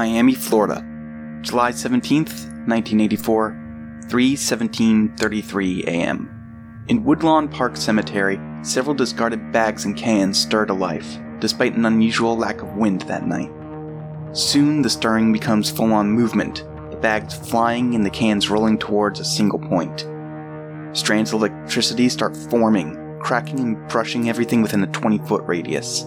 Miami, Florida, July 17th, 1984, 3:17:33 a.m. In Woodlawn Park Cemetery, several discarded bags and cans stir to life, despite an unusual lack of wind that night. Soon the stirring becomes full-on movement, the bags flying and the cans rolling towards a single point. Strands of electricity start forming, cracking and brushing everything within a 20-foot radius.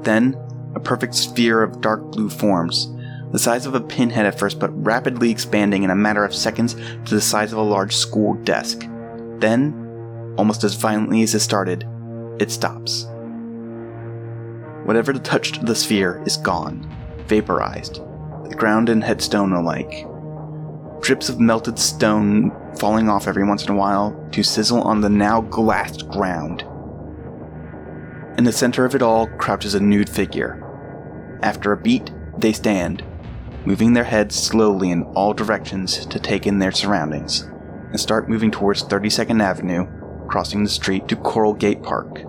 Then, a perfect sphere of dark blue forms, the size of a pinhead at first, but rapidly expanding in a matter of seconds to the size of a large school desk. Then, almost as violently as it started, it stops. Whatever touched the sphere is gone, vaporized, the ground and headstone alike. Drips of melted stone falling off every once in a while to sizzle on the now glassed ground. In the center of it all crouches a nude figure. After a beat, they stand, moving their heads slowly in all directions to take in their surroundings, and start moving towards 32nd Avenue, crossing the street to Coral Gate Park.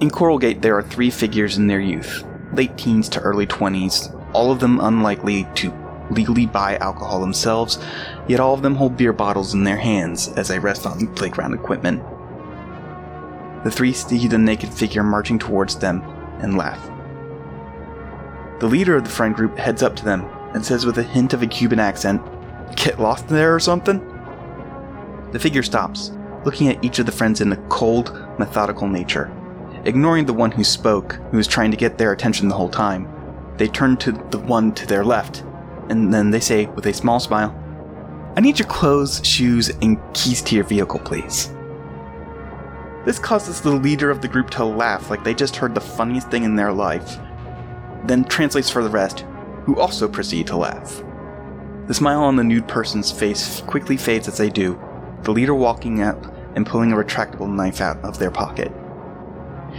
In Coral Gate, there are three figures in their youth, late teens to early 20s, all of them unlikely to legally buy alcohol themselves, yet all of them hold beer bottles in their hands as they rest on playground equipment. The three see the naked figure marching towards them and laugh. The leader of the friend group heads up to them and says with a hint of a Cuban accent, Get lost there or something? The figure stops, looking at each of the friends in a cold, methodical nature. Ignoring the one who spoke, who was trying to get their attention the whole time, they turn to the one to their left, and then they say with a small smile, I need your clothes, shoes, and keys to your vehicle, please. This causes the leader of the group to laugh like they just heard the funniest thing in their life, then translates for the rest, who also proceed to laugh. The smile on the nude person's face quickly fades as they do, the leader walking up and pulling a retractable knife out of their pocket.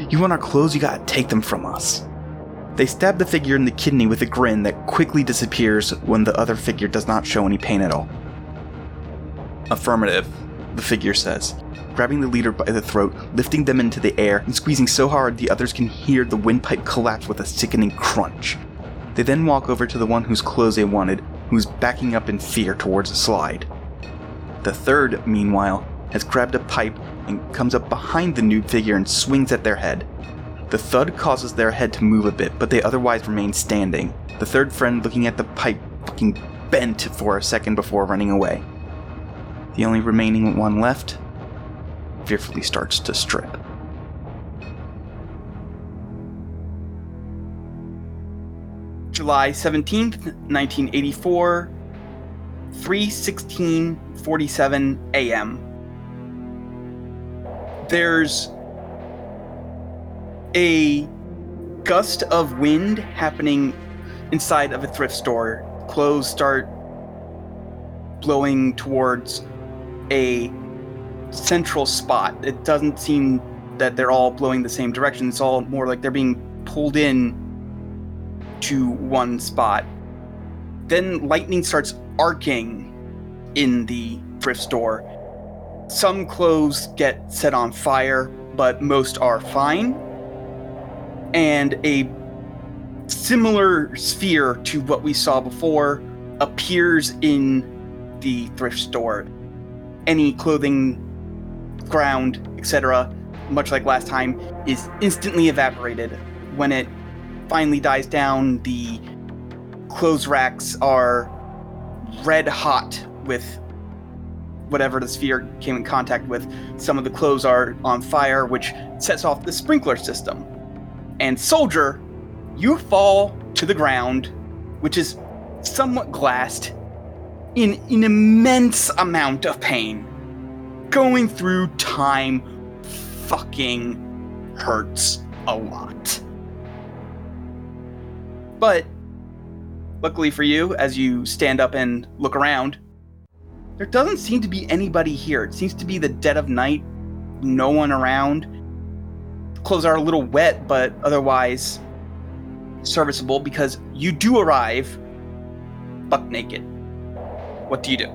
You want our clothes, you gotta take them from us. They stab the figure in the kidney with a grin that quickly disappears when the other figure does not show any pain at all. Affirmative, the figure says, grabbing the leader by the throat, lifting them into the air, and squeezing so hard the others can hear the windpipe collapse with a sickening crunch. They then walk over to the one whose clothes they wanted, who's backing up in fear towards a slide. The third, meanwhile, has grabbed a pipe and comes up behind the nude figure and swings at their head. The thud causes their head to move a bit, but they otherwise remain standing. The third friend looking at the pipe fucking bent for a second before running away. The only remaining one left fearfully starts to strip. July 17th, 1984, 3:16:47 a.m. There's a gust of wind happening inside of a thrift store. Clothes start blowing towards a central spot. It doesn't seem that they're all blowing the same direction. It's all more like they're being pulled in to one spot. Then lightning starts arcing in the thrift store. Some clothes get set on fire, but most are fine and a similar sphere to what we saw before appears in the thrift store. Any clothing, ground, etc., much like last time, is instantly evaporated. When it finally dies down, the clothes racks are red hot with whatever the sphere came in contact with. Some of the clothes are on fire, which sets off the sprinkler system and soldier, you fall to the ground, which is somewhat glassed, in an immense amount of pain. Going through time fucking hurts a lot. But luckily for you, as you stand up and look around, there doesn't seem to be anybody here. It seems to be the dead of night, no one around clothes are a little wet, but otherwise serviceable because you do arrive buck naked. What do you do?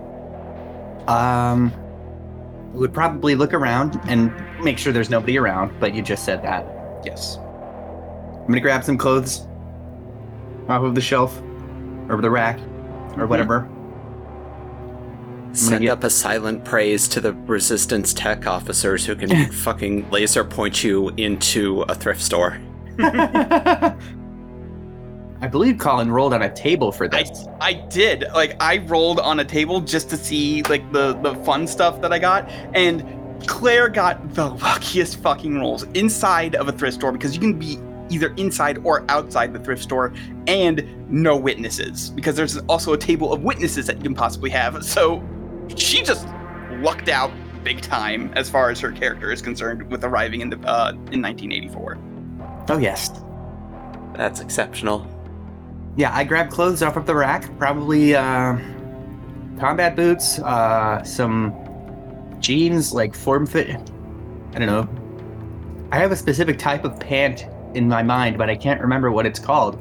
Um, would probably look around and make sure there's nobody around, but you just said that. Yes. I'm gonna grab some clothes off of the shelf, or the rack or mm-hmm. whatever. Send get- up a silent praise to the resistance tech officers who can fucking laser point you into a thrift store. I believe Colin rolled on a table for I, this. I did. Like I rolled on a table just to see like the the fun stuff that I got, and Claire got the luckiest fucking rolls inside of a thrift store because you can be either inside or outside the thrift store and no witnesses because there's also a table of witnesses that you can possibly have. So she just lucked out big time as far as her character is concerned with arriving in the uh, in 1984. oh yes. That's exceptional. Yeah, I grabbed clothes off of the rack. Probably uh, combat boots, uh, some jeans, like form fit. I don't know. I have a specific type of pant in my mind, but I can't remember what it's called.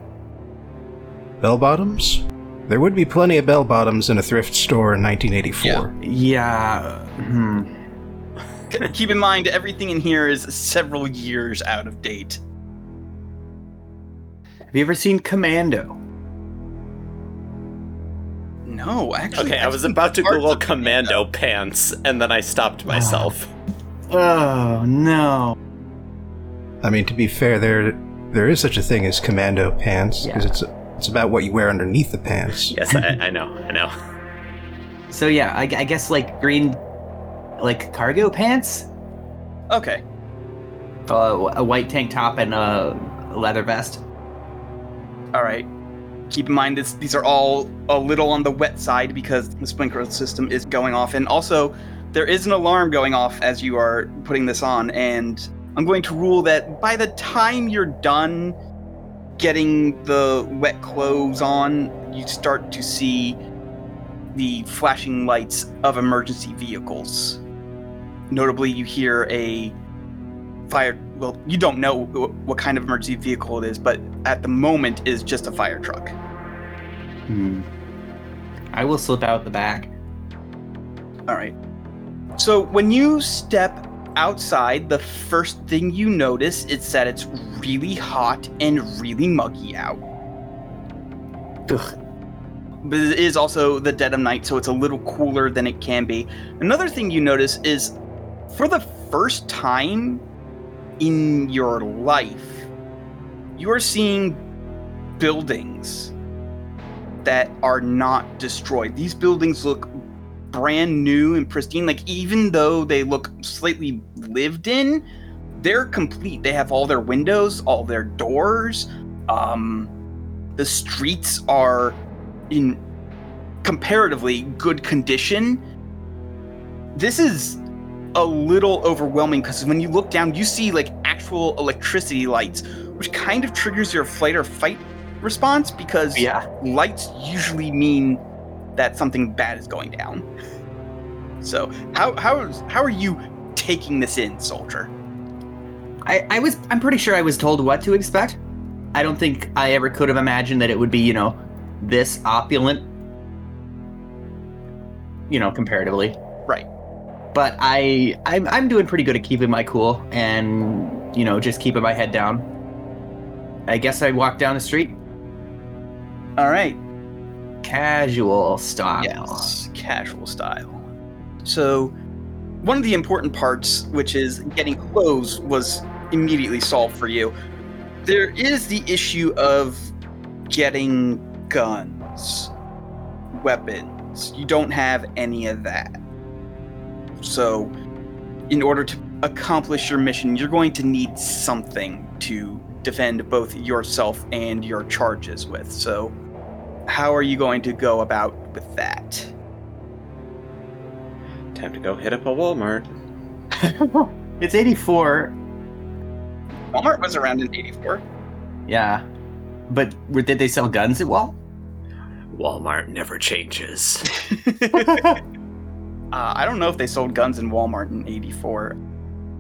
Bell bottoms? There would be plenty of bell bottoms in a thrift store in 1984. Yeah. Hmm. Keep in mind, everything in here is several years out of date. Have you ever seen Commando? No, actually. Okay, I I've was about to parts Google of commando pants, and then I stopped myself. Oh no. I mean, to be fair, there there is such a thing as commando pants because Yeah. it's it's about what you wear underneath the pants. Yes, I, I know, I know. So yeah, I, I guess like green, like cargo pants, Okay. uh, a white tank top, and a leather vest. All right. Keep in mind this these are all a little on the wet side because the sprinkler system is going off and also there is an alarm going off as you are putting this on and I'm going to rule that by the time you're done getting the wet clothes on, you start to see the flashing lights of emergency vehicles. Notably, you hear a fire well you don't know what kind of emergency vehicle it is but at the moment is just a fire truck Hmm. I will slip out the back. all right so when you step outside the first thing you notice is that it's really hot and really muggy out. Ugh. but it is also the dead of night so it's a little cooler than it can be. Another thing you notice is for the first time in your life you are seeing buildings that are not destroyed. These buildings look brand new and pristine like even though they look slightly lived in they're complete they have all their windows all their doors um the streets are in comparatively good condition. This is a little overwhelming because when you look down, you see like actual electricity lights, which kind of triggers your flight or fight response because Yeah. lights usually mean that something bad is going down. So how how how are you taking this in, soldier? I, I was I'm pretty sure I was told what to expect. I don't think I ever could have imagined that it would be, you know, this opulent. You know, comparatively. Right. But I I'm I'm doing pretty good at keeping my cool and you know, just keeping my head down. I guess I walk down the street All right. Casual style. Yes, casual style. So, one of the important parts, which is getting clothes, was immediately solved for you. There is the issue of getting guns, weapons. You don't have any of that. So, in order to accomplish your mission, you're going to need something to defend both yourself and your charges with. So, how are you going to go about with that? Time to go hit up a Walmart. It's 84. Walmart was around in 84. Yeah. But did they sell guns at Wall? Walmart never changes. uh, I don't know if they sold guns in Walmart in 84.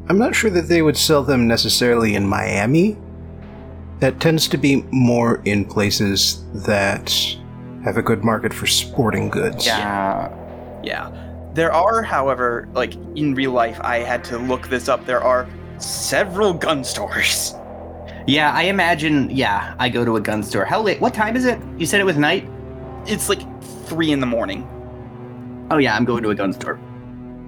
I'm not sure that they would sell them necessarily in Miami. That tends to be more in places that have a good market for sporting goods. Yeah. Yeah. There are, however, like in real life, I had to look this up. There are several gun stores. Yeah, I imagine. Yeah, I go to a gun store. How late? What time is it? You said it was night. it's like three in the morning. Oh yeah, I'm going to a gun store.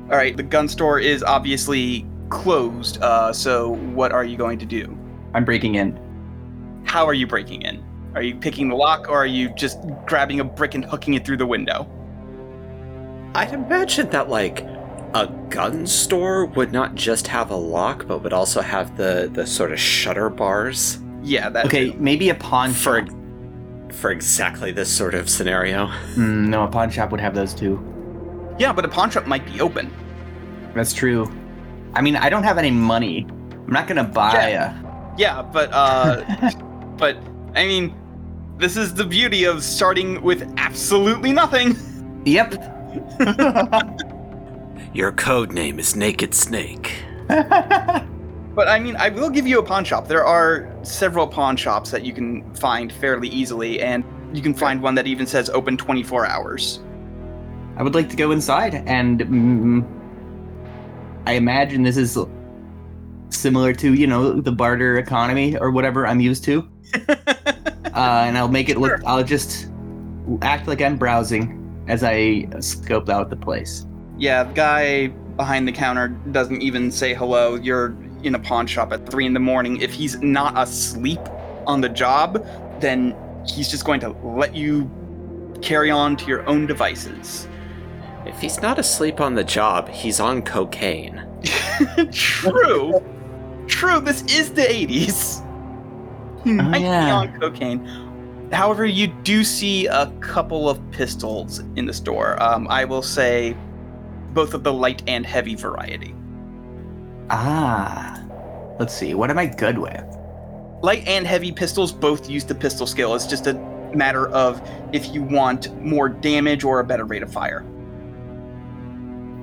All right, the gun store is obviously closed. Uh, so what are you going to do? I'm breaking in. How are you breaking in? Are you picking the lock, or are you just grabbing a brick and hooking it through the window? I'd imagine that like a gun store would not just have a lock, but would also have the the sort of shutter bars Yeah, that. Okay, maybe a pawn for shop. for exactly this sort of scenario. Mm, no, a pawn shop would have those too. Yeah, but a pawn shop might be open. That's true. I mean, I don't have any money. I'm not gonna buy Yeah, but uh, but I mean, this is the beauty of starting with absolutely nothing. Yep. Your code name is Naked Snake. But I mean, I will give you a pawn shop. There are several pawn shops that you can find fairly easily, and you can find one that even says open 24 hours. I would like to go inside, and mm, I imagine this is similar to you know the barter economy or whatever I'm used to. uh, and I'll make it look. Sure. I'll just act like I'm browsing as I scope out the place. Yeah, the guy behind the counter doesn't even say hello. You're in a pawn shop at three in the morning. If he's not asleep on the job, then he's just going to let you carry on to your own devices. If he's not asleep on the job, he's on cocaine. True. True, this is the 80s. He Oh, might yeah. be on cocaine. However, you do see a couple of pistols in the store. Um, I will say both of the light and heavy variety. Ah, let's see. What am I good with? Light and heavy pistols both use the pistol skill. It's just a matter of if you want more damage or a better rate of fire.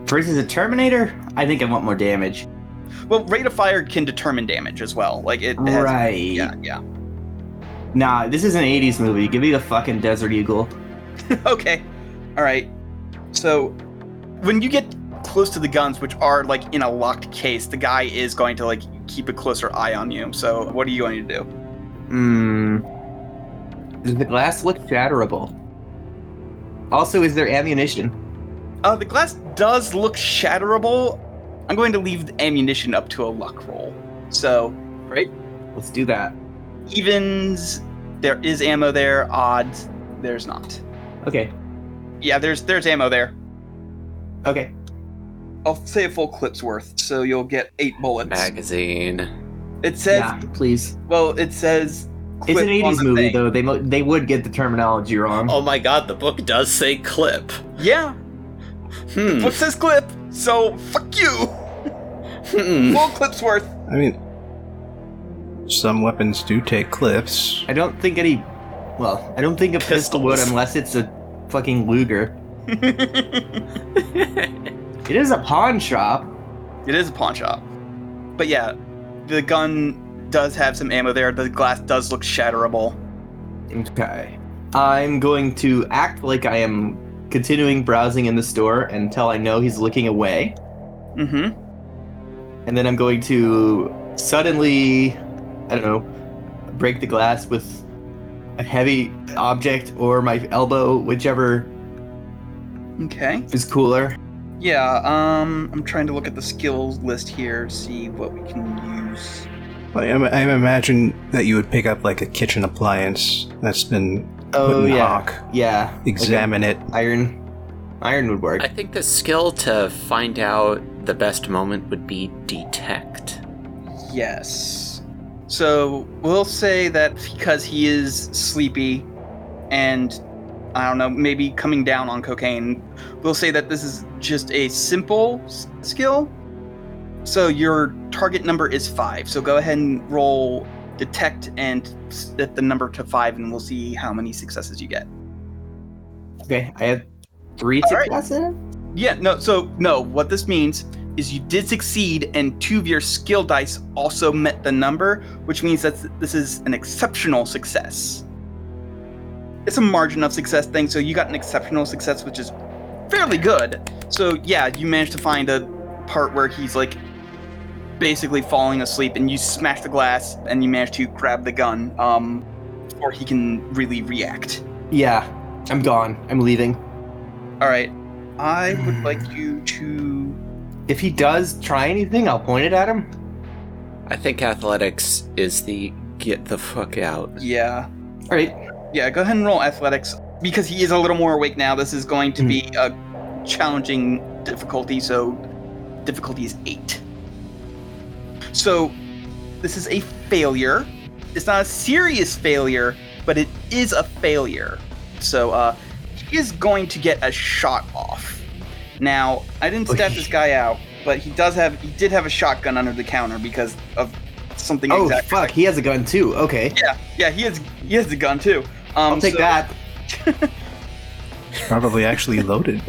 Versus a Terminator, I think I want more damage. Well, rate of fire can determine damage as well. Like it has, Right. Yeah, yeah. Nah, this is an 80s movie. Give me the fucking Desert Eagle. okay. All right. So when you get close to the guns, which are like in a locked case, the guy is going to like keep a closer eye on you. So what are you going to do? Hmm. Does the glass look shatterable? Also, is there ammunition? Uh, the glass does look shatterable. I'm going to leave the ammunition up to a luck roll. So right, Let's do that. evens. There is ammo there. Odds. There's not. Okay. Yeah, there's there's ammo there. Okay. I'll say a full clip's worth, so you'll get eight bullets. Magazine. It says, yeah, please. well, it says. It's an 80s movie, thing. though. They mo- they would get the terminology wrong. Oh my god, the book does say clip. Yeah, Hmm. book says clip, so fuck you. Hmm. Full clip's worth. I mean, some weapons do take clips. I don't think any. Well, I don't think a pistol would unless it's a fucking Luger. It is a pawn shop. It is a pawn shop. But yeah, the gun does have some ammo there. The glass does look shatterable. Okay. I'm going to act like I am continuing browsing in the store until I know he's looking away. Mm-hmm. And then I'm going to suddenly, I don't know, break the glass with a heavy object or my elbow, whichever Okay. is cooler. Yeah, um, I'm trying to look at the skills list here see what we can use. I, I imagine that you would pick up like a kitchen appliance that's been put Oh in yeah, hock, yeah. like examine it. iron. Iron would work. I think the skill to find out the best moment would be detect. Yes. So we'll say that because he is sleepy and I don't know, maybe coming down on cocaine, we'll say that this is just a simple s- skill. So your target number is five. So go ahead and roll detect and set the number to five, and we'll see how many successes you get. Okay, I had three All right. successes. Yeah, no, so no, what this means is you did succeed and two of your skill dice also met the number, which means that this is an exceptional success. It's a margin of success thing, so you got an exceptional success, which is fairly good. So yeah, you managed to find a part where he's like basically falling asleep and you smash the glass and you manage to grab the gun um before he can really react. Yeah. I'm gone. I'm leaving. All right. I would like you to. If he does try anything, I'll point it at him. I think athletics is the get the fuck out. Yeah. All right. Yeah, go ahead and roll athletics. Because he is a little more awake now, this is going to Hmm. be a challenging difficulty, so difficulty is eight. So this is a failure. It's not a serious failure, but it is a failure. So uh he is going to get a shot off. Now, I didn't stat this guy out, but he does have he did have a shotgun under the counter because of something Oh exactly fuck, he has a gun too. Okay. yeah, yeah, he has he has the gun too. Um, I'll take so- that. It's probably actually loaded.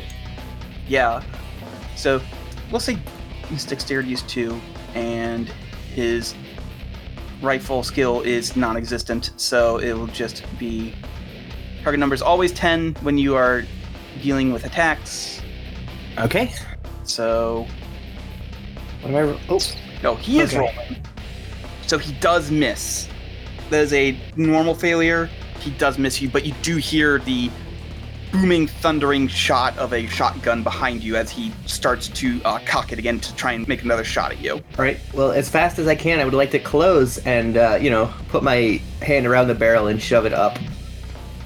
Yeah. So we'll say his dexterity is two, and his rifle skill is non-existent. So it will just be target number is always ten when you are dealing with attacks. Okay. So What am I? ro- Oh. no, he is Okay. rolling. So he does miss. That is a normal failure. He does miss you, but you do hear the booming, thundering shot of a shotgun behind you as he starts to uh, cock it again to try and make another shot at you. All right. Well, as fast as I can, I would like to close and uh, you know put my hand around the barrel and shove it up.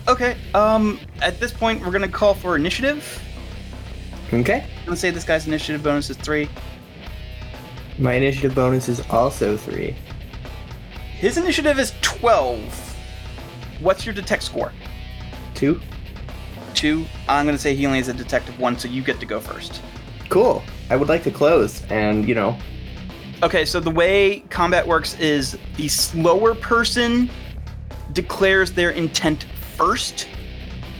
Okay. Um. At this point, we're gonna call for initiative. Okay. I'm gonna say this guy's initiative bonus is three. My initiative bonus is also three. His initiative is twelve. What's your detect score? Two. Two. I'm gonna say he only has a detective one, so you get to go first. Cool. I would like to close and you know. Okay, so the way combat works is the slower person declares their intent first.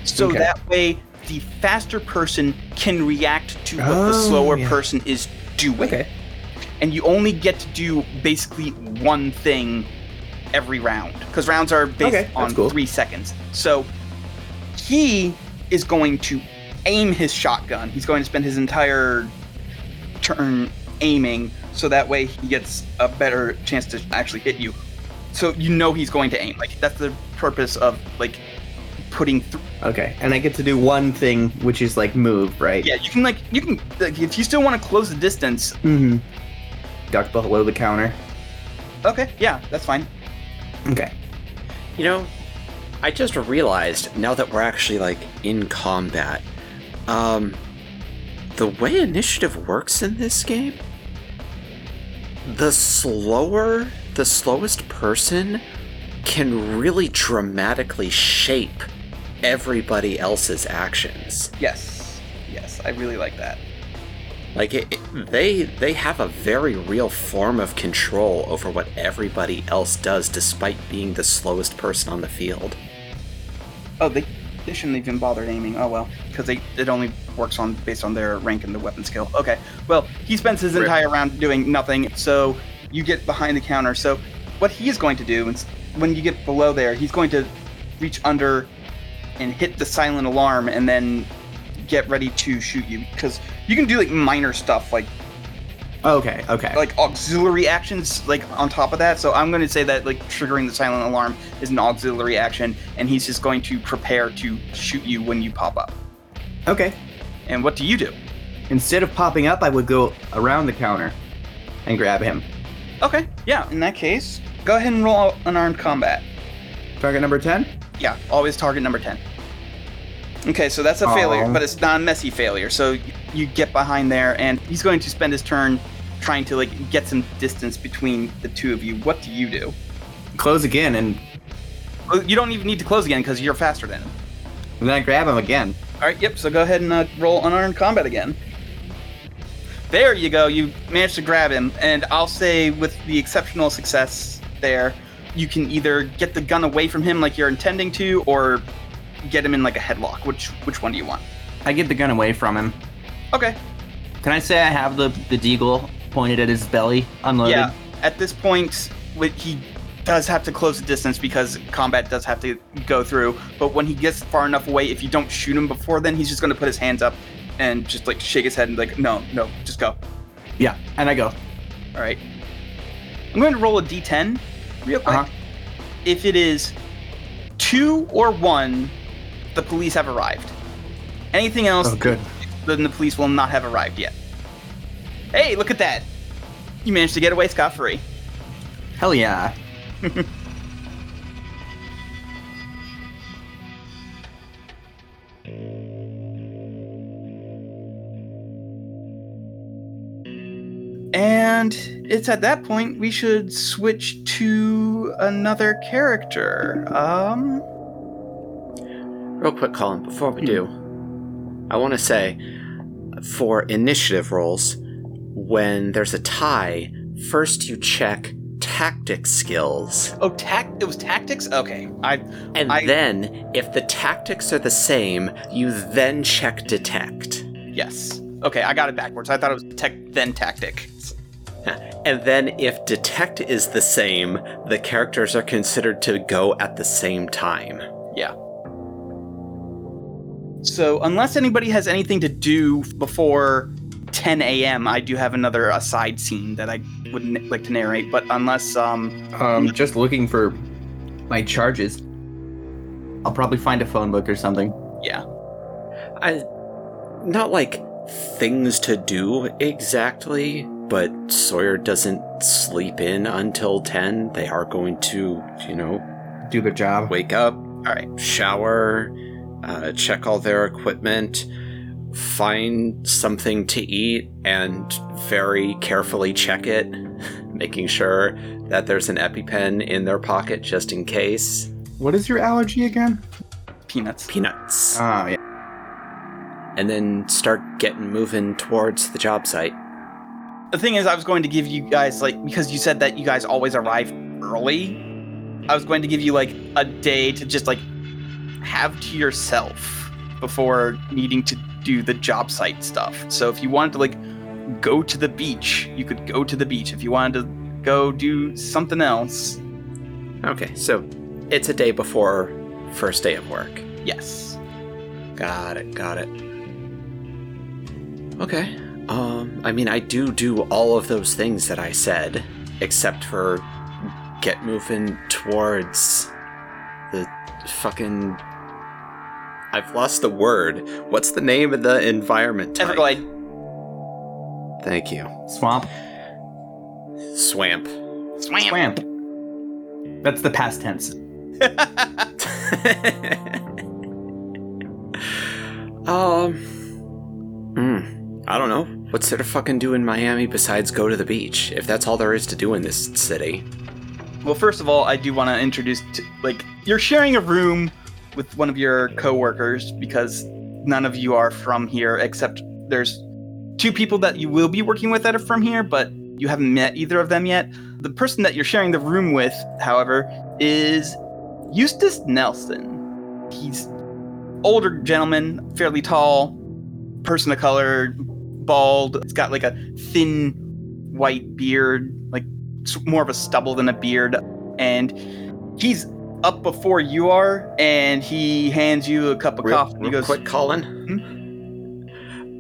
So Okay. that way the faster person can react to what the Oh, slower yeah. person is doing. Okay. And you only get to do basically one thing every round. Because rounds are based Okay, on cool. three seconds. So he is going to aim his shotgun. He's going to spend his entire turn aiming so that way he gets a better chance to actually hit you. So you know he's going to aim. Like that's the purpose of like putting th- Okay. And I get to do one thing, which is like move, right? yeah, you can like you can like if you still want to close the distance, Mm-hmm. Duck below the counter. okay, yeah, that's fine. Okay. You know, I just realized now that we're actually like in combat, um, the way initiative works in this game, the slower, the slowest person can really dramatically shape everybody else's actions. Yes. Yes, I really like that. Like it, it- they they have a very real form of control over what everybody else does despite being the slowest person on the field. Oh, they they shouldn't even bother aiming. Oh well, because they it only works on based on their rank and the weapon skill. Okay. Well, he spends his Rip. entire round doing nothing. So you get behind the counter. So what he is going to do when you get below there, he's going to reach under and hit the silent alarm, and then get ready to shoot you because you can do like minor stuff like Okay. Okay. like auxiliary actions like on top of that. So I'm going to say that like triggering the silent alarm is an auxiliary action, and he's just going to prepare to shoot you when you pop up. okay. And what do you do? Instead of popping up, I would go around the counter and grab him. Okay, yeah. In that case, go ahead and roll out unarmed combat. Target number 10? Yeah, always target number ten. Okay, so that's a Aw. failure, but it's not a messy failure. So you get behind there, and he's going to spend his turn trying to like get some distance between the two of you. What do you do? Close again, and You don't even need to close again because you're faster than him. And then I grab him again. All right, yep. So go ahead and uh, roll unarmed combat again. There you go. You managed to grab him, and I'll say with the exceptional success there, you can either get the gun away from him like you're intending to, or get him in like a headlock. Which which one do you want? I get the gun away from him. Okay. Can I say I have the, the deagle pointed at his belly, unloaded? Yeah. At this point, he does have to close the distance because combat does have to go through. But when he gets far enough away, if you don't shoot him before then, he's just going to put his hands up and just like shake his head and like, no, no, just go. Yeah, and I go. All right. I'm going to roll a d10 real quick. Uh-huh. If it is two or one, the police have arrived. Anything else, Oh, good. then the police will not have arrived yet. Hey, look at that! You managed to get away scot free. Hell yeah. And it's at that point we should switch to another character. Um, Real quick, Colin, before we do, I want to say for initiative rolls, when there's a tie, first you check tactic skills. oh, tac. It was tactics. Okay, I. And I- then, if the tactics are the same, you then check detect. Yes. Okay, I got it backwards. I thought it was tech then tactic. And then, if detect is the same, the characters are considered to go at the same time. Yeah. So unless anybody has anything to do before 10 a.m., I do have another uh, side scene that I would n- like to narrate. But unless um, Um, just looking for my charges. I'll probably find a phone book or something. yeah, I, not like things to do exactly, but Sawyer doesn't sleep in until 10. They are going to, you know, Do their job. wake up, all right. shower, uh, check all their equipment, find something to eat, and very carefully check it, making sure that there's an EpiPen in their pocket just in case. What is your allergy again? Peanuts. Peanuts. Oh, yeah. And then start getting moving towards the job site. The thing is, I was going to give you guys like because you said that you guys always arrive early. I was going to give you like a day to just like have to yourself before needing to do the job site stuff. So if you wanted to like go to the beach, you could go to the beach. If you wanted to go do something else, Okay, so it's a day before first day of work. yes. Got it, got it. Okay. Um, I mean, I do do all of those things that I said, except for get moving towards the fucking. I've lost the word. What's the name of the environment type? Everglade. Thank you. Swamp. Swamp. Swam. Swamp. That's the past tense. um. hmm, I don't know. What's there to fucking do in Miami besides go to the beach? If that's all there is to do in this city. Well, first of all, I do want to introduce, to, like, you're sharing a room with one of your coworkers because none of you are from here, except there's two people that you will be working with that are from here, but you haven't met either of them yet. The person that you're sharing the room with, however, is Eustace Nelson. He's older gentleman, fairly tall, person of color, bald. It's got like a thin white beard, like more of a stubble than a beard, and he's up before you are, and he hands you a cup of Real, coffee. real he goes, quick, Colin.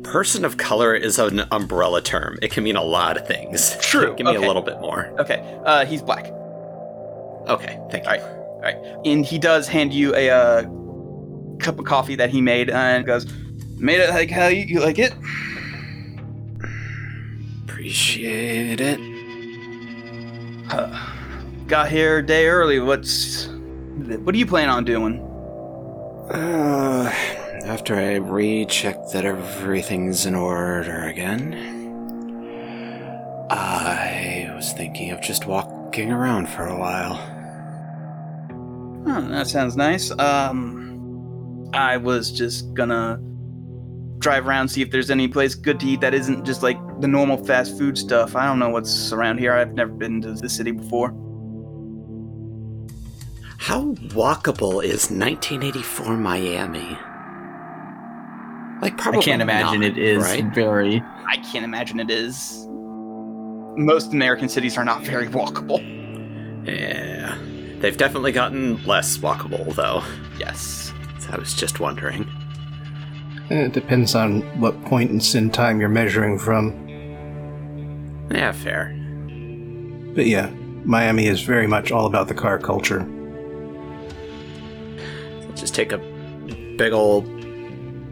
Person of color is an umbrella term. It can mean a lot of things. True, Give me okay. a little bit more. "Okay, uh, he's black." Okay, thank you. All right. And he does hand you a uh, cup of coffee that he made, and goes, "Made it like how you, you like it." Appreciate it. Uh, got here a day early. What's what are you planning on doing? Uh, after I recheck that everything's in order again, I was thinking of just walking around for a while. Oh, that sounds nice. Um, I was just gonna drive around see if there's any place good to eat that isn't just like the normal fast food stuff. I don't know what's around here. I've never been to the city before. How walkable is 1984 Miami? Like, probably I can't imagine not, it is right? very. I can't imagine it is. Most American cities are not very walkable. Yeah, they've definitely gotten less walkable though. Yes. So I was just wondering. It depends on what point in sin time you're measuring from. Yeah, fair. But yeah, Miami is very much all about the car culture. Let's just take a big old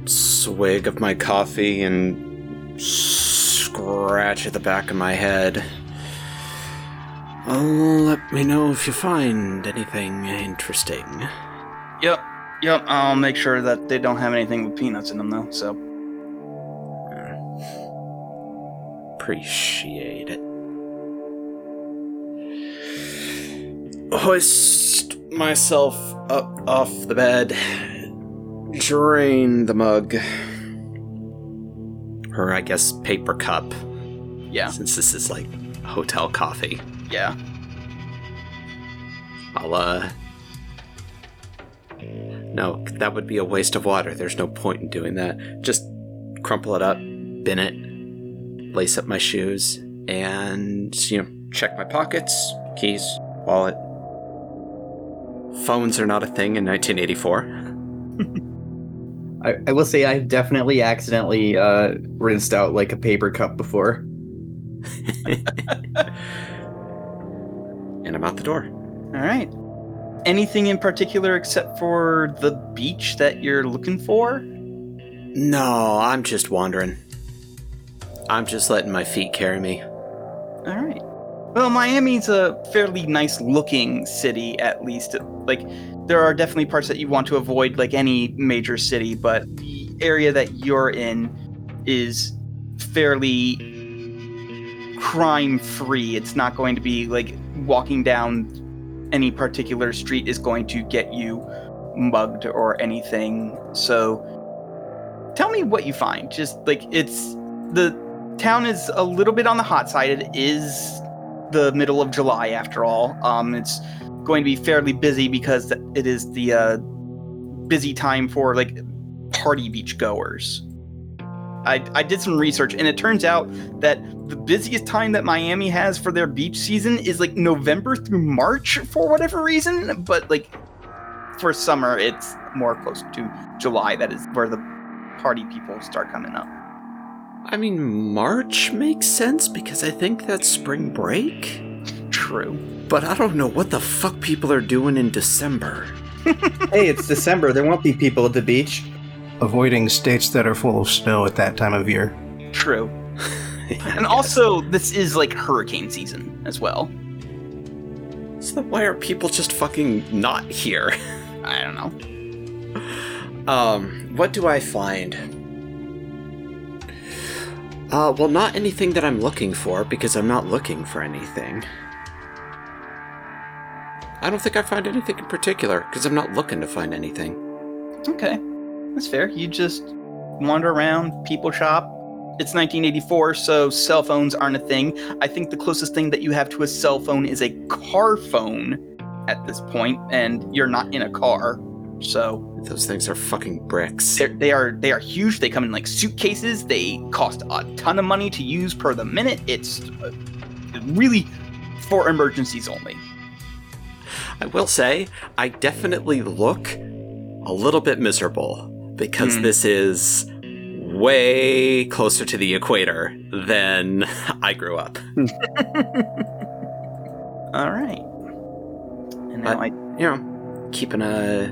swig of my coffee and scratch at the back of my head. Oh, let me know if you find anything interesting. Yep, yep. I'll make sure that they don't have anything with peanuts in them, though. So, Appreciate it. Hoist myself up off the bed, drain the mug, or I guess paper cup, yeah, since this is like hotel coffee. yeah. I'll, uh. No, that would be a waste of water. There's no point in doing that. Just crumple it up, bin it, lace up my shoes, and, you know, check my pockets, keys, wallet. Phones are not a thing in 1984. I, I will say I've definitely accidentally uh, rinsed out like a paper cup before. And I'm out the door. All right. Anything in particular except for the beach that you're looking for? No, I'm just wandering. I'm just letting my feet carry me. All right. Well, Miami's a fairly nice looking city, at least. Like, there are definitely parts that you want to avoid, like any major city, but the area that you're in is fairly crime free. It's not going to be like walking down any particular street is going to get you mugged or anything. So, tell me what you find. Just like it's the town is a little bit on the hot side. It is the middle of July after all. Um, it's going to be fairly busy because it is the uh, busy time for like party beach goers. I, I did some research and it turns out that the busiest time that Miami has for their beach season is like November through March for whatever reason, but like for summer it's more close to July. That is where the party people start coming up. I mean, March makes sense because I think that's spring break. True. But I don't know what the fuck people are doing in December. hey, it's December. There won't be people at the beach. Avoiding states that are full of snow at that time of year. True. And also, this is like hurricane season as well. So then why are people just fucking not here? I don't know. Um, what do I find? Uh, well, not anything that I'm looking for because I'm not looking for anything. I don't think I find anything in particular because I'm not looking to find anything. Okay, that's fair. You just wander around, people shop. It's 1984, so cell phones aren't a thing. I think the closest thing that you have to a cell phone is a car phone at this point, and you're not in a car. So Those things are fucking bricks. they're, they are huge. They come in like suitcases. They cost a ton of money to use per the minute. It's uh, really for emergencies only. I will say, I definitely look a little bit miserable because Hmm. this is way closer to the equator than I grew up. All right. And now Uh, I You know, keeping a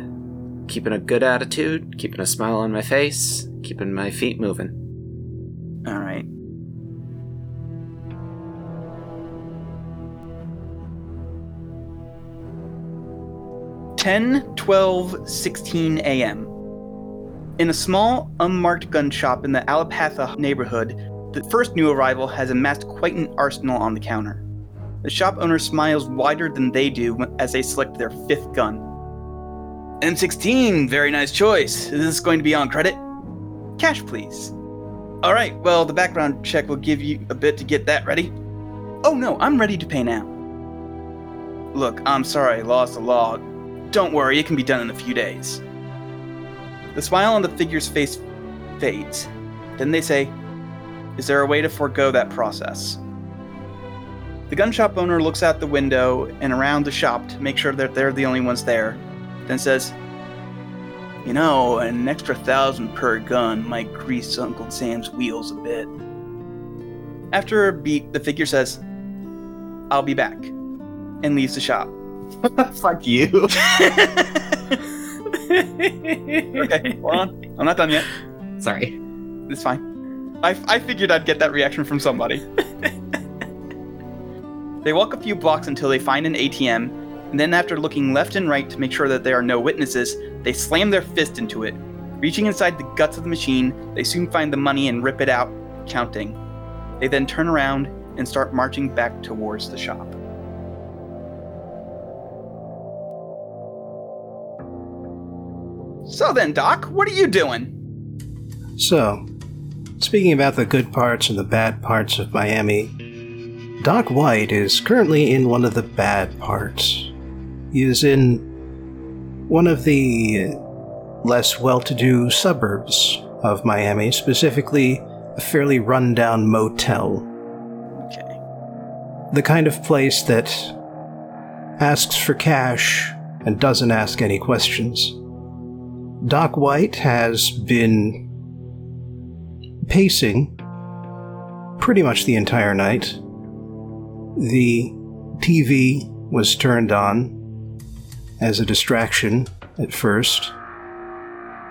keeping a good attitude, keeping a smile on my face, keeping my feet moving. All right. Ten, twelve, sixteen a.m. In a small, unmarked gun shop in the Allapattah neighborhood, the first new arrival has amassed quite an arsenal on the counter. The shop owner smiles wider than they do as they select their fifth gun. M16, very nice choice. Is this going to be on credit? Cash, please. All right, well, the background check will give you a bit to get that ready. Oh no, I'm ready to pay now. Look, I'm sorry I lost the log. Don't worry, it can be done in a few days. The smile on the figure's face fades. Then they say, Is there a way to forego that process? The gun shop owner looks out the window and around the shop to make sure that they're the only ones there, then says, you know, an extra thousand per gun might grease Uncle Sam's wheels a bit. After a beat, the figure says, I'll be back, and leaves the shop. Fuck you. Okay, hold on. I'm not done yet. Sorry. It's fine. I, I figured I'd get that reaction from somebody. they walk a few blocks until they find an ATM, then, after looking left and right to make sure that there are no witnesses, they slam their fist into it. Reaching inside the guts of the machine, they soon find the money and rip it out, counting. They then turn around and start marching back towards the shop. So then, Doc, what are you doing? So, speaking about the good parts and the bad parts of Miami, Doc White is currently in one of the bad parts. He is in one of the less well to do suburbs of Miami, specifically a fairly rundown motel. Okay. The kind of place that asks for cash and doesn't ask any questions. Doc White has been pacing pretty much the entire night. The TV was turned on as a distraction at first,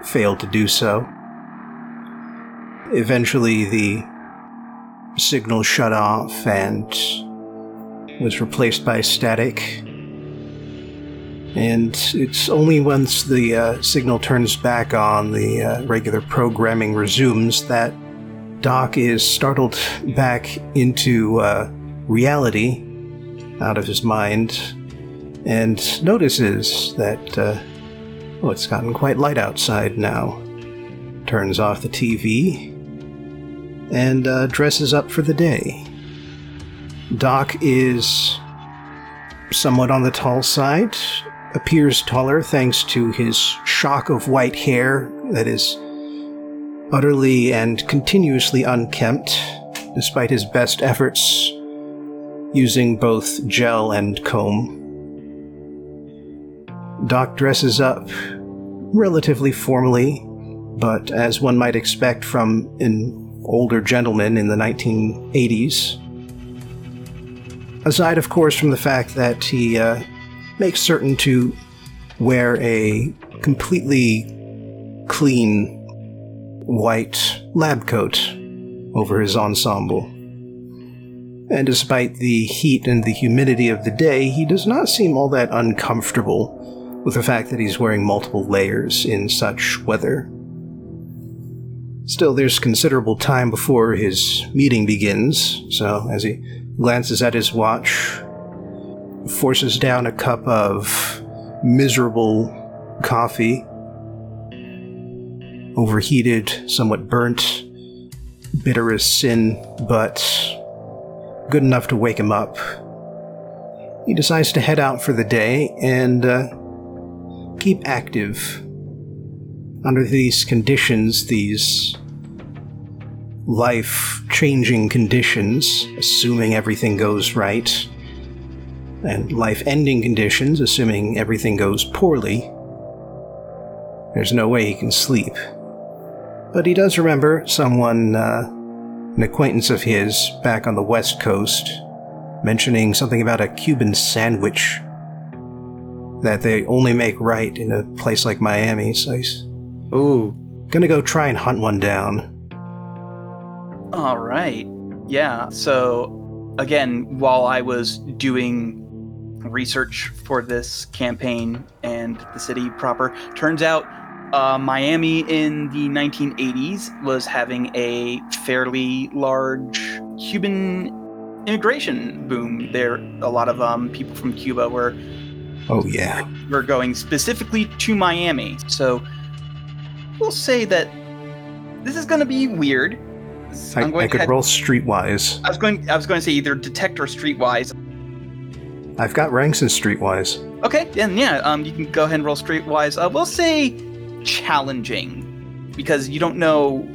failed to do so. Eventually, the signal shut off and was replaced by static. And it's only once the uh, signal turns back on, the uh, regular programming resumes, that Doc is startled back into uh, reality out of his mind and notices that, uh, oh, it's gotten quite light outside now. Turns off the TV and uh, dresses up for the day. Doc is somewhat on the tall side, appears taller thanks to his shock of white hair that is utterly and continuously unkempt, despite his best efforts using both gel and comb. Doc dresses up relatively formally, but as one might expect from an older gentleman in the 1980s. Aside, of course, from the fact that he uh, makes certain to wear a completely clean white lab coat over his ensemble. And despite the heat and the humidity of the day, he does not seem all that uncomfortable with the fact that he's wearing multiple layers in such weather. Still, there's considerable time before his meeting begins, so as he glances at his watch, forces down a cup of miserable coffee, overheated, somewhat burnt, bitter as sin, but good enough to wake him up. He decides to head out for the day and uh, keep active. Under these conditions, these life changing conditions, assuming everything goes right, and life ending conditions, assuming everything goes poorly, there's no way he can sleep. But he does remember someone, uh, an acquaintance of his back on the West Coast, mentioning something about a Cuban sandwich that they only make right in a place like Miami, so he's Ooh. gonna go try and hunt one down. All right. Yeah. So, again, while I was doing research for this campaign and the city proper, turns out uh, Miami in the 1980s was having a fairly large Cuban immigration boom. There, a lot of um, people from Cuba were Oh, yeah. We're going specifically to Miami. So, we'll say that this is going to be weird. I, I'm going I could head- roll streetwise. I was going. I was going to say either detect or streetwise. I've got ranks in streetwise. Okay, then yeah, um, you can go ahead and roll streetwise. Uh, we'll say challenging because you don't know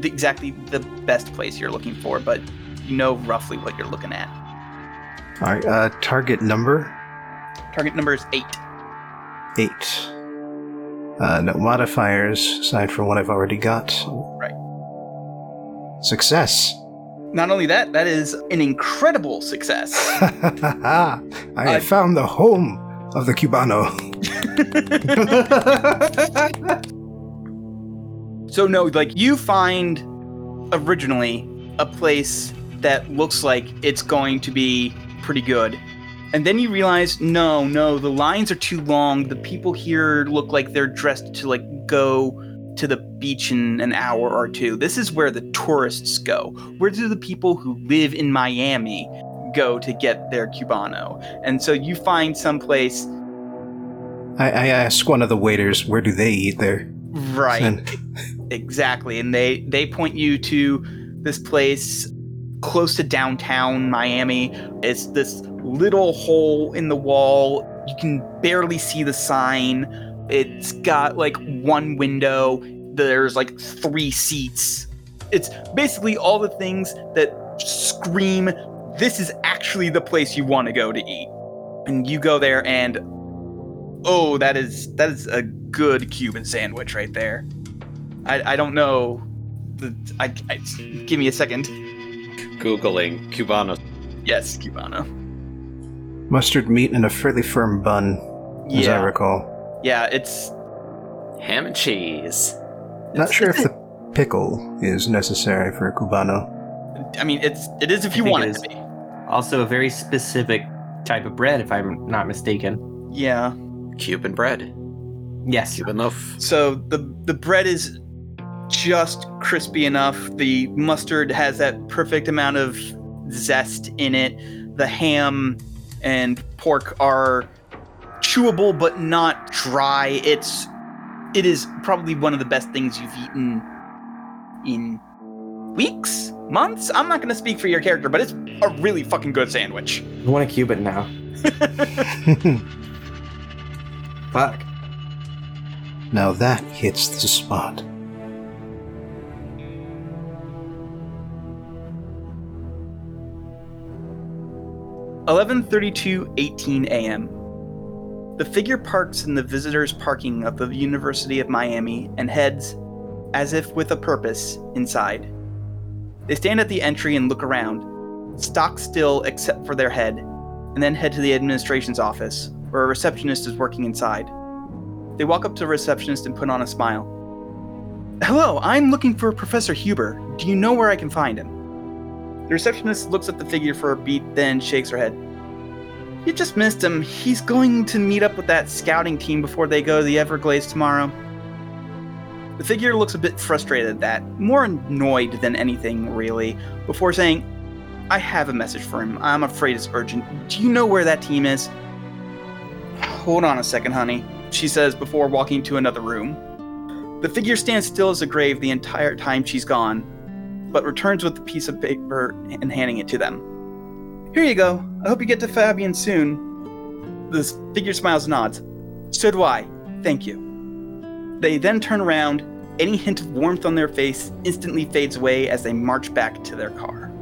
the, exactly the best place you're looking for, but you know roughly what you're looking at. All right, uh, target number Target number is eight. eight. Uh, no modifiers aside from what I've already got. Right. Success. Not only that, that is an incredible success. I have found the home of the Cubano. So no, like you find originally a place that looks like it's going to be pretty good. And then you realize, no, no, the lines are too long. The people here look like they're dressed to like go to the beach in an hour or two. This is where the tourists go. Where do the people who live in Miami go to get their cubano? And so you find someplace I, I ask one of the waiters, where do they eat there? right And Exactly, and they they point you to this place close to downtown Miami. It's this little hole in the wall. You can barely see the sign. It's got like one window. There's like three seats. It's basically all the things that scream this is actually the place you want to go to eat. And you go there and oh, that is that is a good Cuban sandwich right there. I, I don't know. The, I, I, give me a second. Googling Cubano. Yes, Cubano. Mustard meat and a fairly firm bun, as I recall. yeah. It's Ham and cheese. Not sure if the pickle is necessary for a cubano. I mean, it's it is if you want it it is. to be. Also, a very specific type of bread, if I'm not mistaken. Yeah. Cuban bread. Yes. Cuban loaf. So the the bread is just crispy enough. The mustard has that perfect amount of zest in it. The ham and pork are chewable but not dry. It's it is probably one of the best things you've eaten in weeks, months. I'm not going to speak for your character, but it's a really fucking good sandwich. I want a Cuban now. Fuck. now that hits the spot. Eleven thirty-two, eighteen a.m. The figure parks in the visitors' parking of the University of Miami and heads, as if with a purpose, inside. They stand at the entry and look around, stock still except for their head, and then head to the administration's office, where a receptionist is working inside. They walk up to the receptionist and put on a smile. Hello, I'm looking for Professor Huber. Do you know where I can find him? The receptionist looks at the figure for a beat, then shakes her head. You just missed him. He's going to meet up with that scouting team before they go to the Everglades tomorrow. The figure looks a bit frustrated at that, more annoyed than anything, really, before saying, I have a message for him. I'm afraid it's urgent. Do you know where that team is? Hold on a second, honey, she says before walking to another room. The figure stands still as a grave the entire time she's gone, but returns with a piece of paper and handing it to them. Here you go. I hope you get to Fabian soon. The figure smiles and nods. So do I. Thank you. They then turn around. Any hint of warmth on their face instantly fades away as they march back to their car.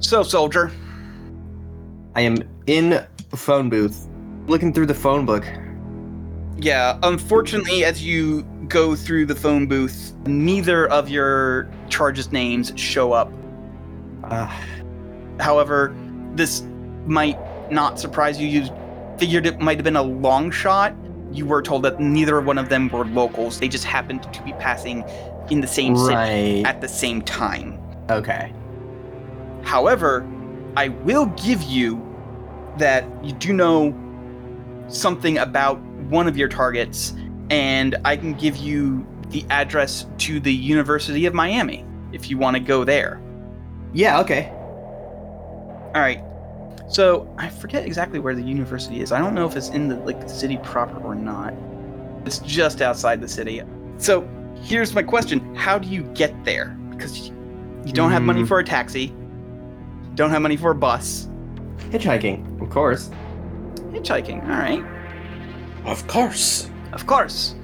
So, soldier, I am in a phone booth, looking through the phone book. Yeah, unfortunately, as you go through the phone booth, neither of your charges' names show up. Uh, However, this might not surprise you. You figured it might have been a long shot. You were told that neither one of them were locals. They just happened to be passing in the same city right. at the same time. Okay. However, I will give you that you do know something about one of your targets, and I can give you the address to the University of Miami if you want to go there. Yeah. Okay. All right. So I forget exactly where the university is. I don't know if it's in the like the city proper or not. It's just outside the city. So here's my question: How do you get there? Because you don't have money Hmm. for a taxi, don't have money for a bus, Hitchhiking, of course. hitchhiking. All right, Of course. of course.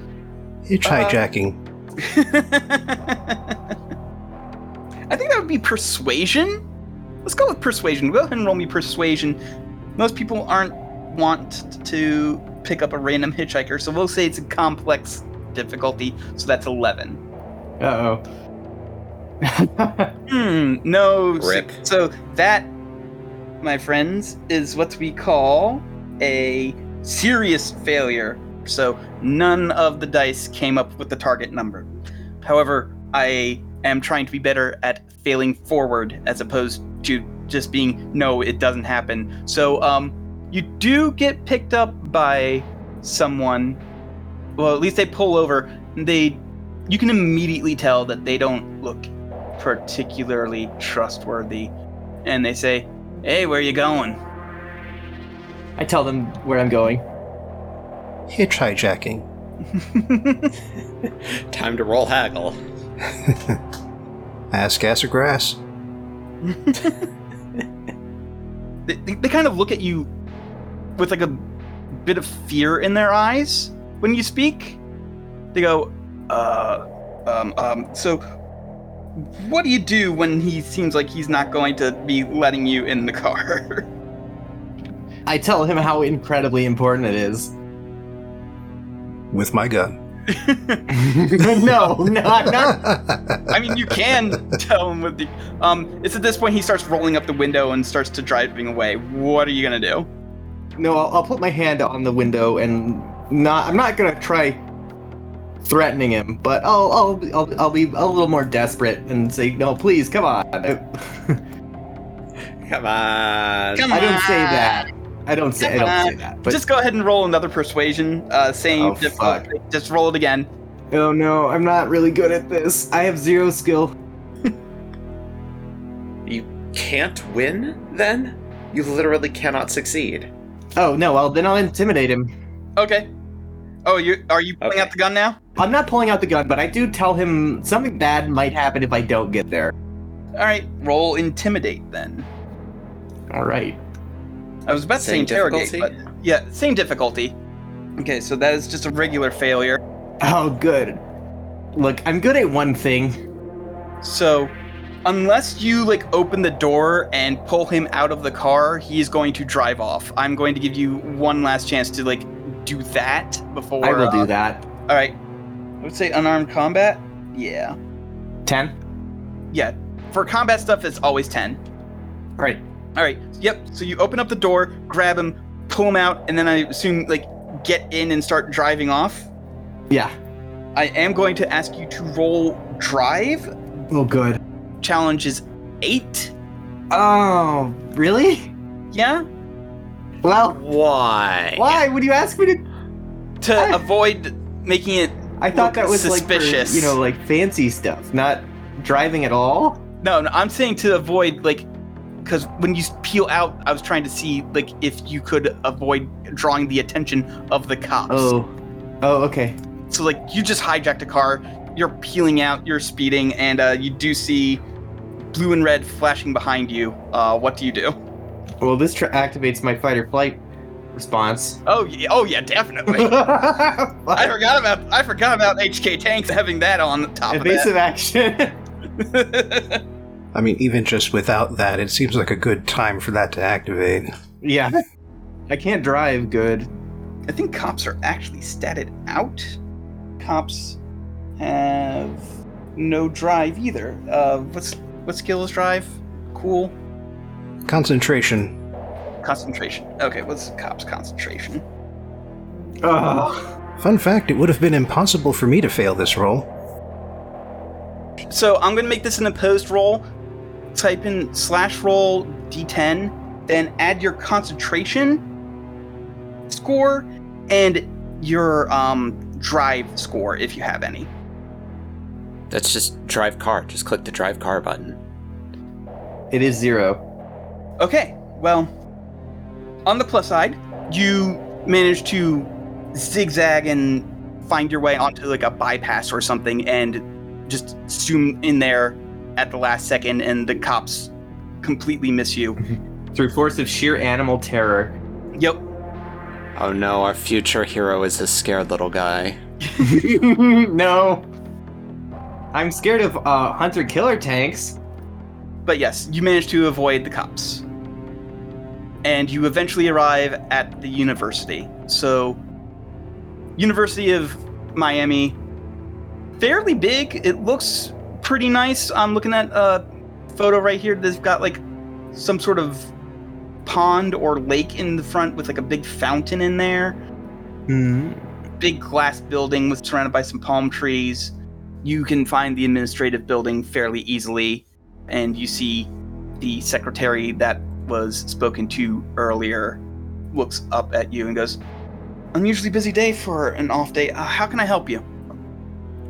Hitchhijacking. I think that would be persuasion. Let's go with persuasion. Go ahead and roll me persuasion. Most people aren't want to pick up a random hitchhiker, so we'll say it's a complex difficulty. So that's eleven. Uh oh. Hmm, no. s- Rip. So that, my friends, is what we call a serious failure. So none of the dice came up with the target number. However, I am trying to be better at failing forward as opposed to just being no, it doesn't happen. So um, you do get picked up by someone. Well, at least they pull over. They, you can immediately tell that they don't look particularly trustworthy. And they say, Hey, where you going? I tell them where I'm going. Hitch hijacking. Time to roll haggle. Ass, gas, or grass. they, they, they kind of look at you with like a bit of fear in their eyes when you speak. They go, uh, um, um, so what do you do when he seems like he's not going to be letting you in the car? I tell him how incredibly important it is. With my gun. no, not not. I mean, you can tell him with the. Um, it's at this point he starts rolling up the window and starts to driving away. What are you gonna do? No, I'll, I'll put my hand on the window and not. I'm not gonna try threatening him, but I'll I'll I'll, I'll be a little more desperate and say, no, please, come on. Come on. Come I don't say that. I don't say. I don't on. say that. But Just go ahead and roll another persuasion. Uh, same Oh, difficulty. Just roll it again. oh no, I'm not really good at this. I have zero skill. You can't win, then? You literally cannot succeed. Oh no, well then I'll intimidate him. Okay. Oh, you are you pulling Okay. out the gun now? I'm not pulling out the gun, but I do tell him something bad might happen if I don't get there. All right, roll intimidate then. All right. I was about to say Same interrogate, difficulty? but yeah, same difficulty. Okay, so that is just a regular failure. Oh, good. Look, I'm good at one thing. So, unless you like open the door and pull him out of the car, he is going to drive off. I'm going to give you one last chance to like do that before. I will uh, do that. All right. I would say unarmed combat. Yeah. Ten. Yeah. For combat stuff, it's always ten. All right. All right. Yep. So you open up the door, grab him, pull him out, and then I assume like get in and start driving off. Yeah. I am going to ask you to roll drive. Oh, good. Challenge is eight. Oh, really? Yeah. Well, Why? why would you ask me to? To I- avoid making it. I thought that was suspicious. like for, you know, like fancy stuff, not driving at all. No, no. I'm saying to avoid like. Because when you peel out, I was trying to see like if you could avoid drawing the attention of the cops. Oh, oh, okay. So like you just hijacked a car, you're peeling out, you're speeding, and uh, you do see blue and red flashing behind you. Uh, what do you do? Well, this tr- activates my fight or flight response. Oh yeah, oh yeah, definitely. I forgot about I forgot about HK tanks having that on top Evasive action. of that. I mean, even just without that, it seems like a good time for that to activate. yeah. I can't drive good. I think cops are actually statted out. Cops have no drive either. Uh, what's what skill is drive? Cool. Concentration. Concentration. Okay, what's cops concentration? Ugh. Fun fact it would have been impossible for me to fail this roll. So I'm gonna make this an opposed roll. Type in slash roll d10, then add your concentration score and your um drive score if you have any. That's just drive car. Just click the drive car button. It is zero. Okay, well, on the plus side, you manage to zigzag and find your way onto like a bypass or something and just zoom in there at the last second, and the cops completely miss you. Through force of sheer animal terror. Yep. Oh no, our future hero is a scared little guy. no. I'm scared of uh, hunter killer tanks. But yes, you managed to avoid the cops. And you eventually arrive at the university. So, University of Miami, fairly big. It looks pretty nice. I'm looking at a photo right here that's got like some sort of pond or lake in the front with like a big fountain in there. Hmm. Big glass building with surrounded by some palm trees. You can find the administrative building fairly easily, and you see the secretary that was spoken to earlier looks up at you and goes, "Unusually busy day for an off day. Uh, how can I help you?"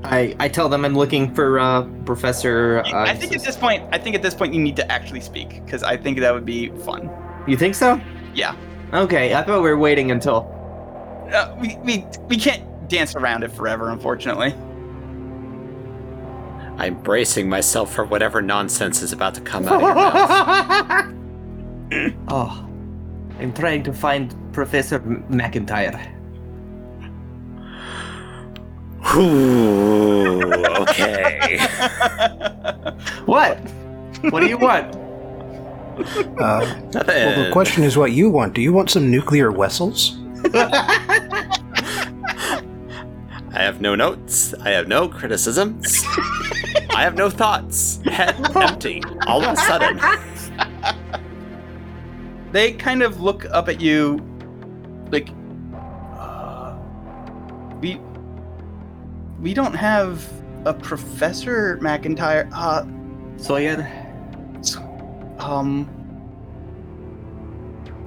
I I tell them I'm looking for uh, Professor. Uh, I think at this point, I think at this point you need to actually speak because I think that would be fun. you think so? Yeah, Okay, I thought we were waiting until. uh, we we we can't dance around it forever, unfortunately. I'm bracing myself for whatever nonsense is about to come out of your mouth. oh, I'm trying to find Professor M- McIntyre. Ooh, okay. What? What do you want? Uh, Nothing. well, the question is what you want. Do you want some nuclear vessels? I have no notes. I have no criticisms. I have no thoughts. Head empty. All of a sudden. They kind of look up at you, like, uh, we we don't have a Professor McIntyre. Uh, Sawyer. So, um,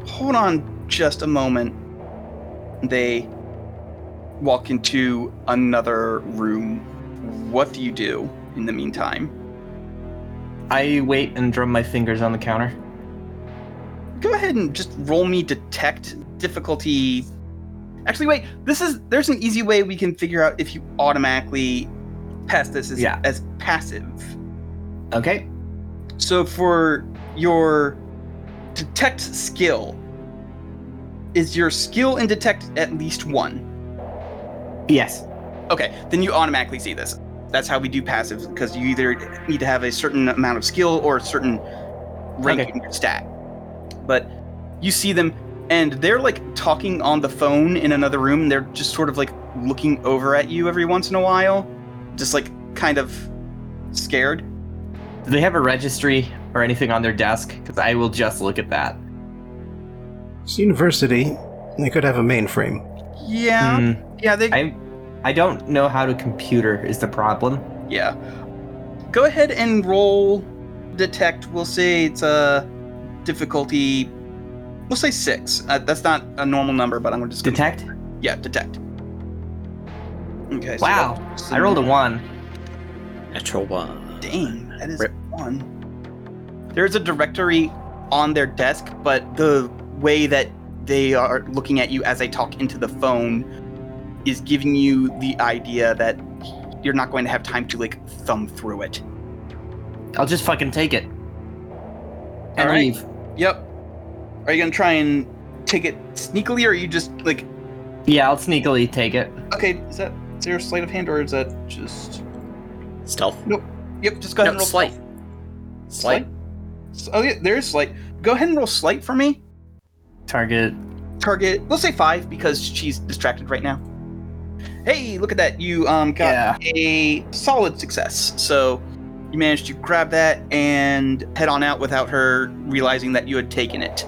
hold on just a moment. They walk into another room. What do you do in the meantime? I wait and drum my fingers on the counter. Go ahead and just roll me detect difficulty. Actually, wait. This is there's an easy way we can figure out if you automatically pass this as, Yeah. as passive. Okay. So for your detect skill, is your skill in detect at least one? Yes. Okay, then you automatically see this. That's how we do passive because you either need to have a certain amount of skill or a certain rank Okay. in your stat. But you see them and they're like talking on the phone in another room. They're just sort of like looking over at you every once in a while, just like kind of scared. Do they have a registry or anything on their desk? Because I will just look at that. It's university. They could have a mainframe. Yeah, Hmm. yeah, they I I don't know how to computer is the problem. Yeah. Go ahead and roll detect. We'll say it's a difficulty. We'll say six. Uh, that's not a normal number, but I'm just gonna, Detect? Yeah, detect. Okay. so Wow. that's- I rolled a one. Natural one. Dang, that is Rip. one. There's a directory on their desk, but the way that they are looking at you as they talk into the phone is giving you the idea that you're not going to have time to like thumb through it. I'll just fucking take it. And All right. leave. Yep. Are you gonna try and take it sneakily, or are you just like, Yeah, I'll sneakily take it. okay, is that zero sleight of hand, or is that just? Stealth. Nope. Yep, just go ahead No, and roll slight. Slight. Slight. Oh yeah, there is slight. Go ahead and roll slight for me. Target. Target. Let's say five because she's distracted right now. Hey, look at that! You um got Yeah. a solid success. So you managed to grab that and head on out without her realizing that you had taken it.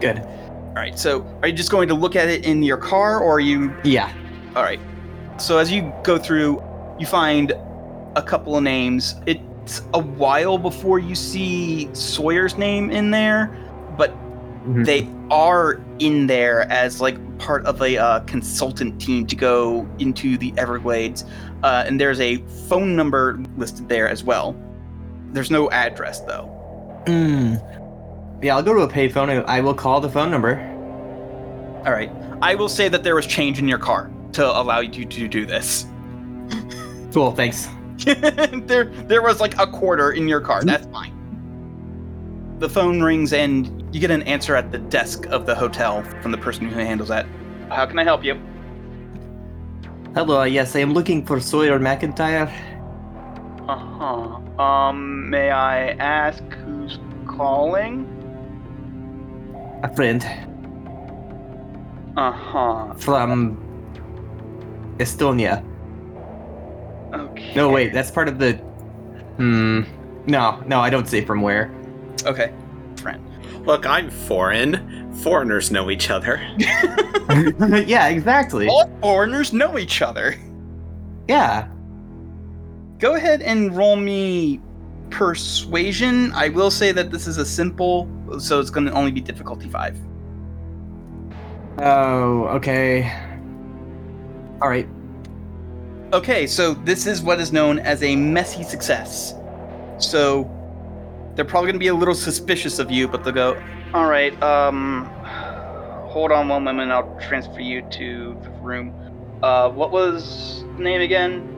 Good. All right. So are you just going to look at it in your car, or are you Yeah. All right. So as you go through, you find a couple of names. It's a while before you see Sawyer's name in there, but Mhm. they are in there as like part of a uh, consultant team to go into the Everglades. Uh, and there's a phone number listed there as well. There's no address though. Hmm. Yeah, I'll go to a payphone and I will call the phone number. All right. I will say that there was change in your car to allow you to do this. Cool, thanks. there there was like a quarter in your car. That's fine. The phone rings and you get an answer at the desk of the hotel from the person who handles that. How can I help you? Hello, yes, I am looking for Sawyer McIntyre. Uh-huh. Um, may I ask who's calling? A friend Uh-huh. from Estonia. Okay. No, wait, that's part of the. Hmm. No, no, I don't say from where. Okay. Friend. Look, I'm foreign. Foreigners know each other. yeah, exactly. All foreigners know each other. Yeah. Go ahead and roll me persuasion. I will say that this is a simple, so it's going to only be difficulty five. Oh, okay. All right. Okay, so this is what is known as a messy success. So they're probably going to be a little suspicious of you, but they'll go, "All right, um, hold on one moment. I'll transfer you to the room. Uh, what was the name again?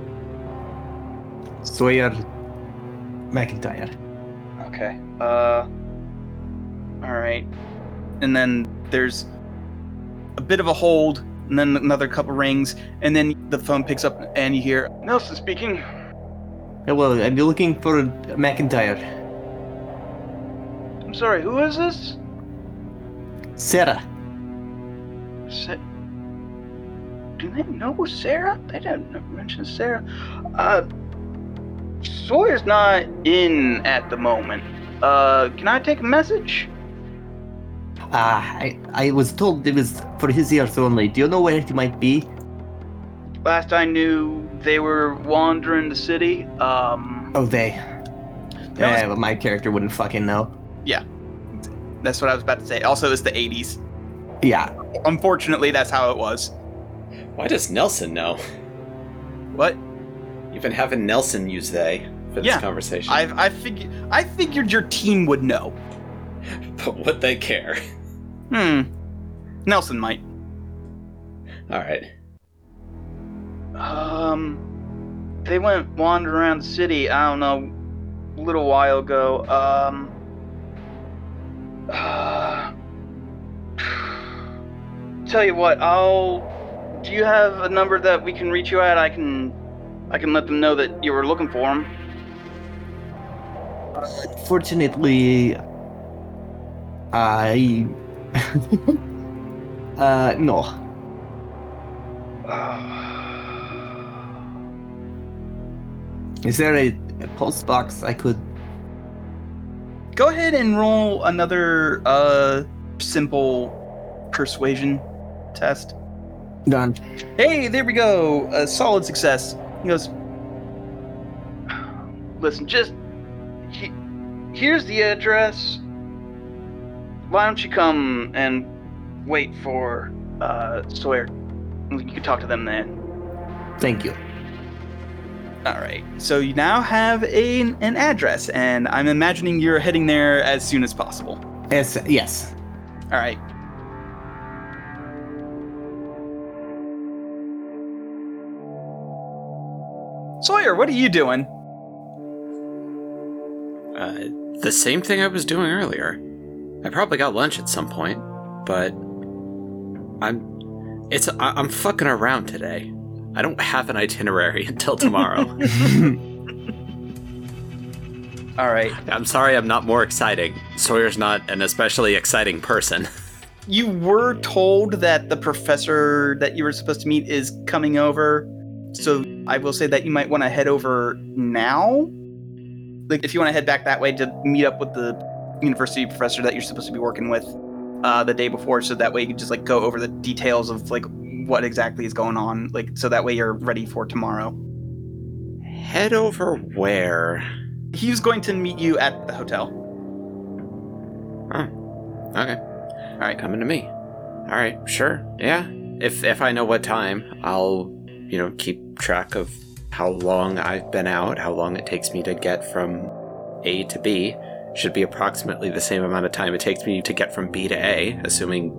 Sawyer McIntyre. Okay. Uh, all right. And then there's a bit of a hold, and then another couple rings, and then the phone picks up, and you hear Nelson speaking. Hello, I'm looking for McIntyre. I'm sorry, who is this? Sarah. Sa- Do they know Sarah? They didn't mention Sarah. Uh, Sawyer's not in at the moment. Uh, can I take a message? Ah, I, I was told it was for his ears only. Do you know where he might be? Last I knew, they were wandering the city. Um, Oh, they. Yeah, but my character wouldn't fucking know. That's what I was about to say. Also, it's the 80s. Yeah. Unfortunately, that's how it was. Why does Nelson know? What? You've been having Nelson use they for this Yeah, conversation. I I figured I figured your team would know. But would they care? Hmm. Nelson might. All right. Um, they went wandering around the city. I don't know, a little while ago. Um. Uh, tell you what, I'll. Do you have a number that we can reach you at? I can, I can let them know that you were looking for them. Fortunately, I. uh, no. Is there a, a post box I could? Go ahead and roll another uh simple persuasion test. Done. Hey, there we go. A solid success. He goes, Listen, just he, here's the address. Why don't you come and wait for uh, Sawyer? You can talk to them then. Thank you. All right. So you now have a, an address, and I'm imagining you're heading there as soon as possible. Yes. Yes. All right. Sawyer, what are you doing? Uh, the same thing I was doing earlier. I probably got lunch at some point, but I'm it's I, I'm fucking around today. I don't have an itinerary until tomorrow. All right. I'm sorry I'm not more exciting. Sawyer's not an especially exciting person. You were told that the professor that you were supposed to meet is coming over. So I will say that you might want to head over now. Like if you want to head back that way to meet up with the university professor that you're supposed to be working with uh, the day before, so that way you can just like go over the details of like what exactly is going on, like so that way you're ready for tomorrow. Head over where? He's going to meet you at the hotel. Oh. Okay. All right. Coming to me. All right, sure. Yeah. If if I know what time, I'll you know keep track of how long I've been out, how long it takes me to get from A to B. Should be approximately the same amount of time it takes me to get from B to A, assuming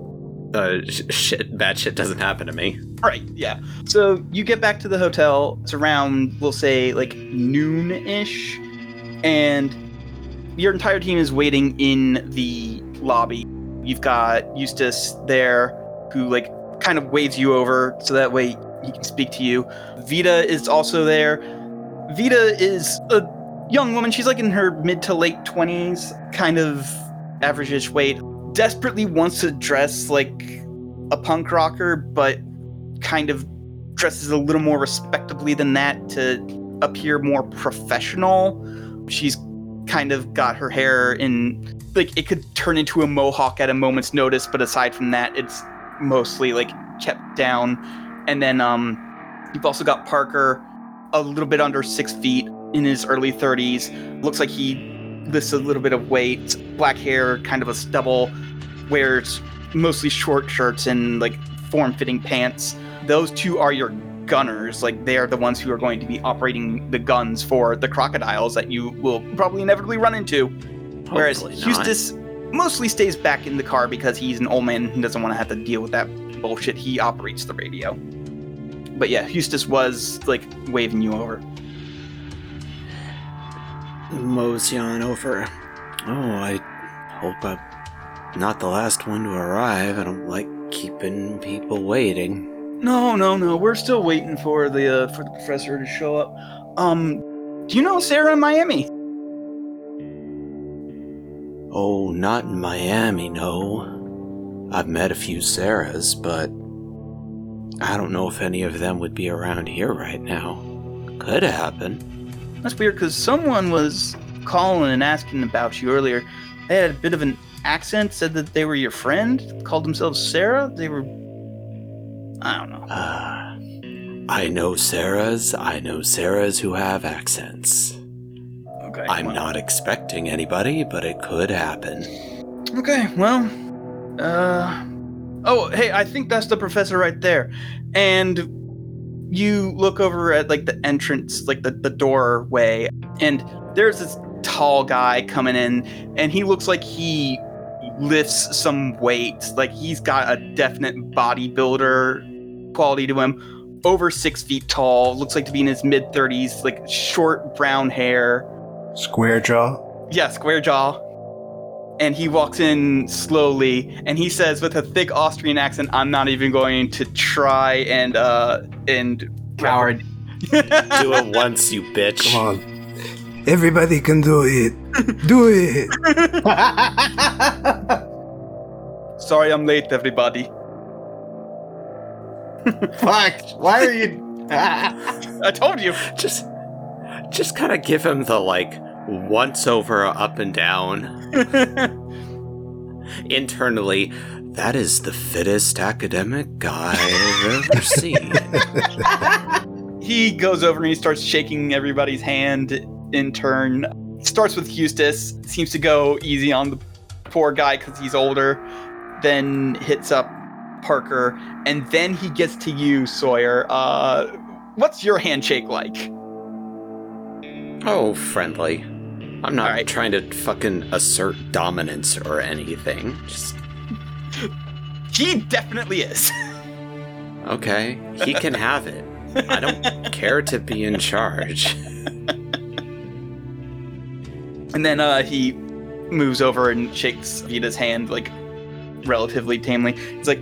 uh, sh- shit bad shit doesn't happen to me. Right, yeah. So you get back to the hotel. It's around, we'll say, like noon ish. And your entire team is waiting in the lobby. You've got Eustace there who, like, kind of waves you over so that way he can speak to you. Vita is also there. Vita is a young woman. She's like in her mid to late 20s, kind of average ish weight. Desperately wants to dress like a punk rocker, but kind of dresses a little more respectably than that to appear more professional. She's kind of got her hair in like it could turn into a mohawk at a moment's notice, but aside from that, it's mostly like kept down. And then um you've also got Parker a little bit under six feet in his early 30s. Looks like he lifts a little bit of weight, black hair, kind of a stubble, wears mostly short shirts and like form fitting pants. Those two are your gunners. Like they are the ones who are going to be operating the guns for the crocodiles that you will probably inevitably run into. Whereas Hopefully not. Eustace mostly stays back in the car because he's an old man and doesn't want to have to deal with that bullshit. He operates the radio. But yeah, Eustace was like waving you over. Mosey on over. Oh, I hope I'm not the last one to arrive. I don't like keeping people waiting. No, no, no. We're still waiting for the uh, for the professor to show up. Um, do you know Sarah in Miami? Oh, not in Miami, no. I've met a few Sarahs, but I don't know if any of them would be around here right now. Could happen. That's weird because someone was calling and asking about you earlier. They had a bit of an accent, said that they were your friend, called themselves Sarah. They were. I don't know. Uh, I know Sarahs. I know Sarahs who have accents. Okay. I'm well- not expecting anybody, but it could happen. Okay, well, uh, oh, hey, I think that's the professor right there. And you look over at like the entrance, like the, the doorway, and there's this tall guy coming in, and he looks like he lifts some weight. Like he's got a definite bodybuilder quality to him. Over six feet tall, looks like to be in his mid 30s, like short brown hair. Square jaw. Yeah, square jaw. And he walks in slowly and he says with a thick Austrian accent, I'm not even going to try and uh and Coward. Do it once, you bitch. Come on. Everybody can do it. Do it. Sorry I'm late, everybody. Fuck. Why are you? I told you. Just, just kind of give him the like once over, up and down. Internally, that is the fittest academic guy I've ever seen. he goes over and he starts shaking everybody's hand in turn. Starts with Eustace, seems to go easy on the poor guy because he's older, then hits up Parker, and then he gets to you, Sawyer. Uh, what's your handshake like? oh, friendly. I'm not Alright. trying to fucking assert dominance or anything. Just He definitely is. okay, he can have it. I don't care to be in charge. And then uh, he moves over and shakes Vita's hand, like relatively tamely. He's like,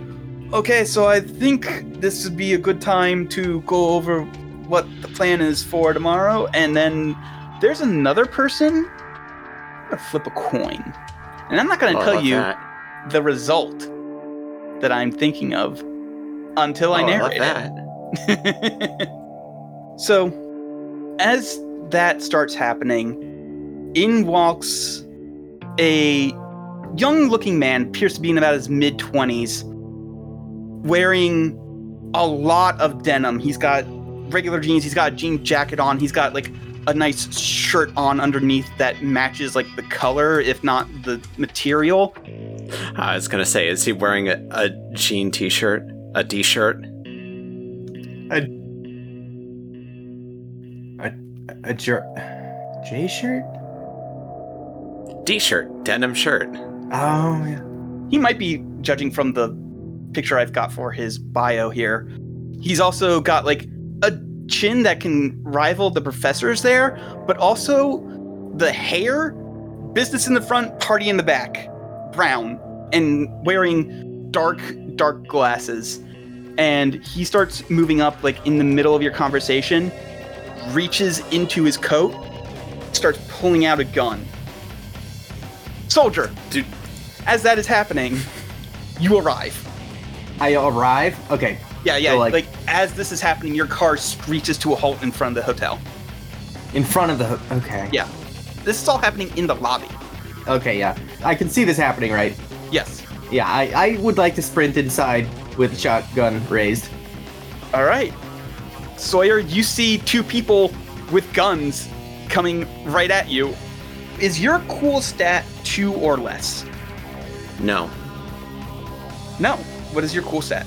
"Okay, so I think this would be a good time to go over what the plan is for tomorrow." And then there's another person. I'm gonna flip a coin, and I'm not gonna Oh, tell you that. the result that I'm thinking of until I Oh, narrate love it. that. so, as that starts happening, in walks a young looking man, appears to be in about his mid 20s, wearing a lot of denim. He's got regular jeans, he's got a jean jacket on, he's got like a nice shirt on underneath that matches like the color, if not the material. I was gonna say, is he wearing a, a jean t-shirt, a d-shirt? A jer- J shirt? D-shirt, denim shirt. Oh yeah. He might be judging from the picture I've got for his bio here. He's also got like a chin that can rival the professor's there, but also the hair, business in the front, party in the back, brown, and wearing dark, dark glasses. And he starts moving up like in the middle of your conversation, reaches into his coat, starts pulling out a gun. Soldier, Dude. as that is happening, you arrive. I arrive. Okay. Yeah, yeah. So, like, like- as this is happening, your car screeches to a halt in front of the hotel. In front of the. Okay. Yeah. This is all happening in the lobby. Okay, yeah. I can see this happening, right? Yes. Yeah, I, I would like to sprint inside with shotgun raised. All right. Sawyer, you see two people with guns coming right at you. Is your cool stat two or less? No, No. What is your cool stat?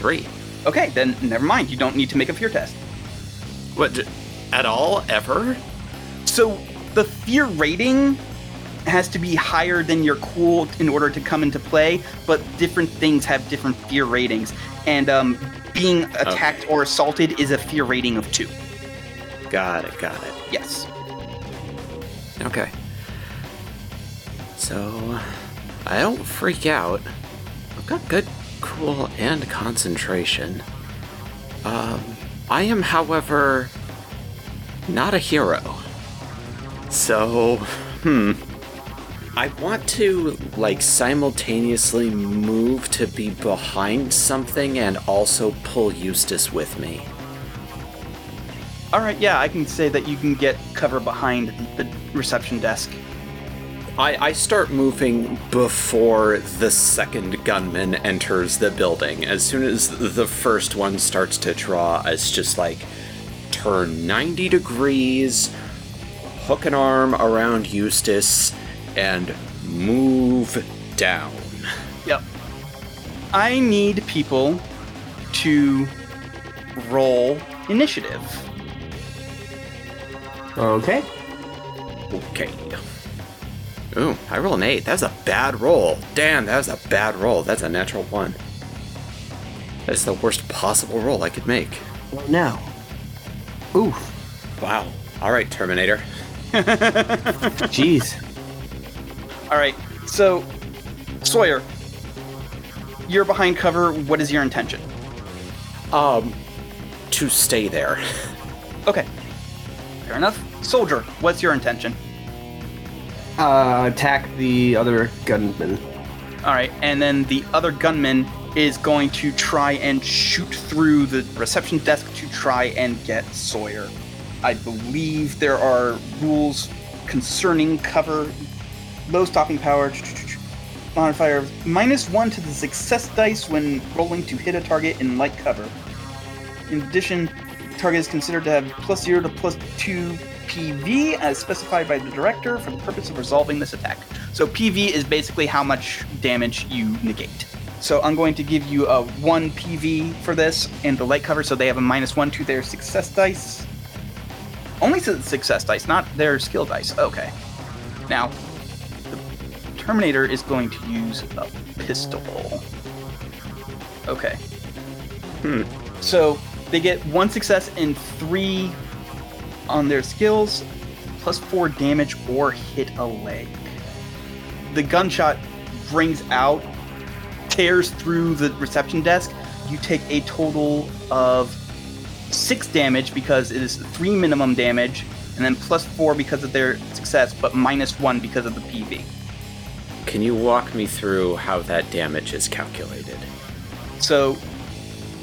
Three. Okay, then never mind. You don't need to make a fear test. What? At all? Ever? So the fear rating has to be higher than your cool in order to come into play, but different things have different fear ratings. And um, being attacked or assaulted is a fear rating of two. Got it. Got it. Yes. Okay. So, I don't freak out. I've got good, cool, and concentration. Um, I am, however, not a hero. So, hmm. I want to, like, simultaneously move to be behind something and also pull Eustace with me. All right. Yeah, I can say that you can get cover behind the reception desk. I, I start moving before the second gunman enters the building. As soon as the first one starts to draw, it's just like turn 90 degrees, hook an arm around Eustace, and move down. Yep. I need people to roll initiative. Okay. Okay. Ooh, I roll an 8. That's a bad roll. Damn, that was a bad roll. That's a natural 1. That's the worst possible roll I could make. Well, now. Oof. Wow. All right, Terminator. Jeez. All right. So, Sawyer, you're behind cover. What is your intention? Um, to stay there. Okay. Fair enough. Soldier, what's your intention? Uh, attack the other gunman. All right, and then the other gunman is going to try and shoot through the reception desk to try and get Sawyer. I believe there are rules concerning cover, low stopping power, modifier minus one to the success dice when rolling to hit a target in light cover. In addition, target is considered to have plus zero to plus two PV as specified by the director for the purpose of resolving this attack. So PV is basically how much damage you negate. So I'm going to give you a 1 PV for this and the light cover, so they have a minus 1 to their success dice. Only to the success dice, not their skill dice. Okay. Now, the Terminator is going to use a pistol. Okay. Hmm. So they get one success and three on their skills, plus four damage or hit a leg. The gunshot brings out, tears through the reception desk. You take a total of six damage because it is three minimum damage, and then plus four because of their success, but minus one because of the PV. Can you walk me through how that damage is calculated? So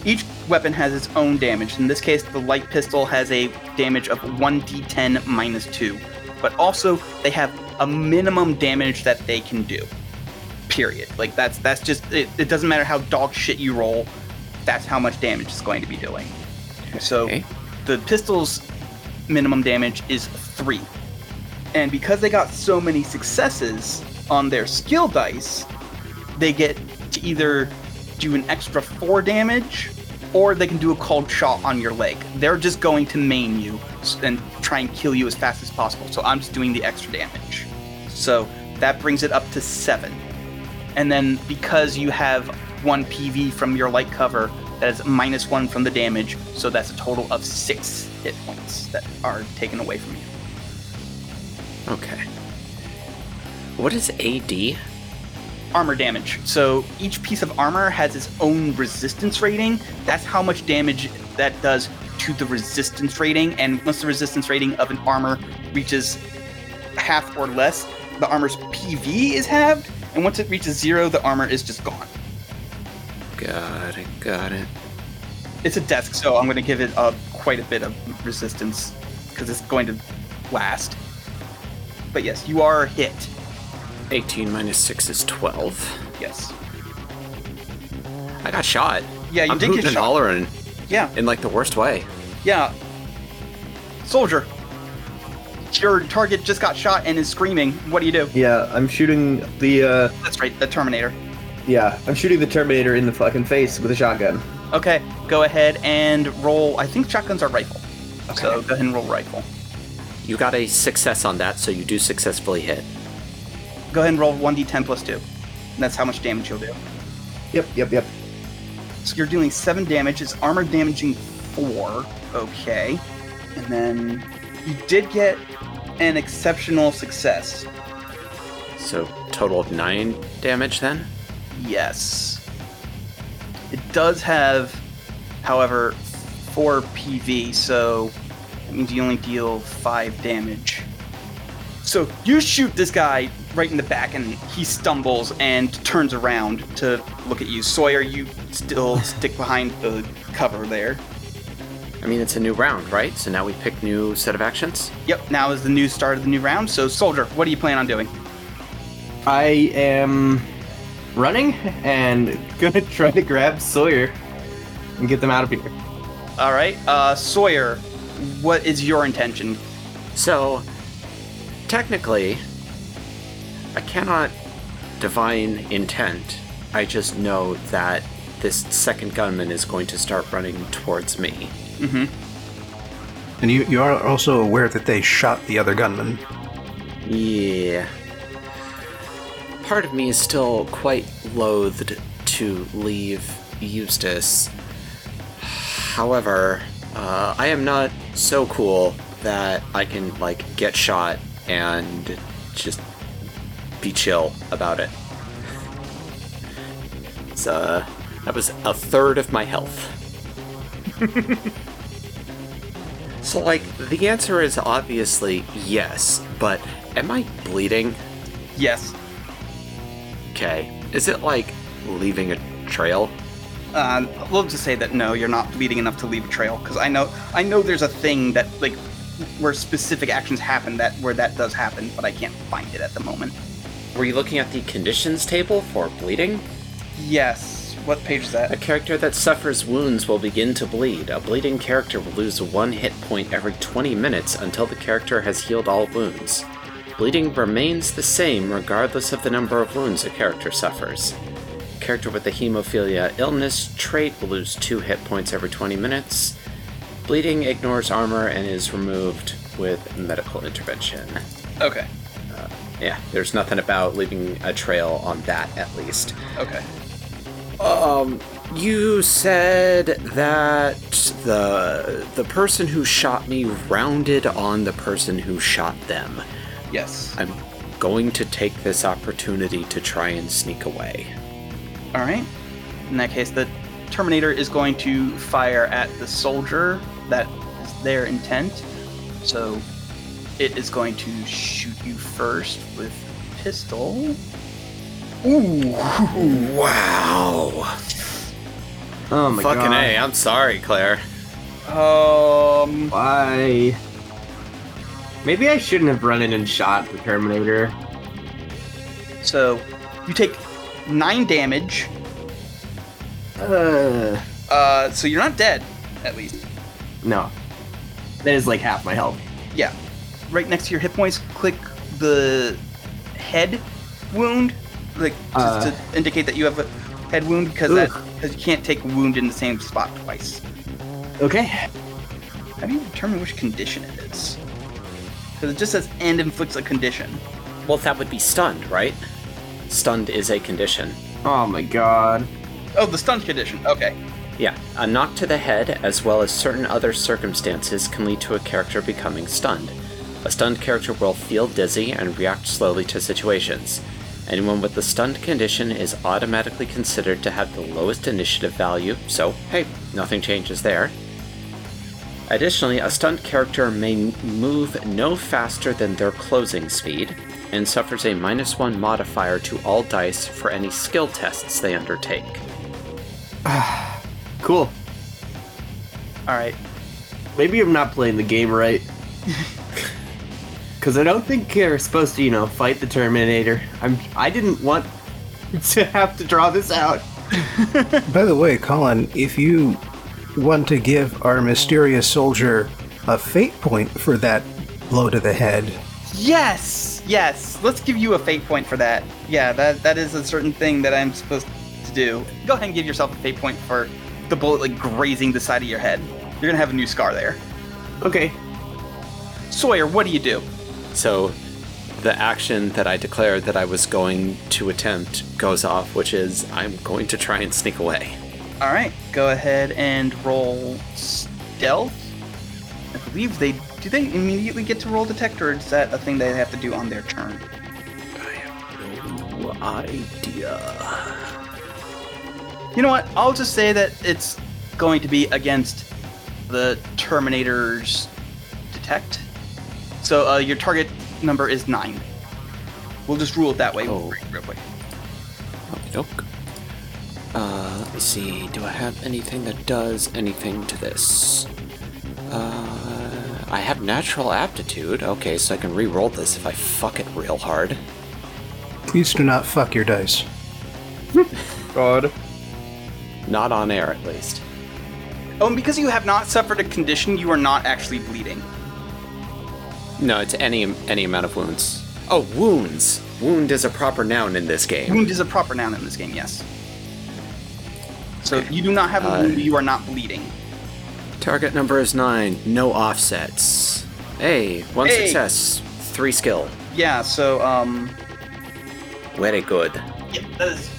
each weapon has its own damage. In this case, the light pistol has a damage of 1d10 minus 2. But also, they have a minimum damage that they can do. Period. Like that's that's just it, it doesn't matter how dog shit you roll, that's how much damage it's going to be doing. So Okay. the pistol's minimum damage is 3. And because they got so many successes on their skill dice, they get to either do an extra 4 damage or they can do a cold shot on your leg. They're just going to maim you and try and kill you as fast as possible. So I'm just doing the extra damage. So that brings it up to 7. And then because you have 1 PV from your light cover, that is minus 1 from the damage. So that's a total of 6 hit points that are taken away from you. Okay. What is AD? Armor damage. So each piece of armor has its own resistance rating. That's how much damage that does to the resistance rating. And once the resistance rating of an armor reaches half or less, the armor's PV is halved. And once it reaches zero, the armor is just gone. Got it, got it. It's a desk, so I'm going to give it uh, quite a bit of resistance because it's going to last. But yes, you are hit. 18 minus 6 is 12. Yes. I got shot. Yeah, you I'm did hooting get and shot. hollering Yeah, in like the worst way. yeah. Soldier, your target just got shot and is screaming. What do you do? Yeah, I'm shooting the uh That's right, the Terminator. yeah, I'm shooting the Terminator in the fucking face with a shotgun. Okay, go ahead and roll. I think shotguns are rifle. Okay. So go ahead and roll rifle. You got a success on that, so you do successfully hit. Go ahead and roll 1d10 plus 2. And that's how much damage you'll do. Yep, yep, yep. So you're dealing 7 damage. It's armor damaging 4. Okay. And then you did get an exceptional success. So total of 9 damage then? Yes. It does have, however, 4 PV, so that means you only deal 5 damage. So you shoot this guy right in the back, and he stumbles and turns around to look at you. Sawyer, you still stick behind the cover there. I mean, it's a new round, right? So now we pick new set of actions? Yep, now is the new start of the new round. So, Soldier, what do you plan on doing? I am running and gonna try to grab Sawyer and get them out of here. All right, uh, Sawyer, what is your intention? So, technically, I cannot divine intent. I just know that this second gunman is going to start running towards me. Mm-hmm. And you, you are also aware that they shot the other gunman. Yeah. Part of me is still quite loathed to leave Eustace. However, uh, I am not so cool that I can, like, get shot and just be chill about it. So, uh, that was a third of my health. so, like, the answer is obviously yes, but am I bleeding? Yes. Okay. Is it like leaving a trail? Uh, we'll just say that no, you're not bleeding enough to leave a trail because I know I know there's a thing that like where specific actions happen that where that does happen, but I can't find it at the moment. Were you looking at the conditions table for bleeding? Yes. What page is that? A character that suffers wounds will begin to bleed. A bleeding character will lose one hit point every 20 minutes until the character has healed all wounds. Bleeding remains the same regardless of the number of wounds a character suffers. A character with the hemophilia illness trait will lose two hit points every 20 minutes. Bleeding ignores armor and is removed with medical intervention. Okay. Yeah, there's nothing about leaving a trail on that at least. Okay. Um, you said that the the person who shot me rounded on the person who shot them. Yes. I'm going to take this opportunity to try and sneak away. All right. In that case, the Terminator is going to fire at the soldier. That is their intent. So it is going to shoot you first with pistol. Ooh. Wow. Oh my Fucking god. Fucking a, I'm sorry, Claire. Um. Why? Maybe I shouldn't have run in and shot the Terminator. So you take nine damage. Uh, Uh. So you're not dead, at least. no. That is like half my health. Yeah. Right next to your hit points, click the head wound, like just Uh. to indicate that you have a head wound, because that because you can't take a wound in the same spot twice. Okay. How do you determine which condition it is? Because it just says and inflicts a condition. Well, that would be stunned, right? Stunned is a condition. Oh my god. Oh, the stunned condition. Okay. Yeah, a knock to the head, as well as certain other circumstances, can lead to a character becoming stunned. A stunned character will feel dizzy and react slowly to situations. Anyone with the stunned condition is automatically considered to have the lowest initiative value, so hey, nothing changes there. Additionally, a stunned character may move no faster than their closing speed, and suffers a minus one modifier to all dice for any skill tests they undertake. Cool. All right. Maybe I'm not playing the game right. Because I don't think you're supposed to, you know, fight the Terminator. I'm. I didn't want to have to draw this out. By the way, Colin, if you want to give our mysterious soldier a fate point for that blow to the head, Yes, yes. Let's give you a fate point for that. Yeah, that that is a certain thing that I'm supposed to do. Go ahead and give yourself a fate point for the bullet like grazing the side of your head. You're gonna have a new scar there. Okay. Sawyer, what do you do? So, the action that I declared that I was going to attempt goes off, which is I'm going to try and sneak away. All right, go ahead and roll stealth. I believe they do. They immediately get to roll detect, or is that a thing they have to do on their turn? I have No idea. You know what? I'll just say that it's going to be against the Terminator's detect. So uh, your target number is nine. We'll just rule it that way Oh. real quick. Okey-doke. Uh, let me see. Do I have anything that does anything to this? Uh, I have natural aptitude. Okay, so I can re-roll this if I fuck it real hard. please do not fuck your dice. God. Not on air, at least. Oh, and because you have not suffered a condition, you are not actually bleeding. No, it's any any amount of wounds. Oh, wounds. Wound is a proper noun in this game. Wound is a proper noun in this game, yes. So you do not have a Uh, wound, you are not bleeding. Target number is nine. No offsets. Hey, one Hey. success, three skill. Yeah, so um Very good. Yeah, that is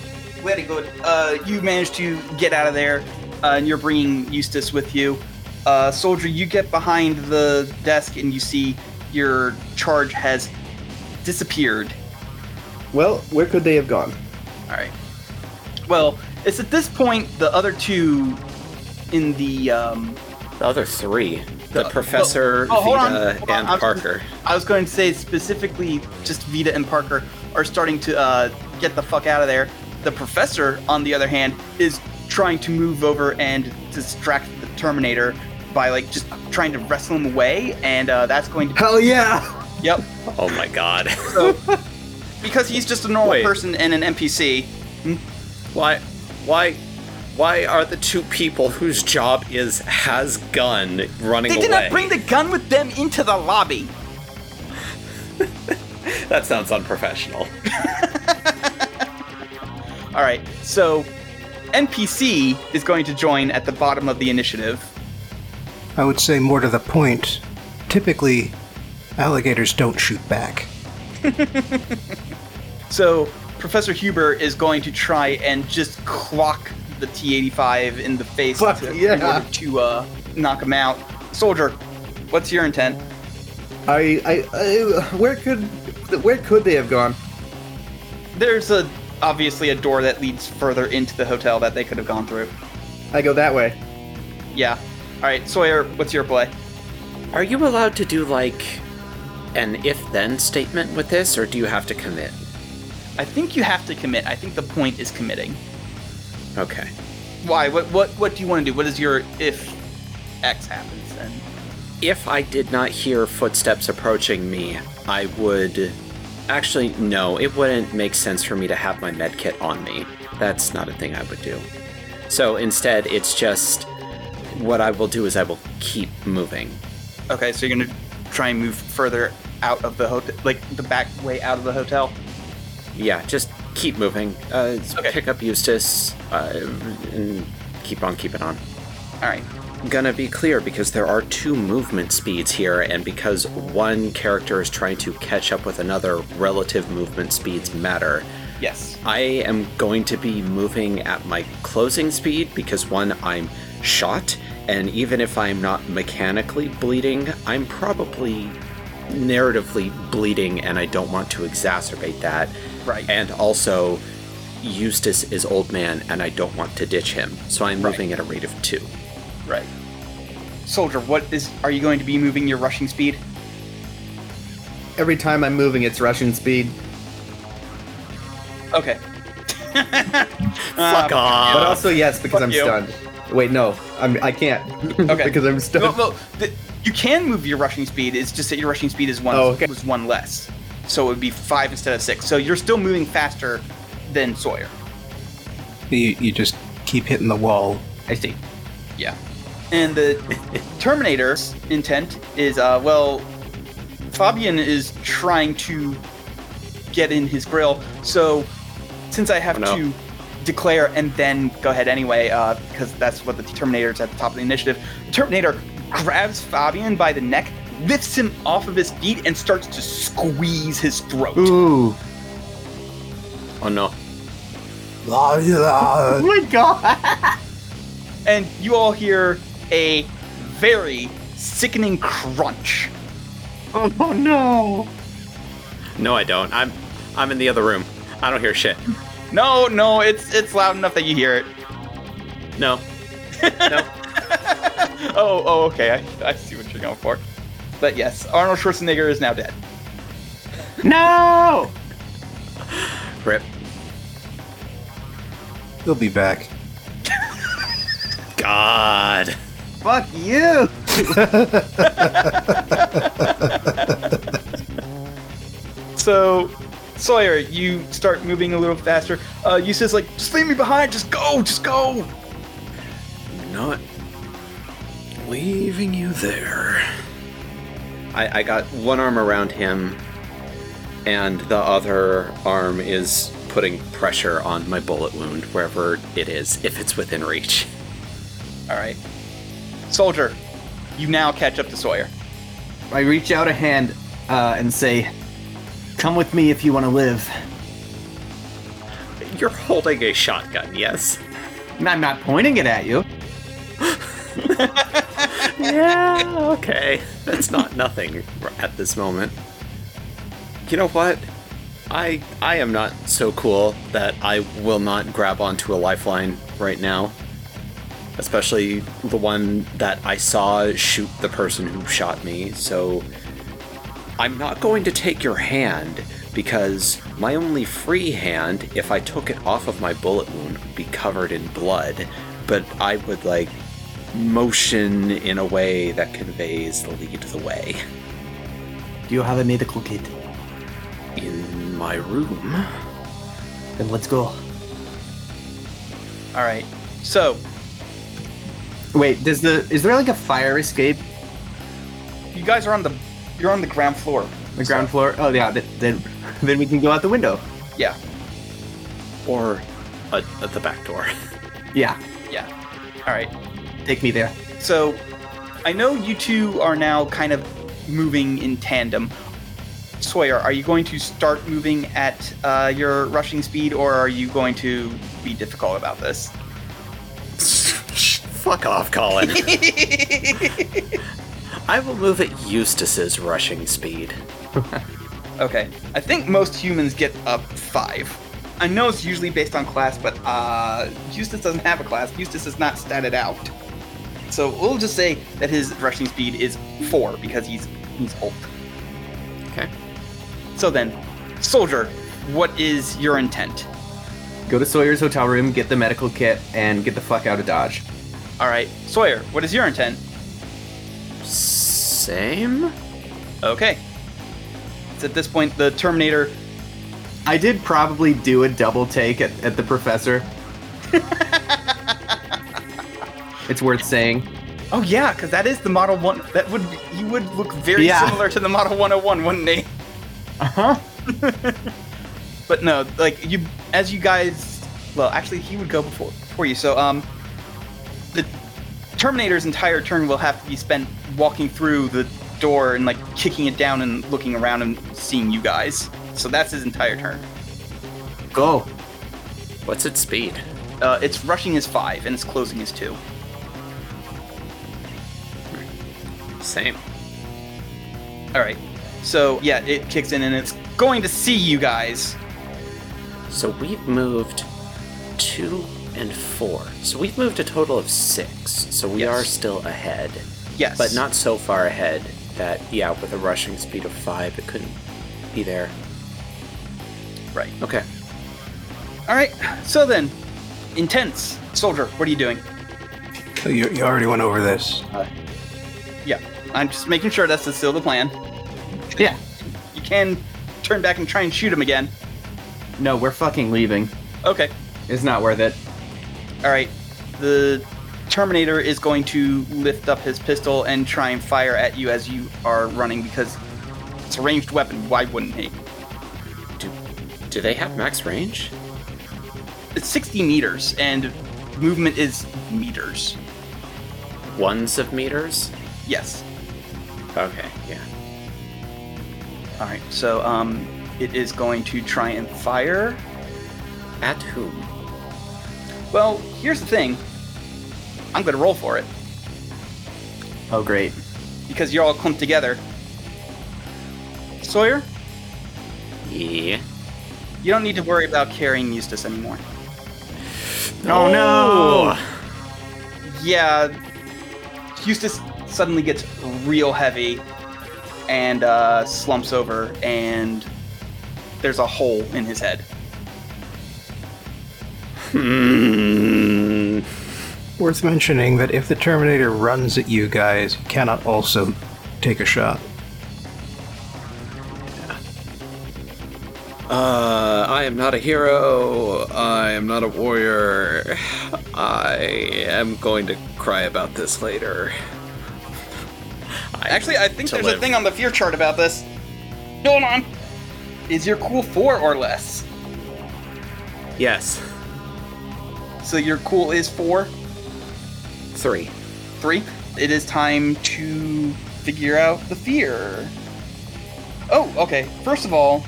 very good. Uh, you managed to get out of there, uh, and you're bringing Eustace with you. Uh, soldier, you get behind the desk and you see your charge has disappeared. Well, where could they have gone? All right. Well, it's at this point the other two in the um, The other three. The, The- professor, oh, hold on, Vita, on, and I was- Parker. I was going to say specifically just Vita and Parker are starting to uh, get the fuck out of there. The professor, on the other hand, is trying to move over and distract the Terminator by like just trying to wrestle him away, and uh, that's going to Hell yeah! yep. Oh my god. So because he's just a normal Wait. person and an NPC, why why why are the two people whose job is has gun running they did away? not bring the gun with them into the lobby. that sounds unprofessional. All right, so NPC is going to join at the bottom of the initiative. I would say more to the point, typically, alligators don't shoot back. So Professor Huber is going to try and just clock the T-85 in the face Fuck to, in order to uh, knock him out. Soldier, what's your intent? I, I, I, where could, where could they have gone? There's a obviously a door that leads further into the hotel that they could have gone through. I go that way. Yeah. All right, Sawyer, what's your play? Are you allowed to do like an if then statement with this, or do you have to commit? I think you have to commit. I think the point is committing. Okay. Why? What? What? What do you want to do? What is your if X happens? Then If I did not hear footsteps approaching me, I would. Actually, no, it wouldn't make sense for me to have my med kit on me. That's not a thing I would do. So instead, it's just. What I will do is I will keep moving. okay. So you're gonna try and move further out of the hotel, like the back way out of the hotel. Yeah, just keep moving. Uh, Okay. Pick up Eustace uh, and keep on keeping on. All right. gonna be clear because there are two movement speeds here, and because one character is trying to catch up with another, relative movement speeds matter. Yes. I am going to be moving at my closing speed because one, I'm shot, and even if I'm not mechanically bleeding, I'm probably narratively bleeding, and I don't want to exacerbate that. Right. And also, Eustace is old man, and I don't want to ditch him, so I'm Right. moving at a rate of two. Right. Soldier, what is? Are you going to be moving your rushing speed? Every time I'm moving, it's rushing speed. Okay. Fuck uh, off. But also yes, because fuck I'm you. stunned. Wait, no, I'm I can't Okay. because I'm stuck. No, no. The, You can move your rushing speed. It's just that your rushing speed is one Oh, okay. was one less, so it would be five instead of six. So you're still moving faster than Sawyer. You, you just keep hitting the wall. I see. Yeah. And the Terminator's intent is, uh, well, Fabian is trying to get in his grill. So since I have Oh, no. to declare and then go ahead anyway, uh, because that's what the Terminator's at the top of the initiative, the Terminator grabs Fabian by the neck, lifts him off of his feet, and starts to squeeze his throat. Ooh. Oh no. Oh my god. And you all hear a very sickening crunch. Oh no. No, I don't. I'm I'm in the other room. I don't hear shit. No, no, it's it's loud enough that you hear it. No. no. oh, oh, okay. I, I see what you're going for. But yes, Arnold Schwarzenegger is now dead. No. Rip. He'll be back. God. Fuck you. So, Sawyer, you start moving a little faster. Uh, Eustace like, just leave me behind. Just go. Just go. Not leaving you there. I, I got one arm around him, and the other arm is putting pressure on my bullet wound wherever it is, if it's within reach. All right. Soldier, you now catch up to Sawyer. I reach out a hand uh, and say, "Come with me if you want to live." You're holding a shotgun, yes? I'm not pointing it at you. yeah, okay. That's not nothing at this moment. You know what? I I am not so cool that I will not grab onto a lifeline right now. Especially the one that I saw shoot the person who shot me. So I'm not going to take your hand because my only free hand, if I took it off of my bullet wound, would be covered in blood. But I would like motion in a way that conveys the lead the way. Do you have a medical kit? In my room. Then let's go. All right. So, Wait, does the is there like a fire escape? you guys are on the you're on the ground floor. The ground floor? Oh yeah, then then we can go out the window. Yeah. Or at, at the back door. Yeah, Yeah. All right. take me there. So, I know you two are now kind of moving in tandem. Sawyer, are you going to start moving at uh, your rushing speed, or are you going to be difficult about this? Fuck off, Colin. I will move at Eustace's rushing speed. Okay. I think most humans get up five. I know it's usually based on class, but uh, Eustace doesn't have a class. Eustace is not statted out. So we'll just say that his rushing speed is four because he's he's old. Okay. So then, soldier, what is your intent? Go to Sawyer's hotel room, get the medical kit, and get the fuck out of Dodge. All right, Sawyer, what is your intent? Same? Okay. It's at this point the Terminator. I did probably do a double take at, at the professor. it's worth saying. Oh yeah, because that is the Model One. That would be, he would look very Yeah. similar to the Model 101, wouldn't he? Uh huh. But no, like you, as you guys, well, actually, he would go before before you. So, um, the Terminator's entire turn will have to be spent walking through the door and like kicking it down and looking around and seeing you guys. So that's his entire turn. Go. What's its speed? Uh, its rushing is five and its closing is two. Same. All right. So yeah, it kicks in and it's going to see you guys. So we've moved two and four. So we've moved a total of six. So we Yes. are still ahead. Yes. But not so far ahead that, yeah, with a rushing speed of five, it couldn't be there. right. Okay. All right. So then, intense soldier. What are you doing? You, you already went over this. Uh, yeah. I'm just making sure that's still the plan. Yeah. You can turn back and try and shoot him again. No, we're fucking leaving. Okay. It's not worth it. All right. The Terminator is going to lift up his pistol and try and fire at you as you are running because it's a ranged weapon. Why wouldn't he? Do, do they have max range? It's 60 meters and movement is meters. Ones of meters? Yes. Okay, yeah. All right. So um, it is going to try and fire. At whom? Well, here's the thing. I'm going to roll for it Oh, great. because you're all clumped together. Sawyer, Yeah. you don't need to worry about carrying Eustace anymore. Oh, no! Yeah, Eustace suddenly gets real heavy and uh, slumps over, and there's a hole in his head. Hmm. Worth mentioning that if the Terminator runs at you guys, you cannot also take a shot. Uh, I am not a hero. I am not a warrior. I am going to cry about this later. I Actually, I think to there's live. a thing on the fear chart about this. Hold on. Is your cool four or less? Yes. So your cool is four, Three. three. It is time to figure out the fear. Oh, okay. First of all,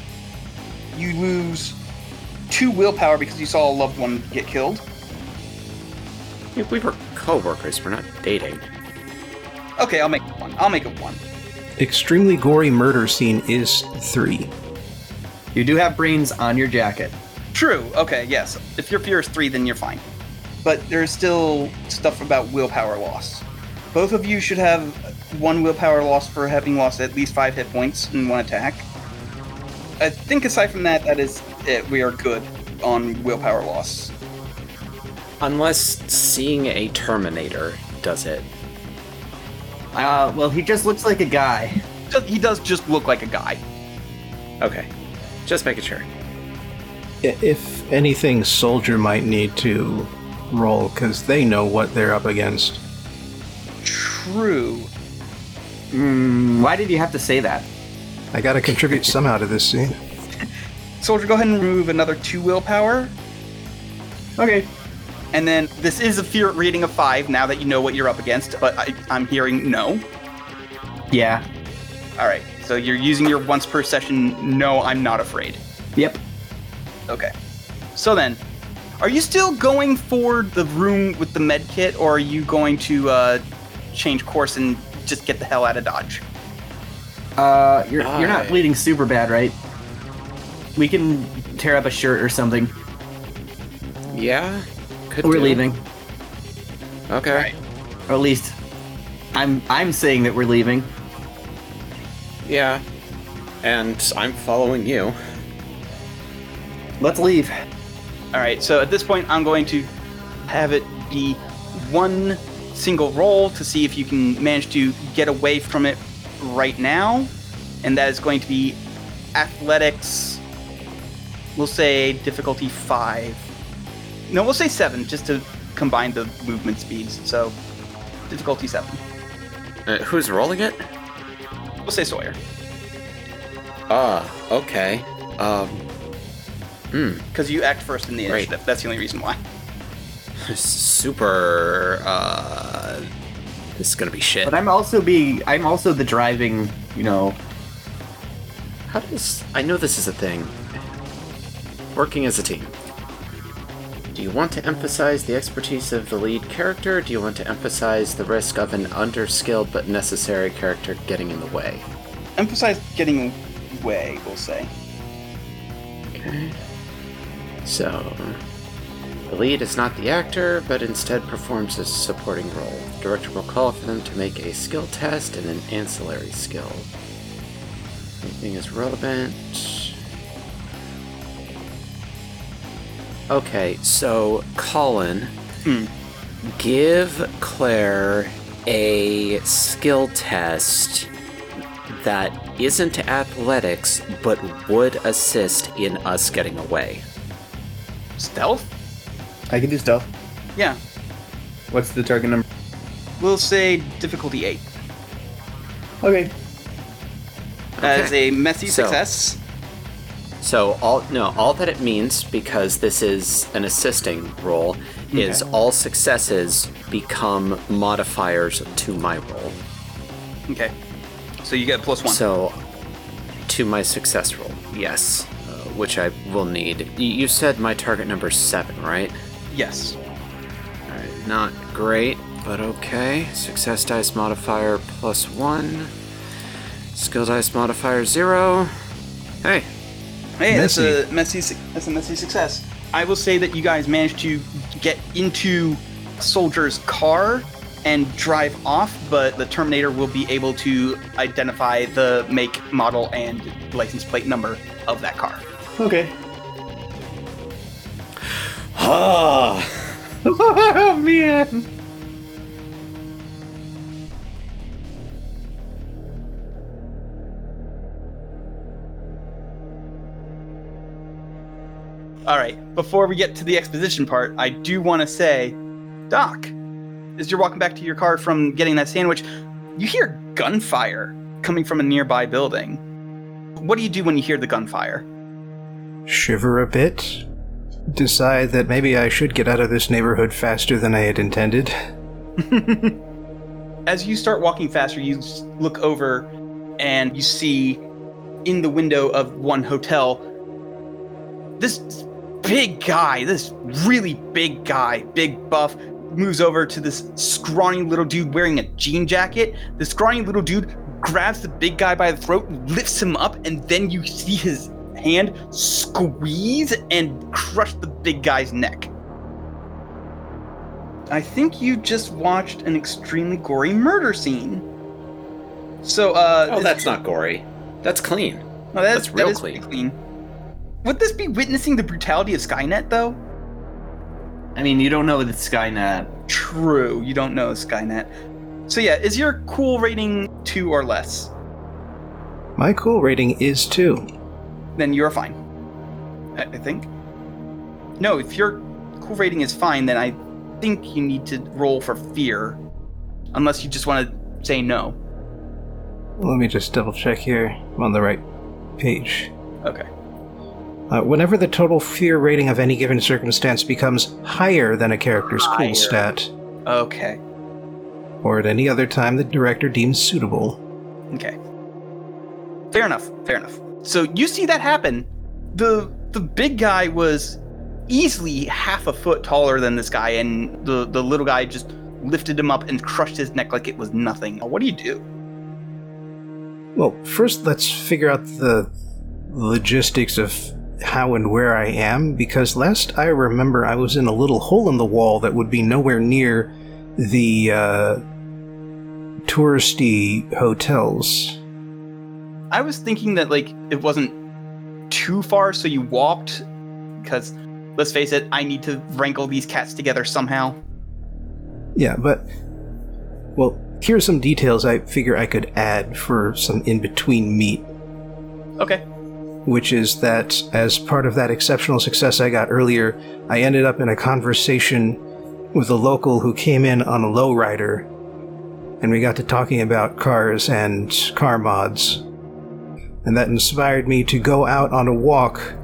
you lose two willpower because you saw a loved one get killed. Yeah, We were co-workers. We're not dating. Okay, I'll make it one. I'll make it one. Extremely gory murder scene is three. You do have brains on your jacket. True. Okay, yes. If your fear is three, then you're fine. But there's still stuff about willpower loss. Both of you should have one willpower loss for having lost at least five hit points in one attack. I think aside from that, that is it. We are good on willpower loss. Unless seeing a Terminator does it. Uh, well, he just looks like a guy. He does just look like a guy. Okay. Just making sure. I- If anything, Soldier might need to roll because they know what they're up against. True. Mm, why did you have to say that? I gotta contribute somehow to this scene. Soldier, go ahead and remove another two willpower. Okay. And then this is a fear rating of five now that you know what you're up against, but I, I'm hearing no. Yeah. All right. So you're using your once per session. No, I'm not afraid. Yep. Okay. So then, are you still going for the room with the med kit, or are you going to uh, change course and just get the hell out of Dodge? Uh, you're you're not bleeding super bad, right? We can tear up a shirt or something. Yeah. Could We're do. leaving, Okay. Alright. or at least I'm I'm saying that we're leaving. Yeah. And I'm following you. Let's leave. All right. So at this point, I'm going to have it be one single roll to see if you can manage to get away from it right now, and that is going to be athletics. We'll say difficulty five. No, we'll say seven, just to combine the movement speeds. So difficulty seven. Uh, who's rolling it? We'll say Sawyer. Ah, okay. Um. Hmm. Because you act first in the Right. initiative. That's the only reason why. Super. Uh. This is gonna be shit. But I'm also be I'm also the driving. You know. How does. I know this is a thing. Working as a team. Do you want to emphasize the expertise of the lead character? Or do you want to emphasize the risk of an underskilled but necessary character getting in the way? Emphasize getting away, we'll say. Okay. So, the lead is not the actor, but instead performs a supporting role. The director will call for them to make a skill test and an ancillary skill. Anything is relevant. Okay, so Colin, Hmm. give Claire a skill test that isn't athletics but would assist in us getting away. Stealth? I can do stealth. Yeah. What's the target number? We'll say difficulty 8. Okay. As a messy So- success. So all no, all that it means because this is an assisting roll is all successes become modifiers to my roll. Okay. So you get plus 1. So to my success roll, yes, which I will need. You said my target number seven, right? yes. All right, not great, but okay. Success dice modifier plus one. Skill dice modifier zero. Hey, Hey, that's a messy. su- That's a messy success. I will say that you guys managed to get into soldier's car and drive off, but the Terminator will be able to identify the make, model, and license plate number of that car. Okay. ah, oh man. All right. Before we get to the exposition part, I do want to say, Doc, as you're walking back to your car from getting that sandwich, you hear gunfire coming from a nearby building. What do you do when you hear the gunfire? Shiver a bit. Decide that maybe I should get out of this neighborhood faster than I had intended. As you start walking faster, you look over and you see in the window of one hotel this big guy, this really big guy, big buff, moves over to this scrawny little dude wearing a jean jacket. The scrawny little dude grabs the big guy by the throat, lifts him up, and then you see his hand squeeze and crush the big guy's neck. I think you just watched an extremely gory murder scene. So, uh, oh, that's not gory. That's clean. no, that's, that's real that is clean. clean. Would this be witnessing the brutality of Skynet, though? I mean, you don't know the Skynet. True, you don't know Skynet. So yeah, is your cool rating two or less? My cool rating is 2. Then you're fine. I, I think. No, if your cool rating is fine, then I think you need to roll for fear, unless you just want to say no. Let me just double check here. I'm on the right page. Okay. Uh, whenever the total fear rating of any given circumstance becomes higher than a character's Higher. cool stat, Okay. or at any other time the director deems suitable. Okay. Fair enough. Fair enough. So you see that happen. The the big guy was easily half a foot taller than this guy, and the the little guy just lifted him up and crushed his neck like it was nothing. What do you do? Well, first let's figure out the logistics of how and where I am, because last I remember I was in a little hole in the wall that would be nowhere near the uh, touristy hotels. I was thinking that like it wasn't too far, so you walked. Because let's face it, I need to wrangle these cats together somehow. Yeah, but well, here's some details I figure I could add for some in between meat. Okay. which is that as part of that exceptional success I got earlier, I ended up in a conversation with a local who came in on a lowrider, and we got to talking about cars and car mods. And that inspired me to go out on a walk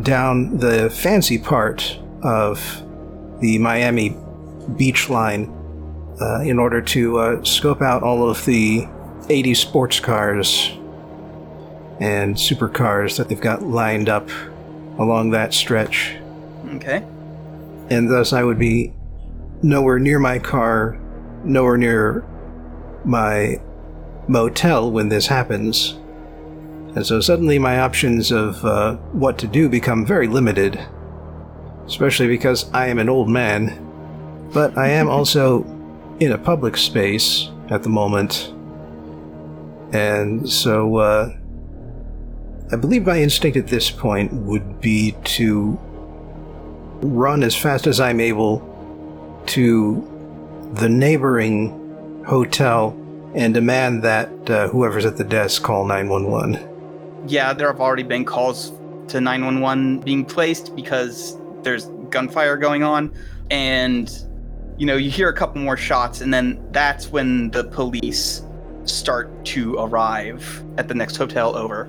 down the fancy part of the Miami beach line uh, in order to uh, scope out all of the 80 sports cars and supercars that they've got lined up along that stretch. Okay. And thus I would be nowhere near my car, nowhere near my motel when this happens. And so suddenly my options of uh, what to do become very limited, especially because I am an old man. But I am also in a public space at the moment. And so, uh, I believe my instinct at this point would be to run as fast as I'm able to the neighboring hotel and demand that uh, whoever's at the desk call 911. Yeah, there have already been calls to 911 being placed because there's gunfire going on. And, you know, you hear a couple more shots, and then that's when the police start to arrive at the next hotel over.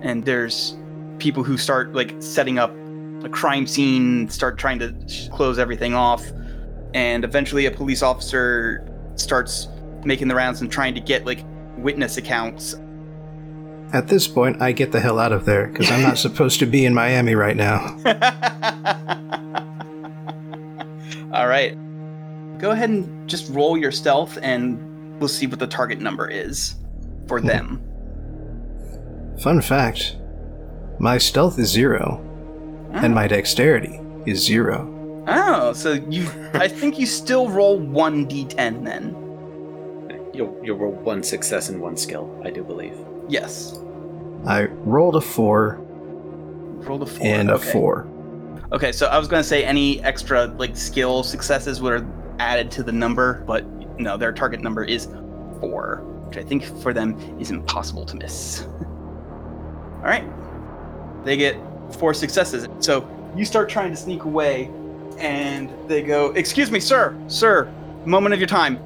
And there's people who start, like, setting up a crime scene, start trying to sh- close everything off. And eventually, a police officer starts making the rounds and trying to get, like, witness accounts At this point, I get the hell out of there because I'm not supposed to be in Miami right now. All right. Go ahead and just roll your stealth, and we'll see what the target number is for hmm. them. Fun fact my stealth is zero, and oh. my dexterity is zero. Oh, so you? I think you still roll one d10 then. You'll you'll roll one success and one skill, I do believe. Yes. I rolled a four Roll a four. and a okay. four. Okay, so I was gonna say any extra like skill successes would have added to the number, but no, their target number is four, which I think for them is impossible to miss. All right, they get four successes. So you start trying to sneak away, and they go, "Excuse me, sir, sir, moment of your time."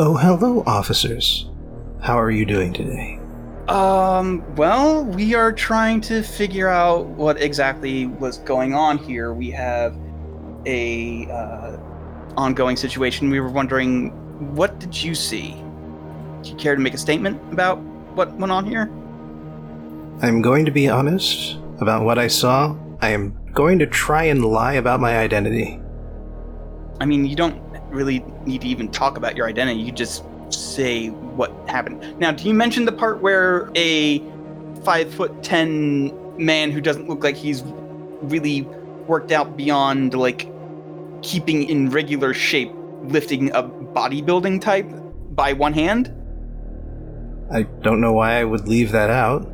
Oh, hello, officers. How are you doing today? Um, well, we are trying to figure out what exactly was going on here. We have a uh, ongoing situation. We were wondering, what did you see? Do you care to make a statement about what went on here? I'm going to be honest about what I saw. I am going to try and lie about my identity. I mean, you don't really need to even talk about your identity. You just say what happened. Now, do you mention the part where a five foot ten man who doesn't look like he's really worked out beyond like keeping in regular shape, lifting a bodybuilding type by one hand? I don't know why I would leave that out.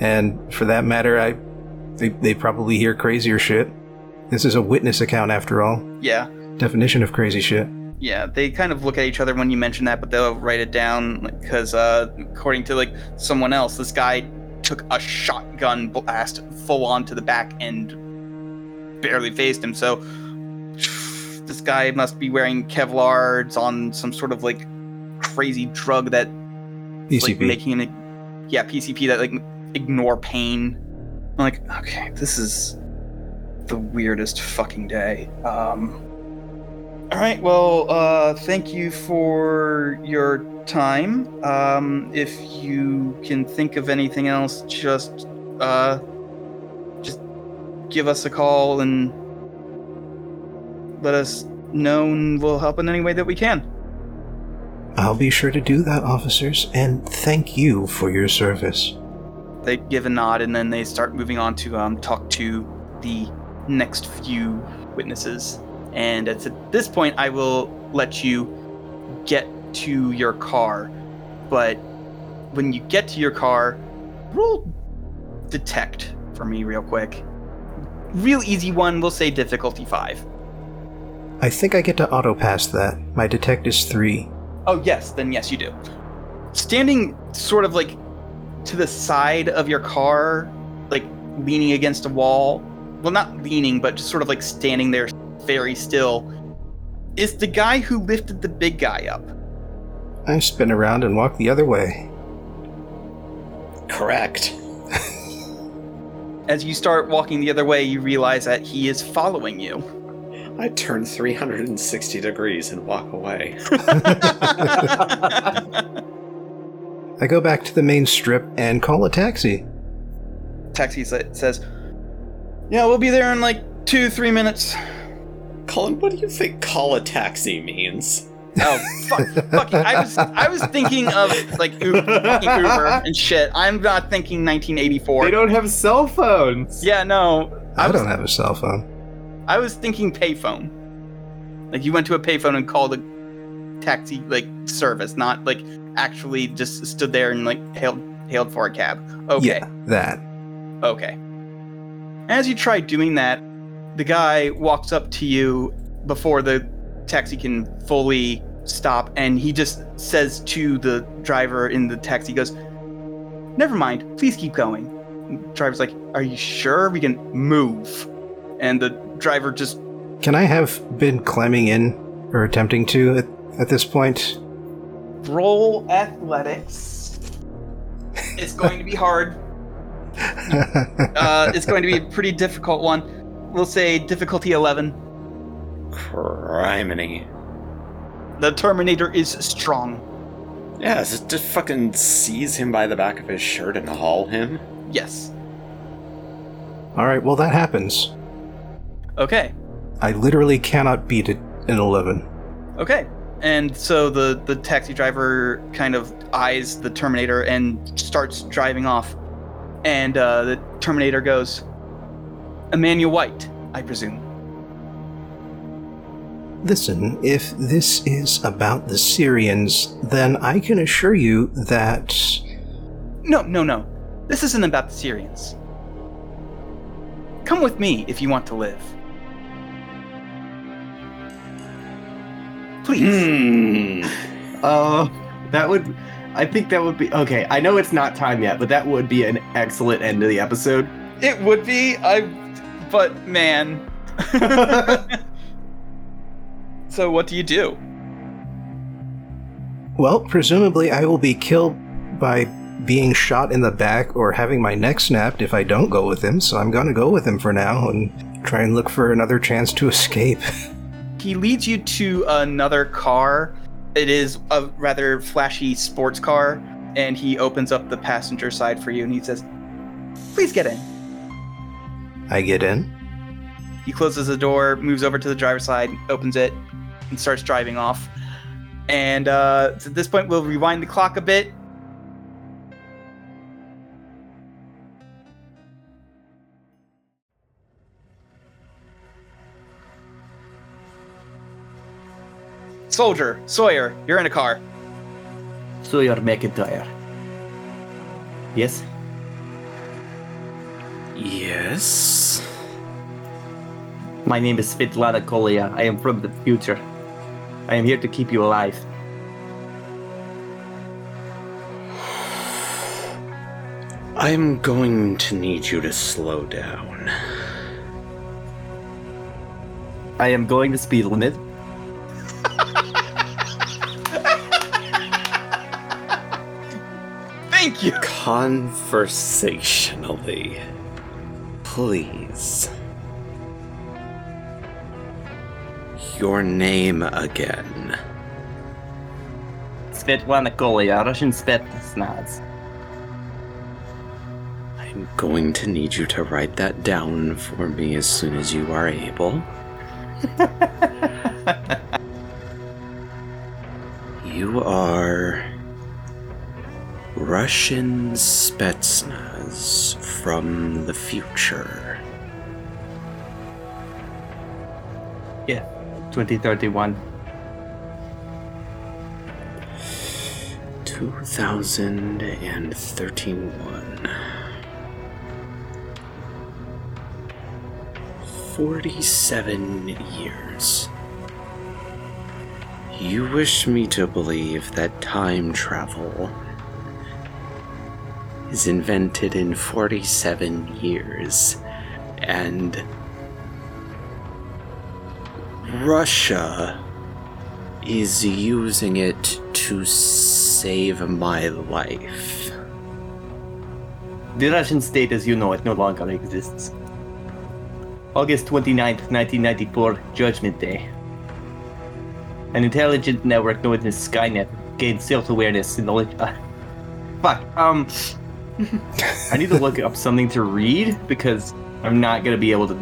And for that matter, I they, they probably hear crazier shit. This is a witness account after all. Yeah. Definition of crazy shit. Yeah, they kind of look at each other when you mention that, but they'll write it down because, uh, according to like someone else, this guy took a shotgun blast full on to the back and barely fazed him. So this guy must be wearing Kevlar's on some sort of like crazy drug that like making him, yeah, PCP that like ignore pain. I'm like, okay, this is the weirdest fucking day. Um, all right, well, uh, thank you for your time. Um, if you can think of anything else, just uh, just give us a call and let us know, and we'll help in any way that we can. I'll be sure to do that, officers, and thank you for your service. They give a nod, and then they start moving on to um, talk to the next few witnesses. And at this point, I will let you get to your car. But when you get to your car, roll detect for me, real quick. Real easy one, we'll say difficulty five. I think I get to auto pass that. My detect is three. Oh, yes, then yes, you do. Standing sort of like to the side of your car, like leaning against a wall. Well, not leaning, but just sort of like standing there very still, is the guy who lifted the big guy up. I spin around and walk the other way. Correct. As you start walking the other way, you realize that he is following you. I turn 360 degrees and walk away. I go back to the main strip and call a taxi. Taxi says, Yeah, we'll be there in like two, three minutes. Colin, what do you think call a taxi means? Oh fuck! fuck. I was I was thinking of like Uber, fucking Uber and shit. I'm not thinking 1984. They don't have cell phones. Yeah, no. I, I was don't have a cell phone. I was thinking payphone. Like you went to a payphone and called a taxi like service, not like actually just stood there and like hailed hailed for a cab. Okay. Yeah, that. Okay. As you try doing that, the guy walks up to you before the taxi can fully stop, and he just says to the driver in the taxi, he goes, "Never mind. Please keep going." And driver's like, "Are you sure we can move?" And the driver just Can I have been climbing in or attempting to at, at this point? roll athletics. It's going to be hard. Uh, it's going to be a pretty difficult one. We'll say difficulty 11. Criminy. The Terminator is strong. Yeah, just, just fucking seize him by the back of his shirt and haul him. Yes. All right, well, that happens. Okay. I literally cannot beat it in 11. Okay. And so the the taxi driver kind of eyes the Terminator and starts driving off. And uh, the Terminator goes, Emmanuel White, I presume. Listen, if this is about the Syrians, then I can assure you that. No, no, no. This isn't about the Syrians. Come with me if you want to live. Please. Hmm. Uh, that would. I think that would be okay. I know it's not time yet, but that would be an excellent end to the episode. It would be, I. But man. so what do you do? Well, presumably I will be killed by being shot in the back or having my neck snapped if I don't go with him, so I'm gonna go with him for now and try and look for another chance to escape. He leads you to another car. It is a rather flashy sports car, and he opens up the passenger side for you and he says, Please get in. I get in. He closes the door, moves over to the driver's side, opens it, and starts driving off. And uh, so at this point, we'll rewind the clock a bit. Soldier, Sawyer, you're in a car. Sawyer McIntyre. Yes. Yes. My name is Svetlana Kolya. I am from the future. I am here to keep you alive. I'm going to need you to slow down. I am going to speed limit. Thank you. Conversationally. Please. Your name again. Svetlana Kolya, Russian Spetsnaz. I'm going to need you to write that down for me as soon as you are able. you are Russian Spetsnaz from the future. Yeah, 2031. 2031. 47 years. You wish me to believe that time travel is invented in 47 years and Russia is using it to save my life. The Russian state as you know it no longer exists. August 29th, 1994, Judgment Day. An intelligent network known as Skynet gained self-awareness in the... Uh, fuck, um... I need to look up something to read because I'm not gonna be able to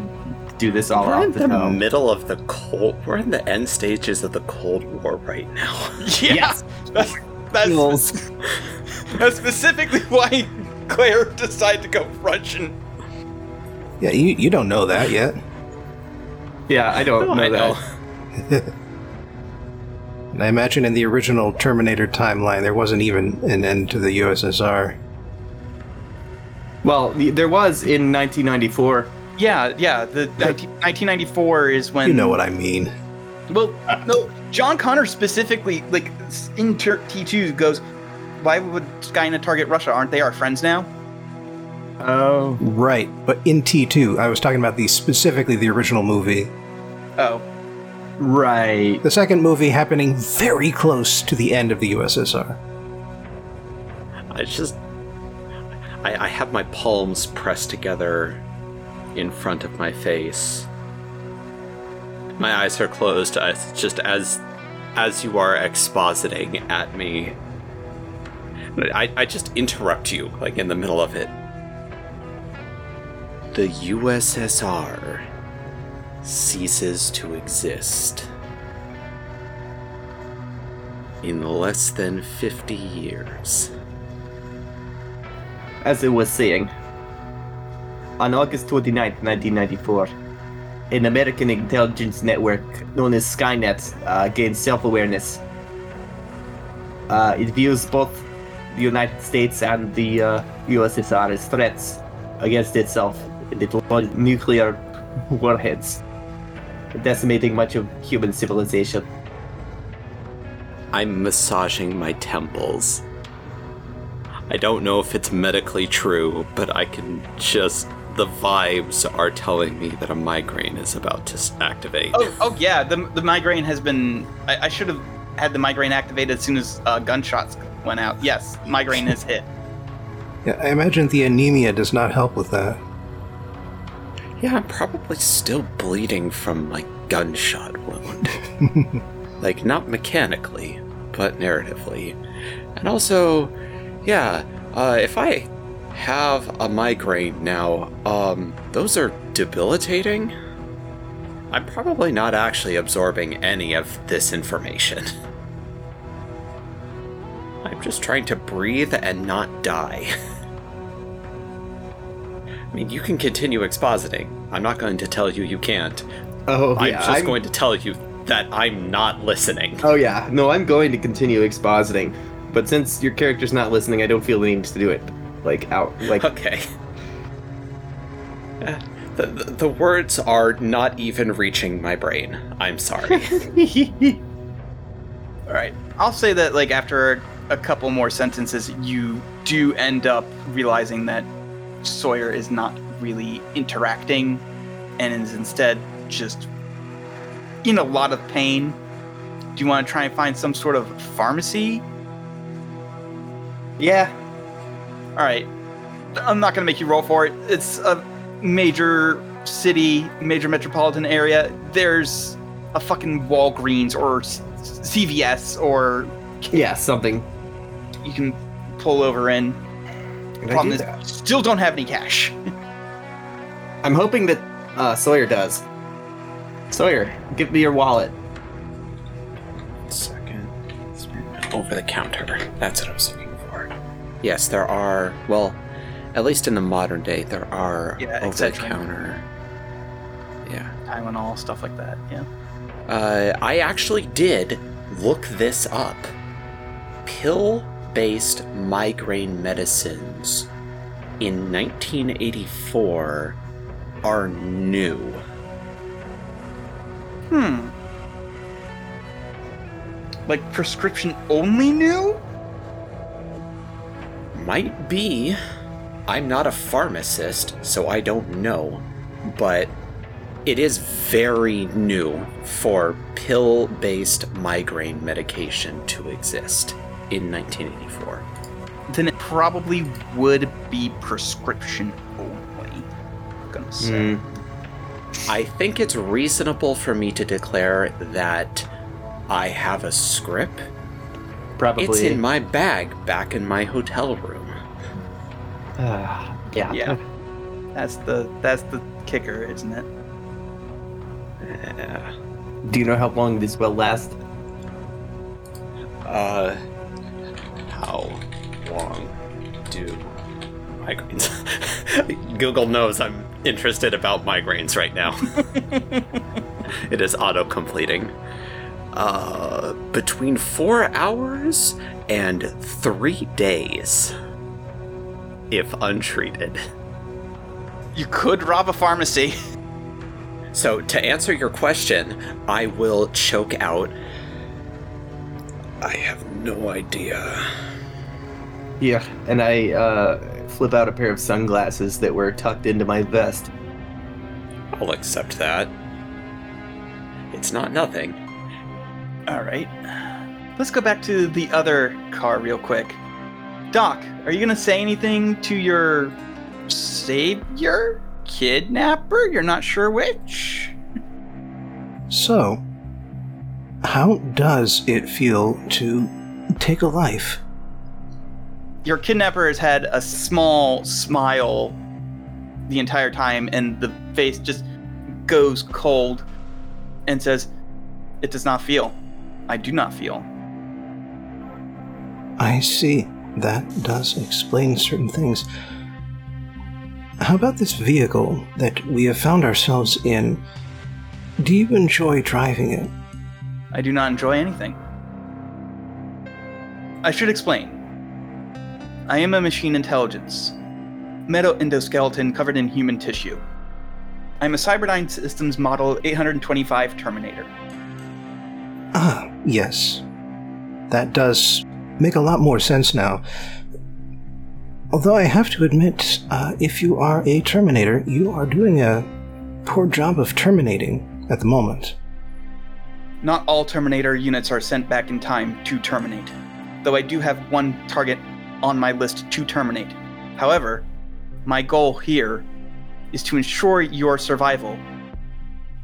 do this all We're off in the the top. middle of the cold. We're in the end stages of the Cold War right now. Yeah. That's, that's, that's specifically why Claire decided to go Russian. Yeah, you, you don't know that yet. Yeah, I don't know I know. that. And I imagine in the original Terminator timeline, there wasn't even an end to the USSR. Well, there was in 1994. Yeah, yeah. The 19, 1994 is when You know what I mean. Well, no, John Connor specifically, like in T- T2, goes, "Why would Skynet target Russia? Aren't they our friends now?" Oh. Right, but in T2, I was talking about the specifically the original movie. Oh, Right. The second movie happening very close to the end of the USSR. I just. I, I have my palms pressed together in front of my face. My eyes are closed as, just as as you are expositing at me. I, I just interrupt you, like in the middle of it. The USSR ceases to exist. In less than 50 years. As I was saying, on August 29th, 1994, an American intelligence network known as Skynet uh, gained self awareness. Uh, it views both the United States and the uh, USSR as threats against itself. It launched nuclear warheads, decimating much of human civilization. I'm massaging my temples. I don't know if it's medically true, but I can just. The vibes are telling me that a migraine is about to activate. oh, oh yeah. The the migraine has been. I, I should have had the migraine activated as soon as uh, gunshots went out. Yes, migraine has hit. Yeah, I imagine the anemia does not help with that. Yeah, I'm probably still bleeding from my gunshot wound. like, not mechanically, but narratively. And also, yeah, uh, if I have a migraine now, um, those are debilitating. I'm probably not actually absorbing any of this information. I'm just trying to breathe and not die. I mean, you can continue expositing. I'm not going to tell you you can't. Oh I'm yeah, just I'm- going to tell you that I'm not listening. Oh yeah, no, I'm going to continue expositing, but since your character's not listening, I don't feel the need to do it. Like out, like Okay. Uh, The, the, the words are not even reaching my brain. I'm sorry. All right. I'll say that like after a couple more sentences, you do end up realizing that Sawyer is not really interacting, and is instead just in a lot of pain. Do you want to try and find some sort of pharmacy? Yeah. All right. I'm not going to make you roll for it. It's a major city, major metropolitan area. There's a fucking Walgreens or CVS or yeah, something. you can pull over in. Can I Problem do is, that? still don't have any cash. I'm hoping that uh, Sawyer does. Sawyer, give me your wallet. Second. Over the counter. That's what I was looking for. Yes, there are. Well, at least in the modern day, there are Yeah, over the counter. Yeah. Tylenol, stuff like that. Yeah. Uh, I actually did look this up. Pill based migraine medicines in 1984 are new. Hmm. Like prescription only new? Might be. I'm not a pharmacist, so I don't know. But it is very new for pill based migraine medication to exist in 1984. Then it probably would be prescription only. I'm gonna say. Hmm. I think it's reasonable for me to declare that I have a script. Probably. It's in my bag back in my hotel room. Ah, yeah. Yeah. That's the that's the kicker, isn't it? Yeah. Do you know how long this will last? Uh, how long do migraines? Google knows I'm interested about migraines right now. it is auto completing. Uh, between four hours and three days, if untreated. You could rob a pharmacy. So, to answer your question, I will choke out I have no idea. Yeah, and I uh, flip out a pair of sunglasses that were tucked into my vest. I'll accept that. It's not nothing. All right. Let's go back to the other car real quick. Doc, are you gonna say anything to your savior, kidnapper? You're not sure which. So, how does it feel to take a life? Your kidnapper has had a small smile the entire time, and the face just goes cold and says, It does not feel. I do not feel. I see. That does explain certain things. How about this vehicle that we have found ourselves in? Do you enjoy driving it? I do not enjoy anything. I should explain. I am a machine intelligence, metal endoskeleton covered in human tissue. I'm a Cyberdyne Systems Model 825 Terminator. Ah, yes. That does make a lot more sense now. Although I have to admit, uh, if you are a Terminator, you are doing a poor job of terminating at the moment. Not all Terminator units are sent back in time to terminate, though I do have one target on my list to terminate. However, my goal here is to ensure your survival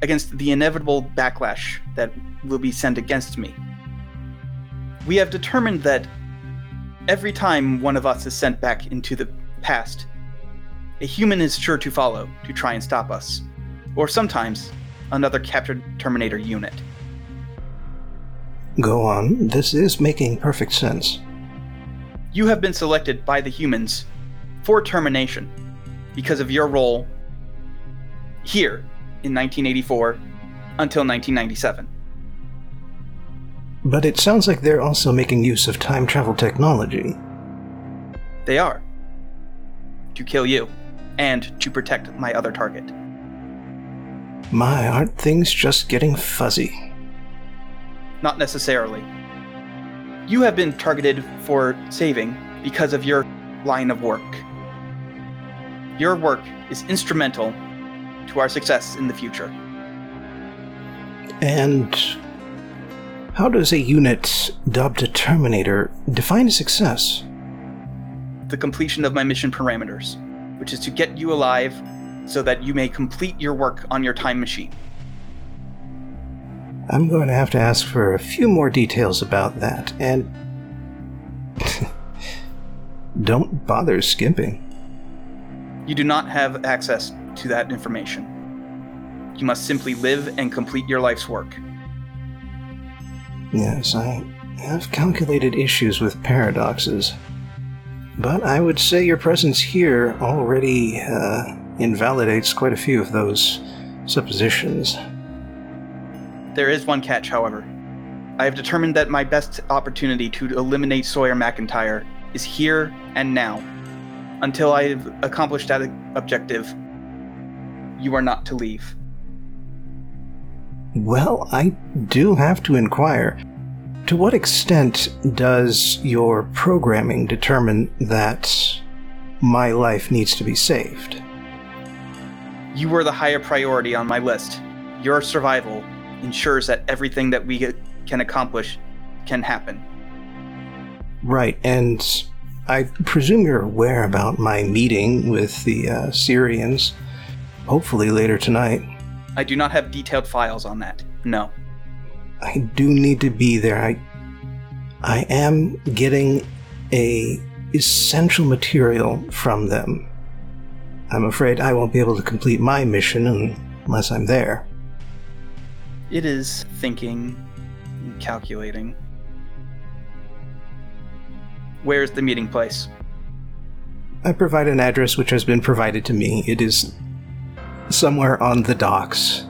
against the inevitable backlash that will be sent against me. We have determined that every time one of us is sent back into the past, a human is sure to follow to try and stop us, or sometimes another captured Terminator unit. Go on, this is making perfect sense. You have been selected by the humans for termination because of your role here in 1984 until 1997. But it sounds like they're also making use of time travel technology. They are. To kill you, and to protect my other target. My, aren't things just getting fuzzy? Not necessarily. You have been targeted for saving because of your line of work. Your work is instrumental to our success in the future. And how does a unit dubbed a Terminator define a success? The completion of my mission parameters, which is to get you alive so that you may complete your work on your time machine. I'm going to have to ask for a few more details about that, and. Don't bother skimping. You do not have access to that information. You must simply live and complete your life's work. Yes, I have calculated issues with paradoxes. But I would say your presence here already uh, invalidates quite a few of those suppositions. There is one catch, however. I have determined that my best opportunity to eliminate Sawyer McIntyre is here and now. Until I've accomplished that objective, you are not to leave. Well, I do have to inquire. To what extent does your programming determine that my life needs to be saved? You were the higher priority on my list. Your survival ensures that everything that we can accomplish can happen. Right, and I presume you're aware about my meeting with the uh, Syrians, hopefully later tonight. I do not have detailed files on that. No. I do need to be there. I I am getting a essential material from them. I'm afraid I won't be able to complete my mission unless I'm there. It is thinking and calculating. Where's the meeting place? I provide an address which has been provided to me. It is somewhere on the docks,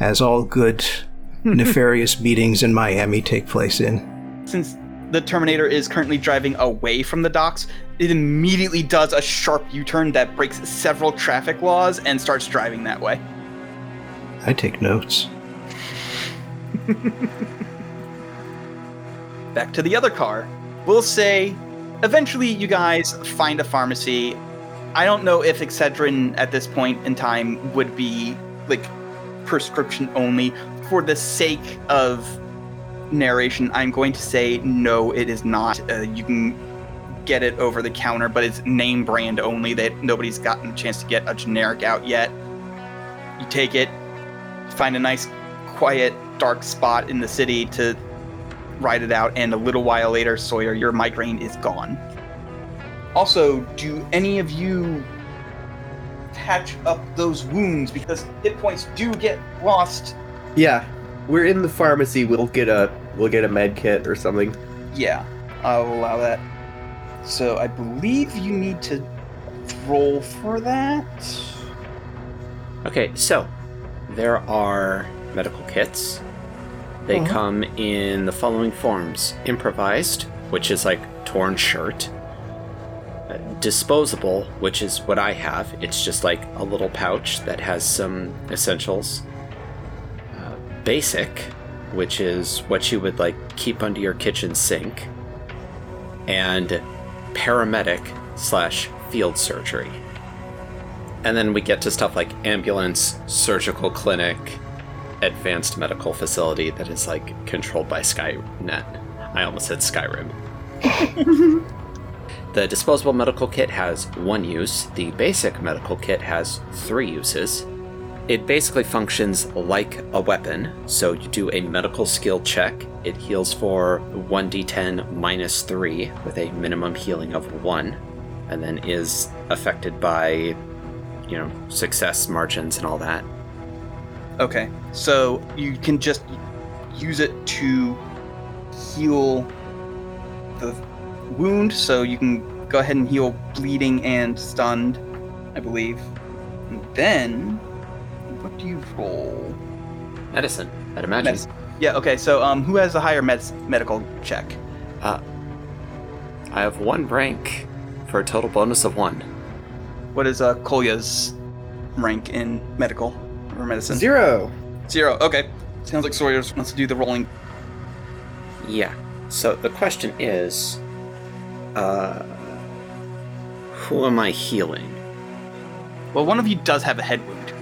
as all good nefarious meetings in Miami take place in. Since the Terminator is currently driving away from the docks, it immediately does a sharp U turn that breaks several traffic laws and starts driving that way. I take notes. back to the other car. We'll say eventually you guys find a pharmacy. I don't know if Excedrin at this point in time would be like prescription only. For the sake of narration, I'm going to say no, it is not. Uh, you can get it over the counter, but it's name brand only. That nobody's gotten a chance to get a generic out yet. You take it, find a nice, quiet, dark spot in the city to ride it out, and a little while later, Sawyer, your migraine is gone. Also, do any of you patch up those wounds because hit points do get lost? Yeah, we're in the pharmacy. We'll get a we'll get a med kit or something. Yeah, I'll allow that. So I believe you need to roll for that. Okay, so there are medical kits. They uh-huh. come in the following forms improvised, which is like torn shirt, disposable, which is what I have. It's just like a little pouch that has some essentials. Uh, basic, which is what you would like keep under your kitchen sink. And paramedic slash field surgery. And then we get to stuff like ambulance, surgical clinic, advanced medical facility that is like controlled by Skynet. I almost said Skyrim. the disposable medical kit has one use, the basic medical kit has three uses. It basically functions like a weapon, so you do a medical skill check. It heals for 1d10 minus 3 with a minimum healing of 1, and then is affected by, you know, success margins and all that. Okay, so you can just use it to heal the wound, so you can go ahead and heal bleeding and stunned, I believe. And then, what do you roll? Medicine, I'd imagine. Medicine. Yeah. Okay. So, um, who has a higher med- medical check? Uh, I have one rank for a total bonus of one. What is uh Kolya's rank in medical or medicine? Zero. Zero. Okay. Sounds like Sawyer wants to do the rolling. Yeah. So the question is, uh, who am I healing? Well, one of you does have a head wound.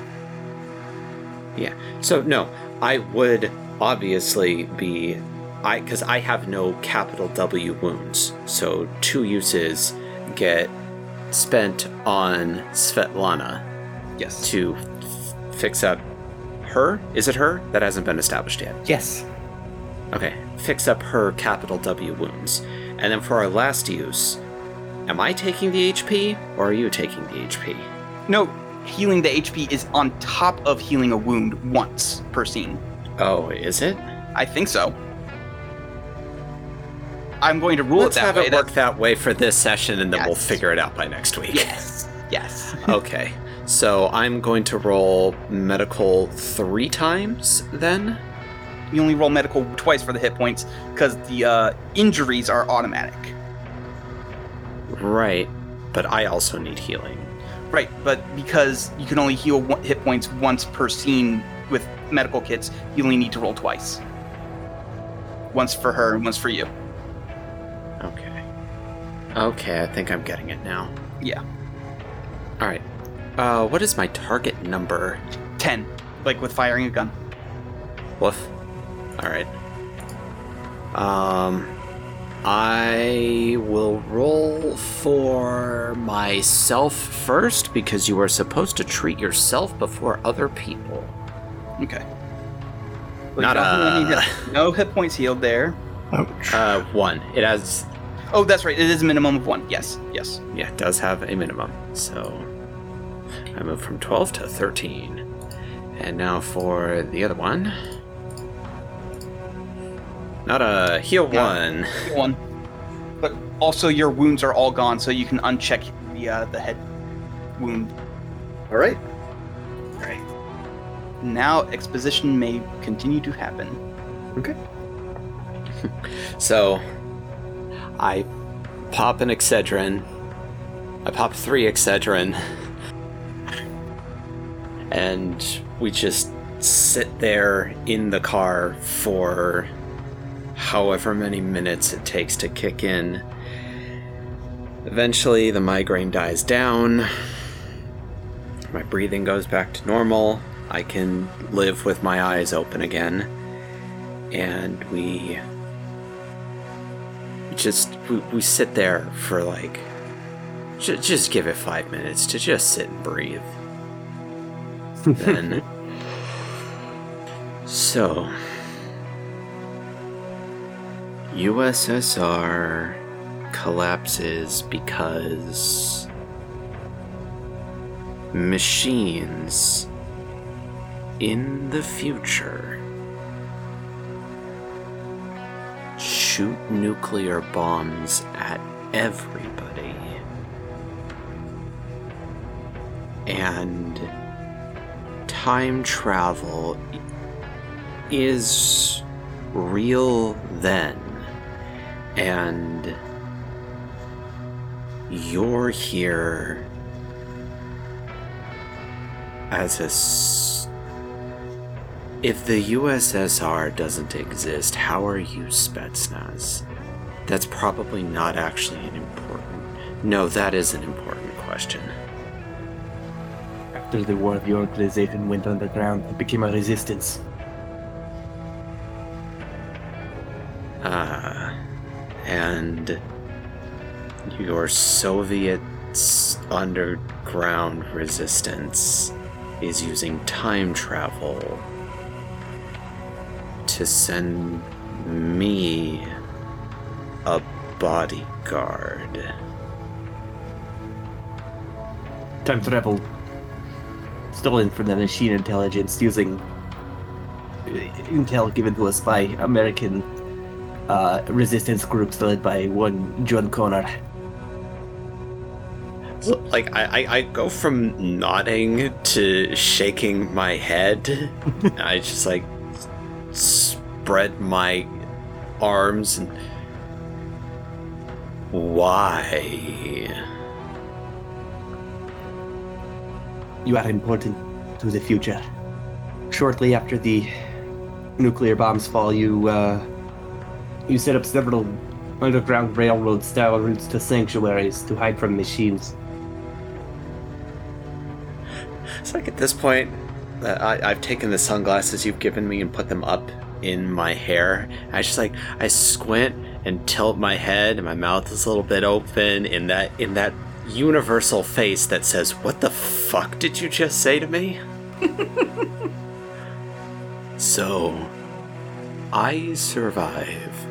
Yeah. So no, I would obviously be I because I have no capital W wounds. So two uses get spent on Svetlana Yes. to f- fix up her. Is it her? That hasn't been established yet. Yes. Okay, fix up her capital W wounds. And then for our last use, am I taking the HP or are you taking the HP? No, healing the HP is on top of healing a wound once per scene. Oh, is it? I think so. I'm going to rule Let's it that have way. it work that way for this session and then we'll figure it out by next week. Yes. Yes. okay, so I'm going to roll medical three times then? You only roll medical twice for the hit points because the uh, injuries are automatic. Right, but I also need healing. Right, but because you can only heal one hit points once per scene with medical kits, you only need to roll twice. Once for her and once for you. Okay. Okay, I think I'm getting it now. Yeah. Alright. Uh, what is my target number? 10, like with firing a gun. Woof. Alright. Um. I will roll for myself first because you are supposed to treat yourself before other people. Okay. Well, Not you don't have any a- hit- no hit points healed there. Ouch. Uh, one. It has, Oh, that's right. It is a minimum of one. Yes. Yes. yeah, it does have a minimum. So I move from 12 to 13. And now for the other one. Not a heal Yeah. one. One. But also, your wounds are all gone, so you can uncheck the uh, the head wound. All right. Right. Now exposition may continue to happen. Okay. So I pop an Excedrin. I pop three Excedrin. And we just sit there in the car for however many minutes it takes to kick in. Eventually, the migraine dies down. My breathing goes back to normal. I can live with my eyes open again. And we just we, we sit there for like ju- just give it five minutes to just sit and breathe then so ussr collapses because machines in the future shoot nuclear bombs at everybody. And time travel is real then. And you're here as a s- if the USSR doesn't exist, how are you Spetsnaz? That's probably not actually an important. No, that is an important question. After the war, the organization went underground and became a resistance. Soviet underground resistance is using time travel to send me a bodyguard. Time travel stolen from the machine intelligence using uh, intel given to us by American uh, resistance groups led by one John Connor. Like I, I, I go from nodding to shaking my head. I just like spread my arms and why? You are important to the future. Shortly after the nuclear bombs fall, you uh, you set up several underground railroad style routes to sanctuaries to hide from machines. It's like at this point that I, I've taken the sunglasses you've given me and put them up in my hair. I just like I squint and tilt my head, and my mouth is a little bit open in that in that universal face that says, "What the fuck did you just say to me?" so, I survive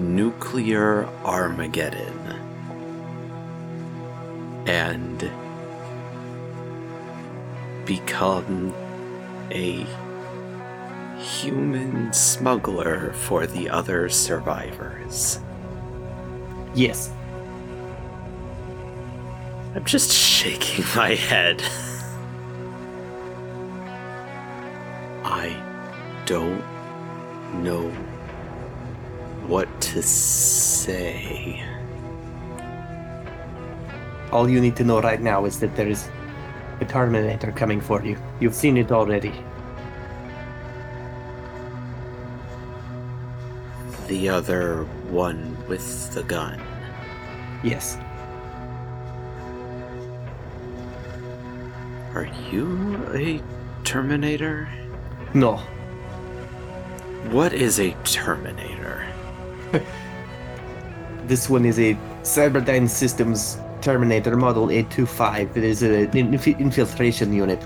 nuclear Armageddon, and become a human smuggler for the other survivors. Yes, I'm just shaking my head. I don't know what to say. all you need to know right now is that there is a Terminator coming for you. You've seen it already. The other one with the gun. Yes. Are you a Terminator? No. What is a Terminator? This one is a Cyberdyne Systems Terminator Model 825. It is an inf- infiltration unit.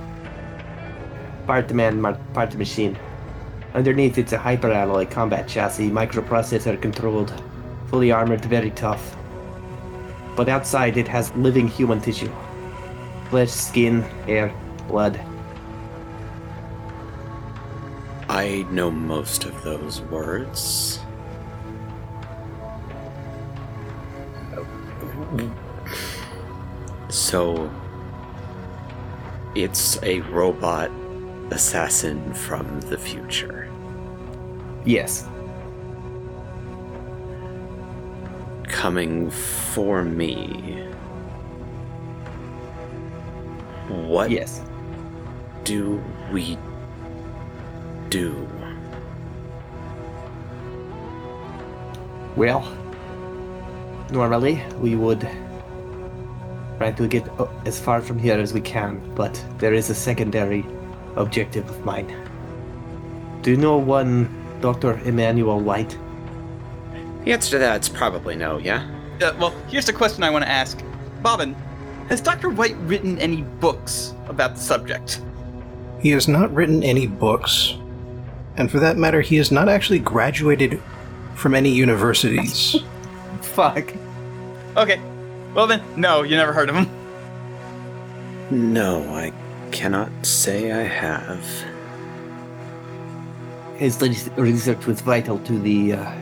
Part man, part machine. Underneath, it's a hyperalloy combat chassis, microprocessor controlled, fully armored, very tough. But outside, it has living human tissue flesh, skin, hair, blood. I know most of those words. So, it's a robot assassin from the future. Yes. Coming for me. What Yes. do we do? Well, normally we would try to get uh, as far from here as we can, but there is a secondary objective of mine. Do you know one Dr. Emmanuel White? The answer to that is probably no, yeah? Uh, well, here's the question I want to ask. Bobbin, has Dr. White written any books about the subject? He has not written any books, and for that matter, he has not actually graduated from any universities. Fuck. Okay. Well then, no, you never heard of him. No, I cannot say I have. His research was vital to the uh,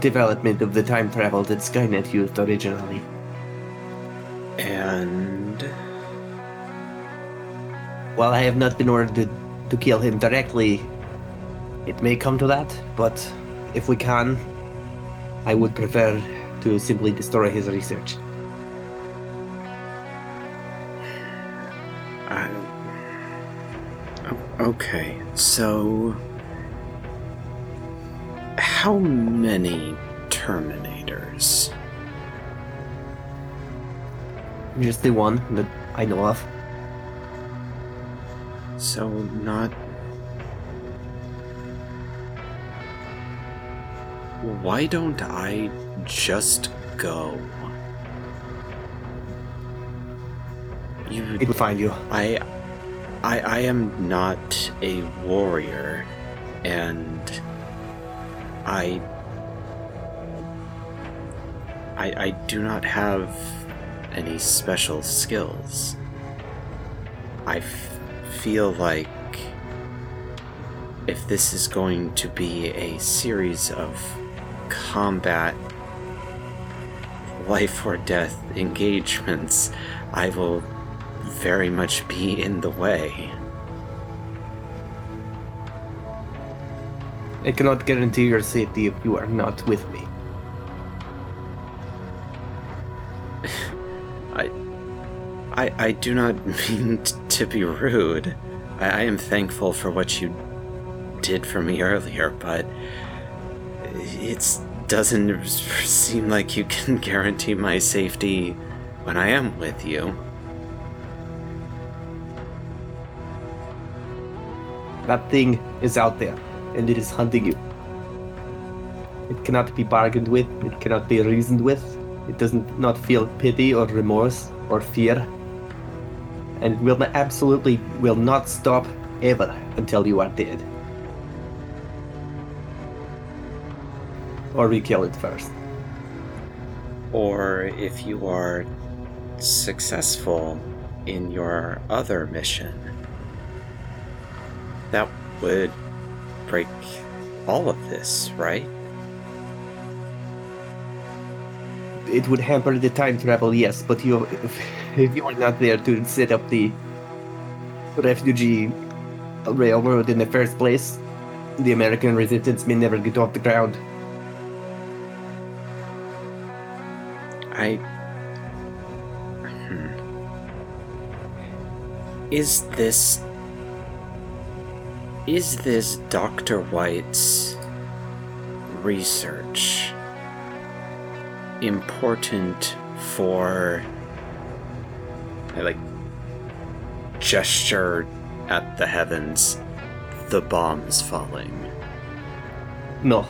development of the time travel that Skynet used originally. And While I have not been ordered to, to kill him directly, it may come to that, but if we can, I would prefer to simply destroy his research. Okay, so. How many Terminators? Just the one that I know of. So, not. Why don't I just go? You It will find you. I, I, I am not a warrior, and I, I, I do not have any special skills. I f- feel like if this is going to be a series of combat, life or death engagements, I will very much be in the way. I cannot guarantee your safety if you are not with me. I, I, I do not mean t- to be rude. I, I am thankful for what you did for me earlier, but it doesn't seem like you can guarantee my safety when I am with you. That thing is out there, and it is hunting you. It cannot be bargained with, it cannot be reasoned with. It doesn't not feel pity or remorse or fear. And will absolutely will not stop ever until you are dead. Or we kill it first. Or if you are successful in your other mission, that would break all of this, right? It would hamper the time travel, yes, but you if, if you are not there to set up the refugee railroad in the first place, the American resistance may never get off the ground. I. Hmm. Is this. Is this Dr. White's research important for. I like. gesture at the heavens, the bombs falling. No,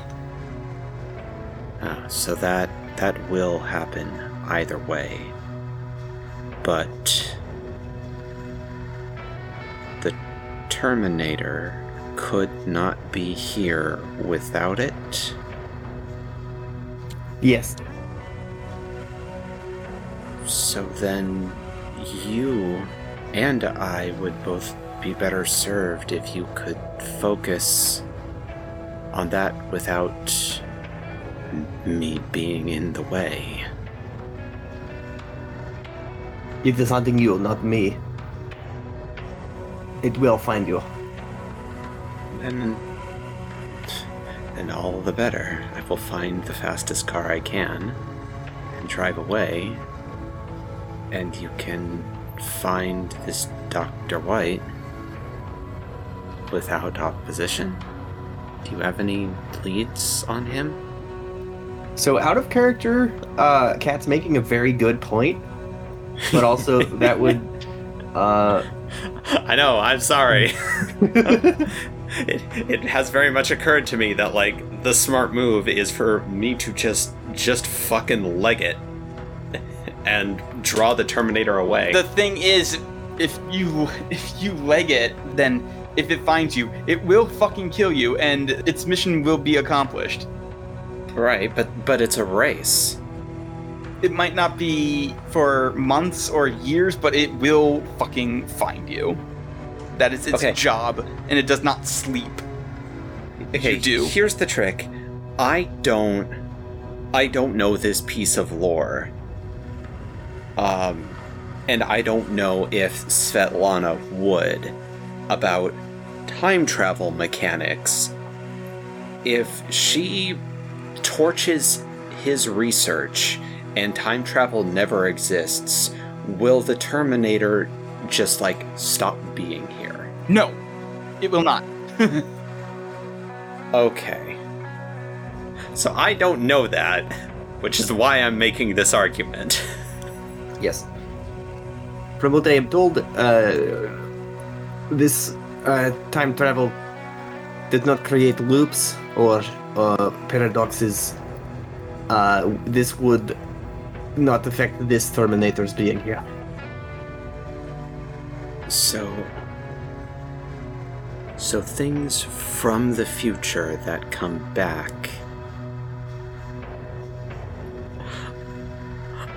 Ah, so that that will happen either way. But the Terminator could not be here without it. yes, So then you and I would both be better served if you could focus on that without me being in the way. If it is hunting you, not me. It will find you. Then, then all the better. I will find the fastest car I can and drive away. And you can find this Dr. White without opposition. Do you have any leads on him? So out of character, uh, Cat's making a very good point, but also that would, uh, I know, I'm sorry. it, it has very much occurred to me that like the smart move is for me to just just fucking leg it and draw the Terminator away. The thing is, if you if you leg it, then if it finds you, it will fucking kill you, and its mission will be accomplished. right, but but it's a race. It might not be for months or years, but it will fucking find you. That is its Okay. job, and it does not sleep. Okay, You do. here's the trick. I don't I don't know this piece of lore. Um and I don't know if Svetlana would about time travel mechanics. If she torches his research and time travel never exists, will the Terminator just like stop being here? No, it will not. Okay. So I don't know that, which is why I'm making this argument. yes. From what I am told, uh, this uh, time travel did not create loops or uh, paradoxes. Uh, this would not affect this Terminator's being here. So. So things from the future that come back.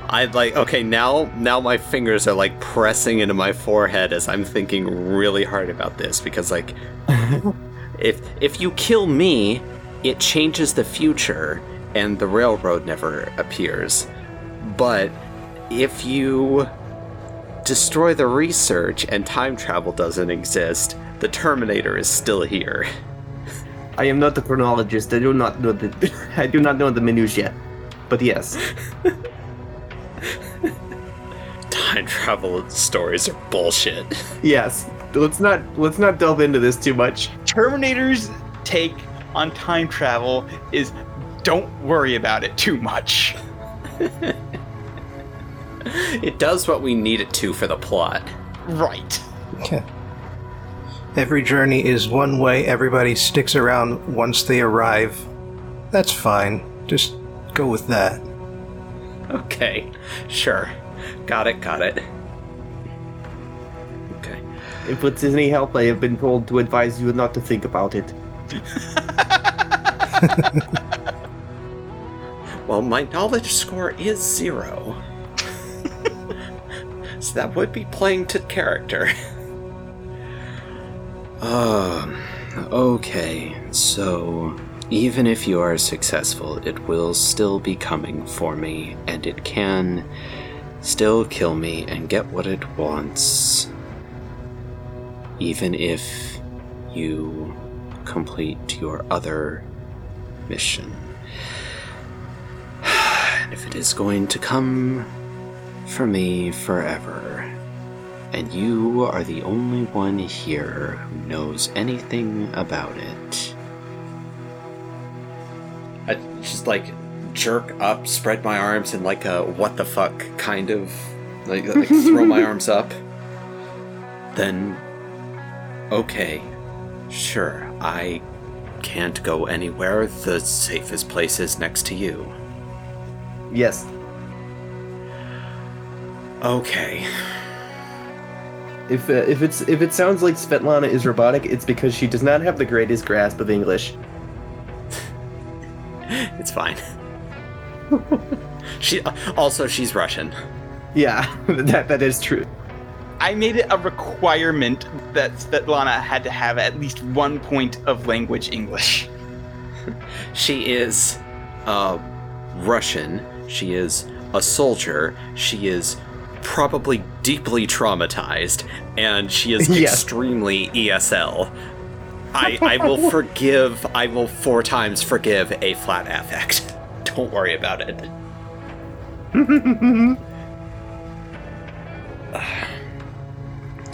I'd like okay now now my fingers are like pressing into my forehead as I'm thinking really hard about this because like if if you kill me it changes the future and the railroad never appears but if you destroy the research and time travel doesn't exist, the Terminator is still here. I am not a chronologist. I do not know the I do not know the minutiae. But yes. Time travel stories are bullshit. Yes. Let's not let's not delve into this too much. Terminator's take on time travel is don't worry about it too much. It does what we need it to for the plot. Right. Okay. Every journey is one way. Everybody sticks around once they arrive. That's fine. Just go with that. Okay, sure. Got it, got it. Okay. If it's any help, I have been told to advise you not to think about it. Well, my knowledge score is zero. So that would be playing to character. Um, okay, so even if you are successful, it will still be coming for me, and it can still kill me and get what it wants. Even if you complete your other mission. And if it is going to come for me forever, and you are the only one here who knows anything about it. I just like jerk up, spread my arms in like a what the fuck kind of like, like throw my arms up. Then, okay, sure, I can't go anywhere. The safest place is next to you. Yes. Okay. If uh, if it's if it sounds like Svetlana is robotic, it's because she does not have the greatest grasp of English. It's fine. she also she's Russian. Yeah, that that is true. I made it a requirement that Svetlana had to have at least one point of language English. She is uh Russian. She is a soldier. She is probably deeply traumatized and she is Yes. extremely ESL. I I will forgive I will four times forgive a flat affect. Don't worry about it.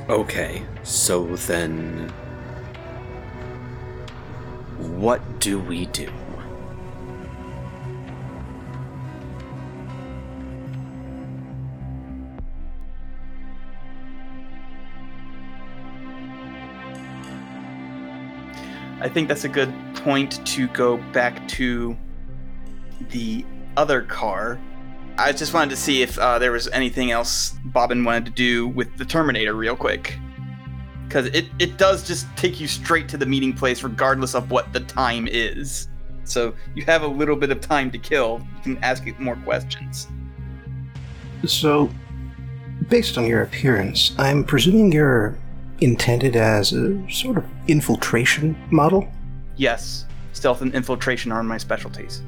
Okay, so then. What do we do? I think that's a good point to go back to the other car. I just wanted to see if uh, there was anything else Bobbin wanted to do with the Terminator, real quick. Because it, it does just take you straight to the meeting place, regardless of what the time is. So you have a little bit of time to kill. You can ask it more questions. So, based on your appearance, I'm presuming you're intended as a sort of infiltration model? Yes, stealth and infiltration are my specialties.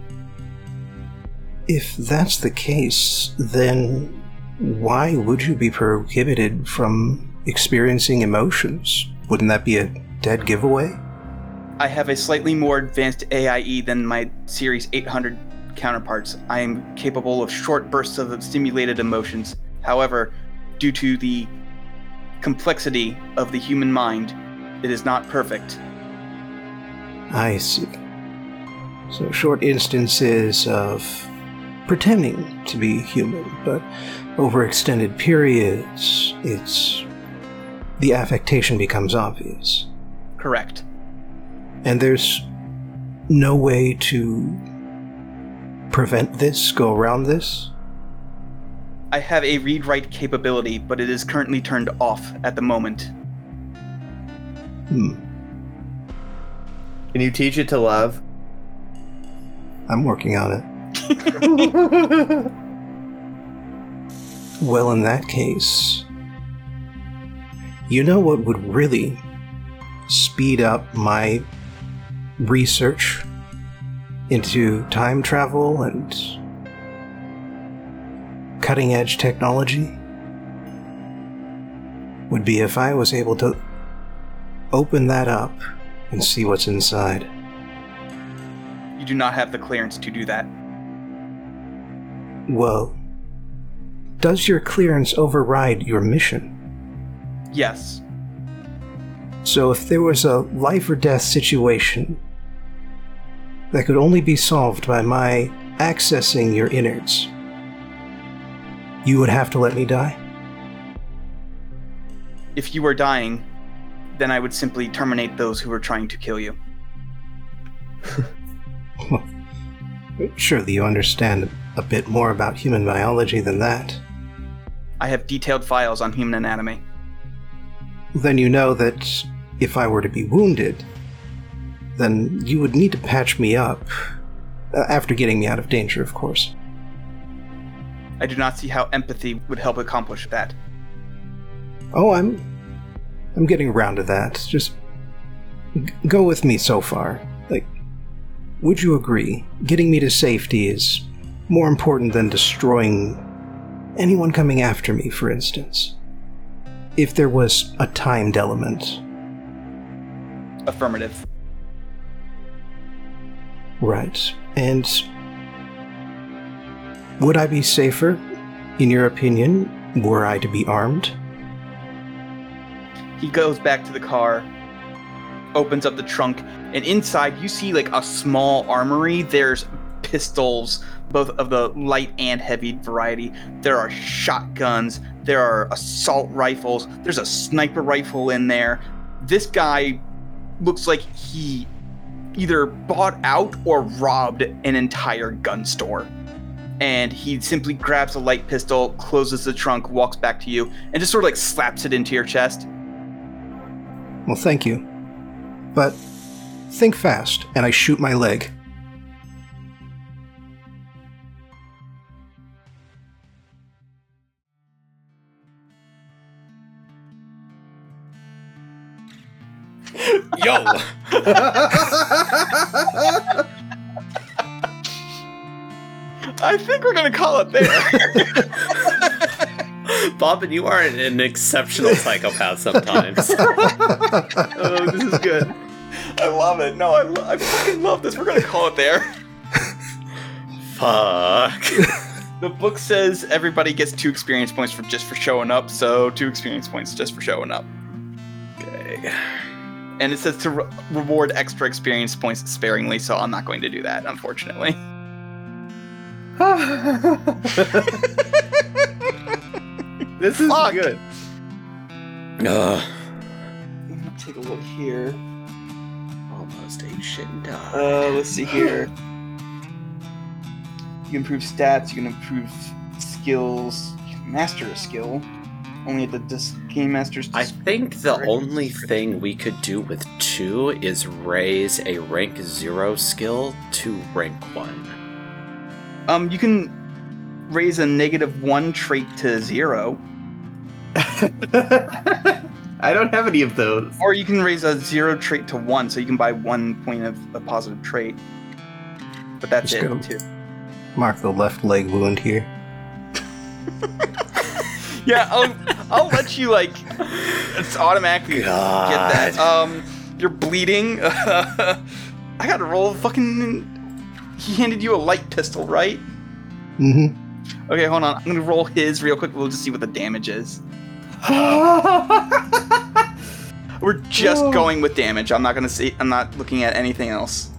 If that's the case, then why would you be prohibited from experiencing emotions? Wouldn't that be a dead giveaway? I have a slightly more advanced AIE than my Series 800 counterparts. I am capable of short bursts of stimulated emotions. However, due to the complexity of the human mind, it is not perfect. I see. So, short instances of pretending to be human, but over extended periods, it's. the affectation becomes obvious. Correct. And there's no way to prevent this, go around this? I have a read write capability, but it is currently turned off at the moment. Hmm. Can you teach it to love? I'm working on it. Well, in that case, you know what would really speed up my research into time travel and cutting edge technology? Would be if I was able to open that up and see what's inside. You do not have the clearance to do that. Well, does your clearance override your mission? Yes. So if there was a life or death situation that could only be solved by my accessing your innards, you would have to let me die? If you were dying, then I would simply terminate those who were trying to kill you. Surely you understand a bit more about human biology than that. I have detailed files on human anatomy. Then you know that if I were to be wounded, then you would need to patch me up. Uh, after getting me out of danger, of course. I do not see how empathy would help accomplish that. Oh, I'm. I'm getting around to that. Just. g- go with me so far. Like, would you agree? Getting me to safety is more important than destroying anyone coming after me, for instance. If there was a timed element. Affirmative. Right. And. Would I be safer, in your opinion, were I to be armed? He goes back to the car, opens up the trunk, and inside you see like a small armory. There's pistols, both of the light and heavy variety. There are shotguns, there are assault rifles, there's a sniper rifle in there. This guy looks like he either bought out or robbed an entire gun store. And he simply grabs a light pistol, closes the trunk, walks back to you, and just sort of like slaps it into your chest. Well, thank you. But think fast, and I shoot my leg. Yo! I think we're gonna call it there. Bob, and you are an exceptional psychopath sometimes. oh, this is good. I love it. No, I, lo- I fucking love this. We're gonna call it there. Fuck. The book says everybody gets two experience points for just for showing up, so two experience points just for showing up. Okay. And it says to re- reward extra experience points sparingly, so I'm not going to do that, unfortunately. this is Fuck. good. Ugh. I'm gonna take a look here. Almost ate shit and died. Uh, let's see here. You can improve stats. You can improve skills. You can master a skill. Only at the dis- game master's. I think the Right. only thing we could do with two is raise a rank zero skill to rank one. Um, you can raise a negative one trait to zero, I don't have any of those. or you can raise a zero trait to one, so you can buy one point of a positive trait. But that's Just it too. Mark the left leg wound here. Yeah, I'll I'll let you like. It's automatically God. get that. Um, you're bleeding. I got to roll a fucking. He handed you a light pistol, right? Mm-hmm. Okay, hold on. I'm gonna roll his real quick. We'll just see what the damage is. We're just Oh. going with damage. I'm not gonna see. I'm not looking at anything else.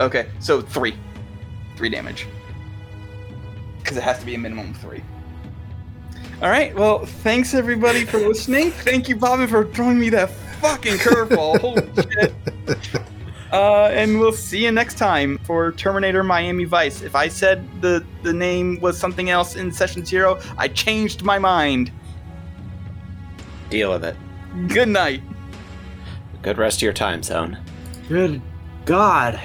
Okay, so three, three damage. Because it has to be a minimum of three. All right. Well, thanks everybody for listening. Thank you, Bobbin, for throwing me that fucking curveball. Holy shit. Uh, and we'll see you next time for Terminator Miami Vice. If I said the the name was something else in session zero, I changed my mind. Deal with it. Good night. Good rest of your time zone. Good God.